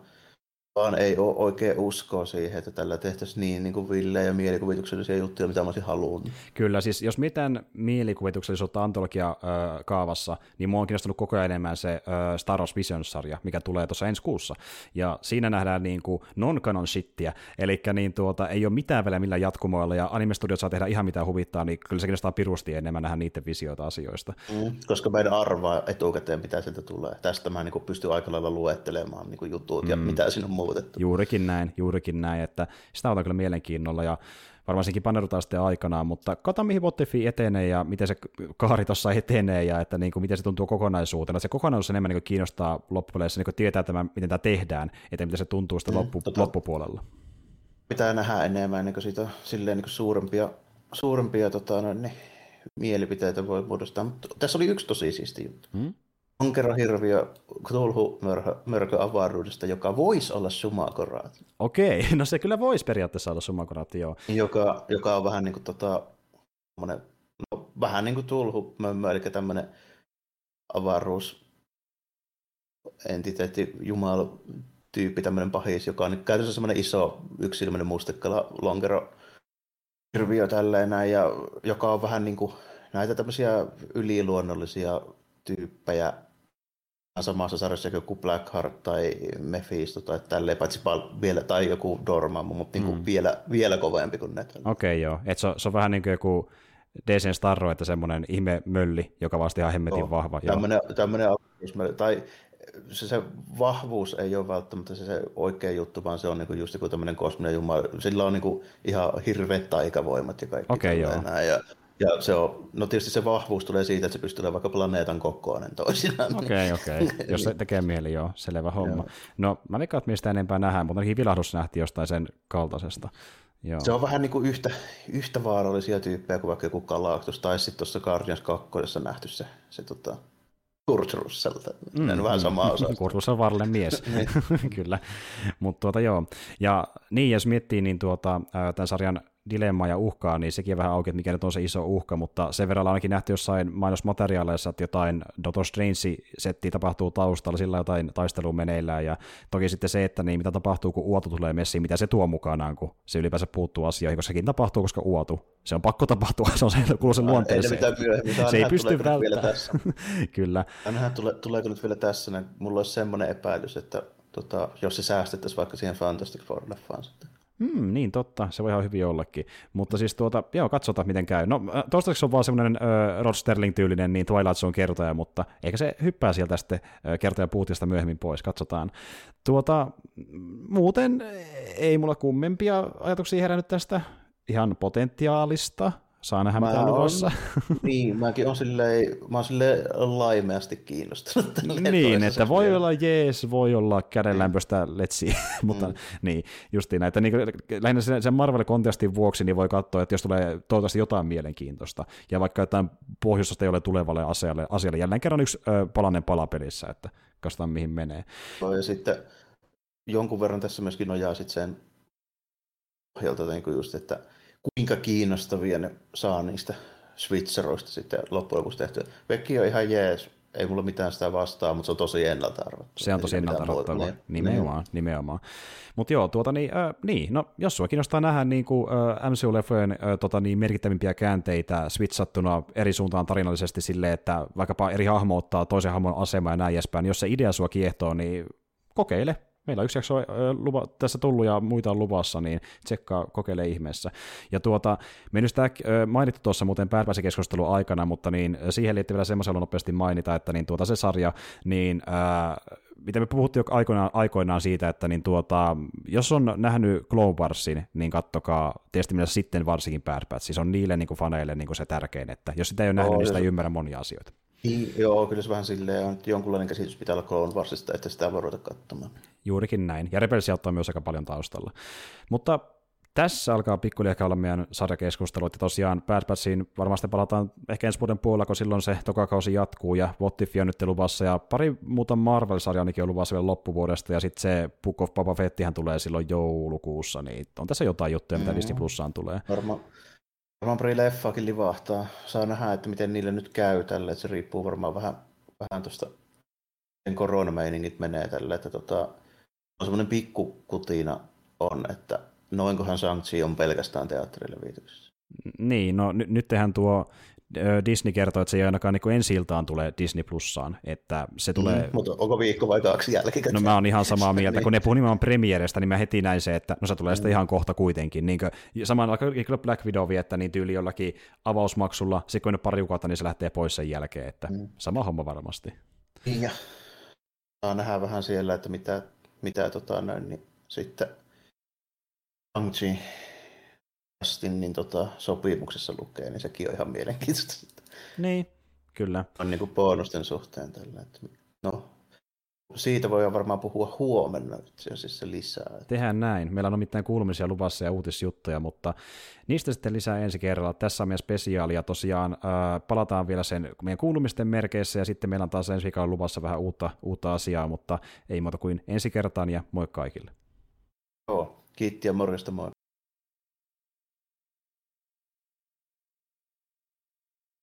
vaan ei ole oikein uskoa siihen, että tällä tehtäisiin niin, niin kuin villejä ja mielikuvituksellisia juttuja, mitä mä olisin halunnut. Kyllä, siis jos mitään mielikuvituksellisuutta antologia äh, kaavassa, niin mua on kiinnostunut koko ajan enemmän se äh, Star Wars Visions-sarja, mikä tulee tuossa ensi kuussa. Ja siinä nähdään niin kuin non-canon shittiä, eli niin tuota, ei ole mitään vielä millään jatkumoilla, ja anime-studiot saa tehdä ihan mitä huvittaa, niin kyllä se kiinnostaa pirusti enemmän nähdä niiden visioita asioista. Mm, koska meidän arvaa etukäteen, mitä sieltä tulee. Tästä mä niin pystyn aika lailla luettelemaan niin jutut mm. ja mitä siinä on muutettu. Juurikin näin, juurikin näin, että sitä on kyllä mielenkiinnolla ja varmaankin panerutaan sitten aikanaan, mutta katsotaan mihin Wottifi etenee ja miten se kaari tuossa etenee ja että niin kuin, miten se tuntuu kokonaisuutena. Se kokonaisuus enemmän niin kiinnostaa loppupeleissä niin tietää tämän, miten tämä tehdään, että miten se tuntuu sitten mm, loppu, tota, loppupuolella. Pitää nähdä enemmän niin siitä silleen niin suurempia, suurempia tota, no, ne, mielipiteitä voi muodostaa. Mutta tässä oli yksi tosi siisti juttu. Hmm? Onkerohirviö Cthulhu mörkö avaruudesta, joka voisi olla sumakoraati. Okei, no se kyllä voisi periaatteessa olla sumakoraati, joo. Joka, joka on vähän niin kuin tota, no, vähän niin kuin Tulhu mömmö, eli tämmöinen avaruus entiteetti, jumala tyyppi, tämmöinen pahis, joka on käytössä semmoinen iso yksilöinen mustekala lonkero hirviö tälleen näin, ja joka on vähän niin kuin näitä tämmöisiä yliluonnollisia tyyppejä samassa sarjassa joku Blackheart tai Mephisto tai tälleen, paitsi vielä, tai joku Dormammu, mutta niin mm. vielä, vielä kovempi kuin ne. Okei, okay, joo. Et se, on, se on vähän niin kuin joku DCn Starro, että semmoinen ihme mölli, joka vasta ihan hemmetin oh, vahva. Tämmöinen, tämmöinen tai se, se vahvuus ei ole välttämättä se, se oikea juttu, vaan se on niinku just joku tämmöinen kosminen jumala. Sillä on niinku ihan hirveät taikavoimat ja kaikki. Okei, okay, joo. Näin. Ja ja se on, no tietysti se vahvuus tulee siitä, että se pystyy olemaan vaikka planeetan kokoinen toisinaan. Okei, okay, okei. Okay. Jos se tekee mieli, joo, selvä homma. Joo. No, mä veikkaan, että mistä enempää nähdään, mutta ainakin vilahdus nähtiin jostain sen kaltaisesta. Joo. Se on vähän niin kuin yhtä, yhtä vaarallisia tyyppejä kuin vaikka joku Galactus, tai sitten tuossa Guardians 2 nähty se, se tota, Kurt Russelta. Mm, on vähän sama osa. Kurt Russell vaarallinen mies, niin. kyllä. Mutta tuota joo. Ja niin, jos miettii, niin tuota, tämän sarjan dilemmaa ja uhkaa, niin sekin vähän auki, että mikä nyt on se iso uhka, mutta sen verran on ainakin nähty jossain mainosmateriaaleissa, että jotain Doctor Strange-setti tapahtuu taustalla, sillä jotain taistelua meneillään, ja toki sitten se, että niin mitä tapahtuu, kun uotu tulee messiin, mitä se tuo mukanaan, kun se ylipäänsä puuttuu asioihin, koska sekin tapahtuu, koska uotu. Se on pakko tapahtua, se on se, kuuluu sen luonteeseen. Se ei pysty välttämään. Kyllä. Nähdään, tule, tuleeko nyt vielä tässä, niin mulla olisi semmoinen epäilys, että tota, jos se säästettäisiin vaikka siihen Fantastic Four-leffaan sitten. Hmm, niin totta, se voi ihan hyvin ollakin. Mutta siis tuota, joo, katsotaan miten käy. No toistaiseksi on vaan semmoinen äh, Rod Sterling-tyylinen niin Twilight Zone kertoja, mutta eikä se hyppää sieltä sitten äh, kertoja puutista myöhemmin pois, katsotaan. Tuota, muuten ei mulla kummempia ajatuksia herännyt tästä ihan potentiaalista Saa nähdä, mitä on luvassa. niin, mäkin on silleen, mä oon silleen laimeasti kiinnostunut. Niin, että voi kyllä. olla jees, voi olla kädenlämpöistä letsiä, mutta mm. niin, justiin näitä, niin, lähinnä sen, sen Marvel-kontekstin vuoksi niin voi katsoa, että jos tulee toivottavasti jotain mielenkiintoista, ja vaikka jotain pohjoisesta ei ole tulevalle asialle, asialle jälleen kerran yksi ö, palanen palapelissä, että katsotaan mihin menee. No, ja sitten jonkun verran tässä myöskin nojaa sitten sen pohjalta, niin kuin just, että kuinka kiinnostavia ne saa niistä switcheroista sitten loppujen lopuksi tehtyä. Vekki on ihan jees, ei mulla mitään sitä vastaa, mutta se on tosi ennalta arvattu. Se on tosi ennalta arvattu, niin, nimenomaan, niin. nimenomaan. Mutta joo, tuota niin, äh, niin, no jos sua kiinnostaa nähdä niin kuin, äh, MCU-leffojen äh, tota, niin, merkittävimpiä käänteitä switchattuna eri suuntaan tarinallisesti silleen, että vaikkapa eri hahmo ottaa toisen hahmon asemaa ja näin edespäin, niin jos se idea sua kiehtoo, niin kokeile, meillä on yksi jakso luva, tässä tullut ja muita on luvassa, niin tsekkaa, kokeile ihmeessä. Ja tuota, me nyt sitä mainittu tuossa muuten keskustelun aikana, mutta niin siihen liittyy vielä semmoisen nopeasti mainita, että niin tuota se sarja, niin ää, mitä me puhuttiin jo aikoinaan, aikoinaan siitä, että niin tuota, jos on nähnyt Clone Warsin, niin kattokaa tietysti myös sitten varsinkin Bad Batch. Siis on niille niin kuin faneille niin kuin se tärkein, että jos sitä ei ole nähnyt, oh, niin sitä ei ymmärrä monia asioita. Niin, joo, kyllä se vähän silleen on, että jonkunlainen käsitys pitää olla Clone Warsista, että sitä voi ruveta katsomaan. Juurikin näin, ja Rebelsia ottaa myös aika paljon taustalla. Mutta tässä alkaa pikkuliakin olla meidän sarjakeskustelu, että tosiaan Bad Batchiin varmasti palataan ehkä ensi vuoden puolella, kun silloin se tokakausi jatkuu, ja What If on nyt luvassa, ja pari muuta Marvel-sarjaa on luvassa vielä loppuvuodesta, ja sitten se Book of Boba Fettihän tulee silloin joulukuussa, niin on tässä jotain juttuja, mitä mm. Disney Plussaan tulee. Varmaan Varmaan pari leffaakin livahtaa. Saa nähdä, että miten niille nyt käy tälle. Että se riippuu varmaan vähän, vähän tuosta koronameiningit menee tälle. Että tota, semmoinen pikkukutina on, että noinkohan Shang-Chi on pelkästään teatterilevityksessä. Niin, no n- nyt tehän tuo Disney kertoo, että se ei ainakaan niin ensi iltaan tule Disney Plussaan, että se tulee... Mm, mutta onko viikko vai kaksi jälkikäteen? No mä oon ihan samaa mieltä, niin. kun ne puhuu nimenomaan premierestä, niin mä heti näin se, että no se tulee mm. sitten ihan kohta kuitenkin. Niin kuin, samalla kyllä Black Widow viettää niin tyyli jollakin avausmaksulla, se kun ne pari kuukautta, niin se lähtee pois sen jälkeen, että mm. sama homma varmasti. Niin ja saa nähdä vähän siellä, että mitä, mitä tota, näin, niin sitten Astin niin tota, sopimuksessa lukee, niin sekin on ihan mielenkiintoista. Niin, kyllä. On niin kuin bonusten suhteen tällä. Että, no, siitä voi varmaan puhua huomenna itse asiassa lisää. Tehdään näin. Meillä on mitään kuulumisia luvassa ja uutisjuttuja, mutta niistä sitten lisää ensi kerralla. Tässä on meidän spesiaalia. Tosiaan äh, palataan vielä sen meidän kuulumisten merkeissä ja sitten meillä on taas ensi viikolla luvassa vähän uutta, uutta asiaa, mutta ei muuta kuin ensi kertaan ja moi kaikille. Joo, kiitti ja morjesta moi.